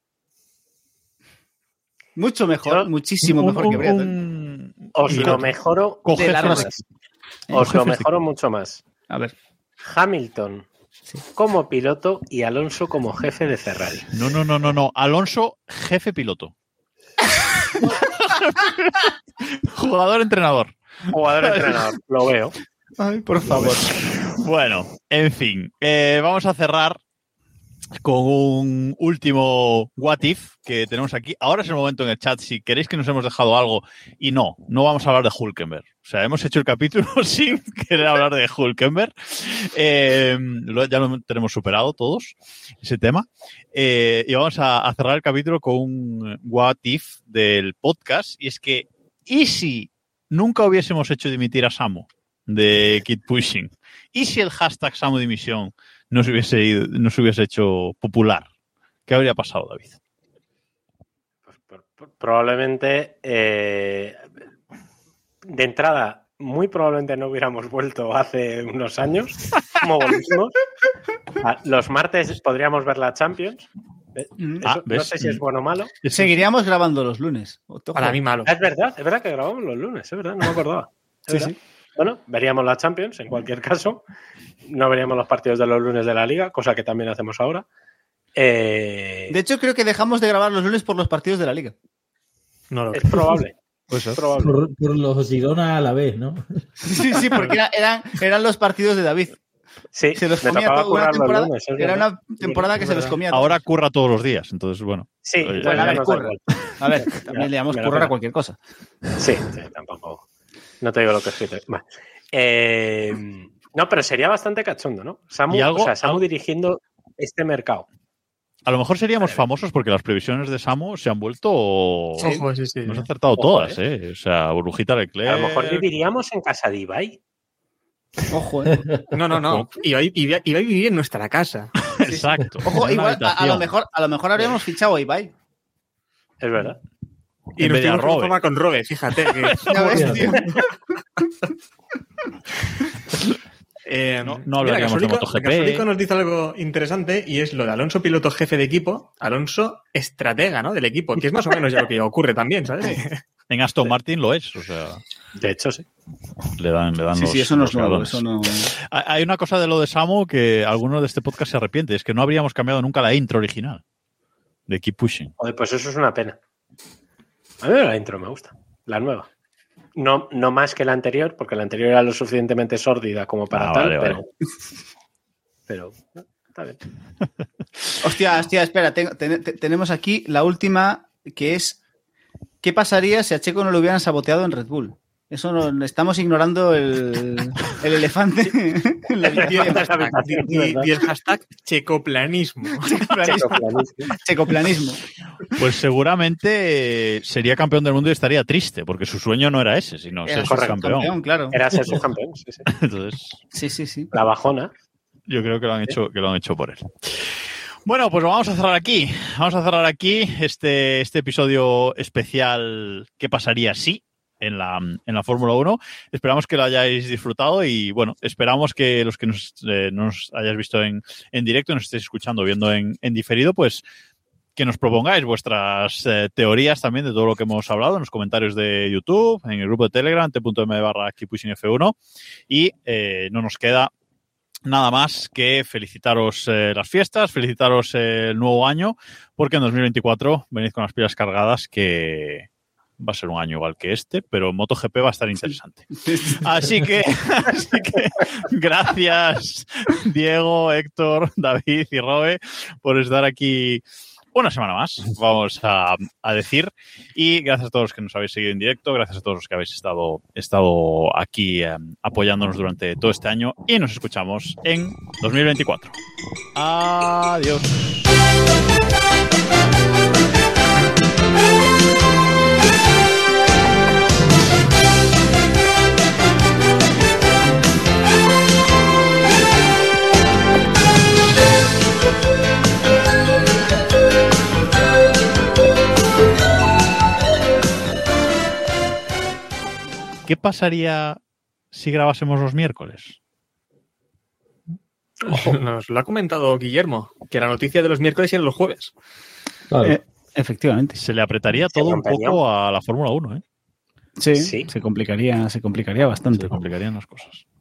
Mucho mejor, Yo- muchísimo Un- mejor que un- Briatore. un- Os lo mejoro, de la Rosa. os lo mejoro mucho más. A ver. Hamilton como piloto y Alonso como jefe de Ferrari. No, no, no, no, no. Alonso, jefe piloto. Jugador-entrenador. Jugador-entrenador, lo veo. Ay, por favor. Bueno, en fin, eh, vamos a cerrar con un último what if que tenemos aquí. Ahora es el momento en el chat, si queréis que nos hemos dejado algo, y no, no vamos a hablar de Hulkenberg. O sea, hemos hecho el capítulo (laughs) sin querer hablar de Hulkenberg. Eh, ya lo tenemos superado todos, ese tema. Eh, y vamos a, a cerrar el capítulo con un what if del podcast, y es que, ¿y si nunca hubiésemos hecho dimitir a Samu de Kid Pushing? ¿Y si el hashtag Samu Dimisión no se hubiese, ido- no se hubiese hecho popular? ¿Qué habría pasado, David? Pues, probablemente, eh, de entrada, muy probablemente no hubiéramos vuelto hace unos años, como volvimos. Los martes podríamos ver la Champions. Eh, Mm. eso Ah, no sé si es bueno o malo. Seguiríamos grabando los lunes. Para mí malo. Es verdad, es verdad que grabamos los lunes, es verdad, no me acordaba. (laughs) Sí, verdad. sí. Bueno, veríamos la Champions en cualquier caso. No veríamos los partidos de los lunes de la liga, cosa que también hacemos ahora. Eh, De hecho, creo que dejamos de grabar los lunes por los partidos de la liga. No lo es probable. (laughs) Pues es probable. Por, por los Girona a la vez, ¿no? (laughs) Sí, sí, porque era- eran, eran los partidos de David. Sí, Se los comía todo. Una temporada, lunes. era una temporada que se los comía. Ahora curra todos los días, entonces, bueno. Sí, Oye, bueno, a ver, curra. A ver, también le damos currar a cualquier cosa. Sí, sí, tampoco. No te digo lo que es escrito. Vale. Eh, no, pero sería bastante cachondo, ¿no? Samu, ¿Y algo? o sea, Samu algo? dirigiendo este mercado. A lo mejor seríamos famosos porque las previsiones de Samu se han vuelto. Ojo, sí, sí. Nos han acertado Ojo, todas, ¿eh? O sea, Burbujita Leclerc. A lo mejor viviríamos en casa de Ibai. Ojo, eh. (laughs) No, no, no. Iba, iba, iba a vivir en nuestra casa. (laughs) Exacto. Ojo, igual, a, a lo mejor, a lo mejor habríamos fichado a Ibai. Es verdad. Y En nos de que Robe. formar con Robe, fíjate. que- (laughs) Ya ves, tío. (laughs) Eh, No- no mira, hablaríamos de Gasolico- MotoGP. Gasolico nos dice algo interesante y es lo de Alonso piloto jefe de equipo, Alonso estratega ¿no? del equipo, que es más o menos ya lo que ocurre también, ¿sabes? (laughs) En Aston Martin lo es, o sea, De hecho, sí. le dan, le dan Sí, los. sí, eso no es nuevo. galones. Eso no... Hay una cosa de lo de Samu que alguno de este podcast se arrepiente, es que no habríamos cambiado nunca la intro original de Keep Pushing. Pues eso es una pena. A mí la intro me gusta. La nueva. No, no más que la anterior, porque la anterior era lo suficientemente sórdida como para Ah, tal, vale, pero. vale. Pero. Está bien. (laughs) Hostia, hostia, espera, ten- ten- te- tenemos aquí la última que es ¿qué pasaría si a Checo no lo hubieran saboteado en Red Bull? Eso no, estamos ignorando el, el elefante (laughs) en la Y el hashtag, y- y- y el hashtag (laughs) checoplanismo. Checoplanismo. Pues seguramente sería campeón del mundo y estaría triste, porque su sueño no era ese, sino Era ser correcto, campeón. claro. Era ser su campeón. sí, sí. (laughs) Entonces, Sí, sí, sí. La bajona. yo creo que lo han hecho, que lo han hecho por él. Bueno, pues vamos a cerrar aquí. Vamos a cerrar aquí este, este episodio especial ¿Qué pasaría si? En la, en la Fórmula 1. Esperamos que lo hayáis disfrutado y bueno, esperamos que los que nos, eh, no nos hayáis visto en, en directo, nos estéis escuchando, viendo en, en diferido, pues que nos propongáis vuestras eh, teorías también de todo lo que hemos hablado en los comentarios de YouTube, en el grupo de Telegram, t.m barra F1 y eh, no nos queda nada más que felicitaros las fiestas, felicitaros el nuevo año, porque en 2024 venid con las pilas cargadas que va a ser un año igual que este, pero MotoGP va a estar interesante. (laughs) Así que, (laughs) así que gracias Diego, Héctor, David y Robe por estar aquí una semana más, vamos a, a decir. Y gracias a todos los que nos habéis seguido en directo, gracias a todos los que habéis estado, estado aquí eh, apoyándonos durante todo este año y nos escuchamos en 2024. Adiós. ¿Qué pasaría si grabásemos los miércoles? Nos lo ha comentado Guillermo, que la noticia de los miércoles y los jueves. Claro. Eh, efectivamente. Se le apretaría todo un poco a la Fórmula 1, ¿eh? Sí, Sí. se complicaría, se complicaría bastante. Se complicarían las cosas.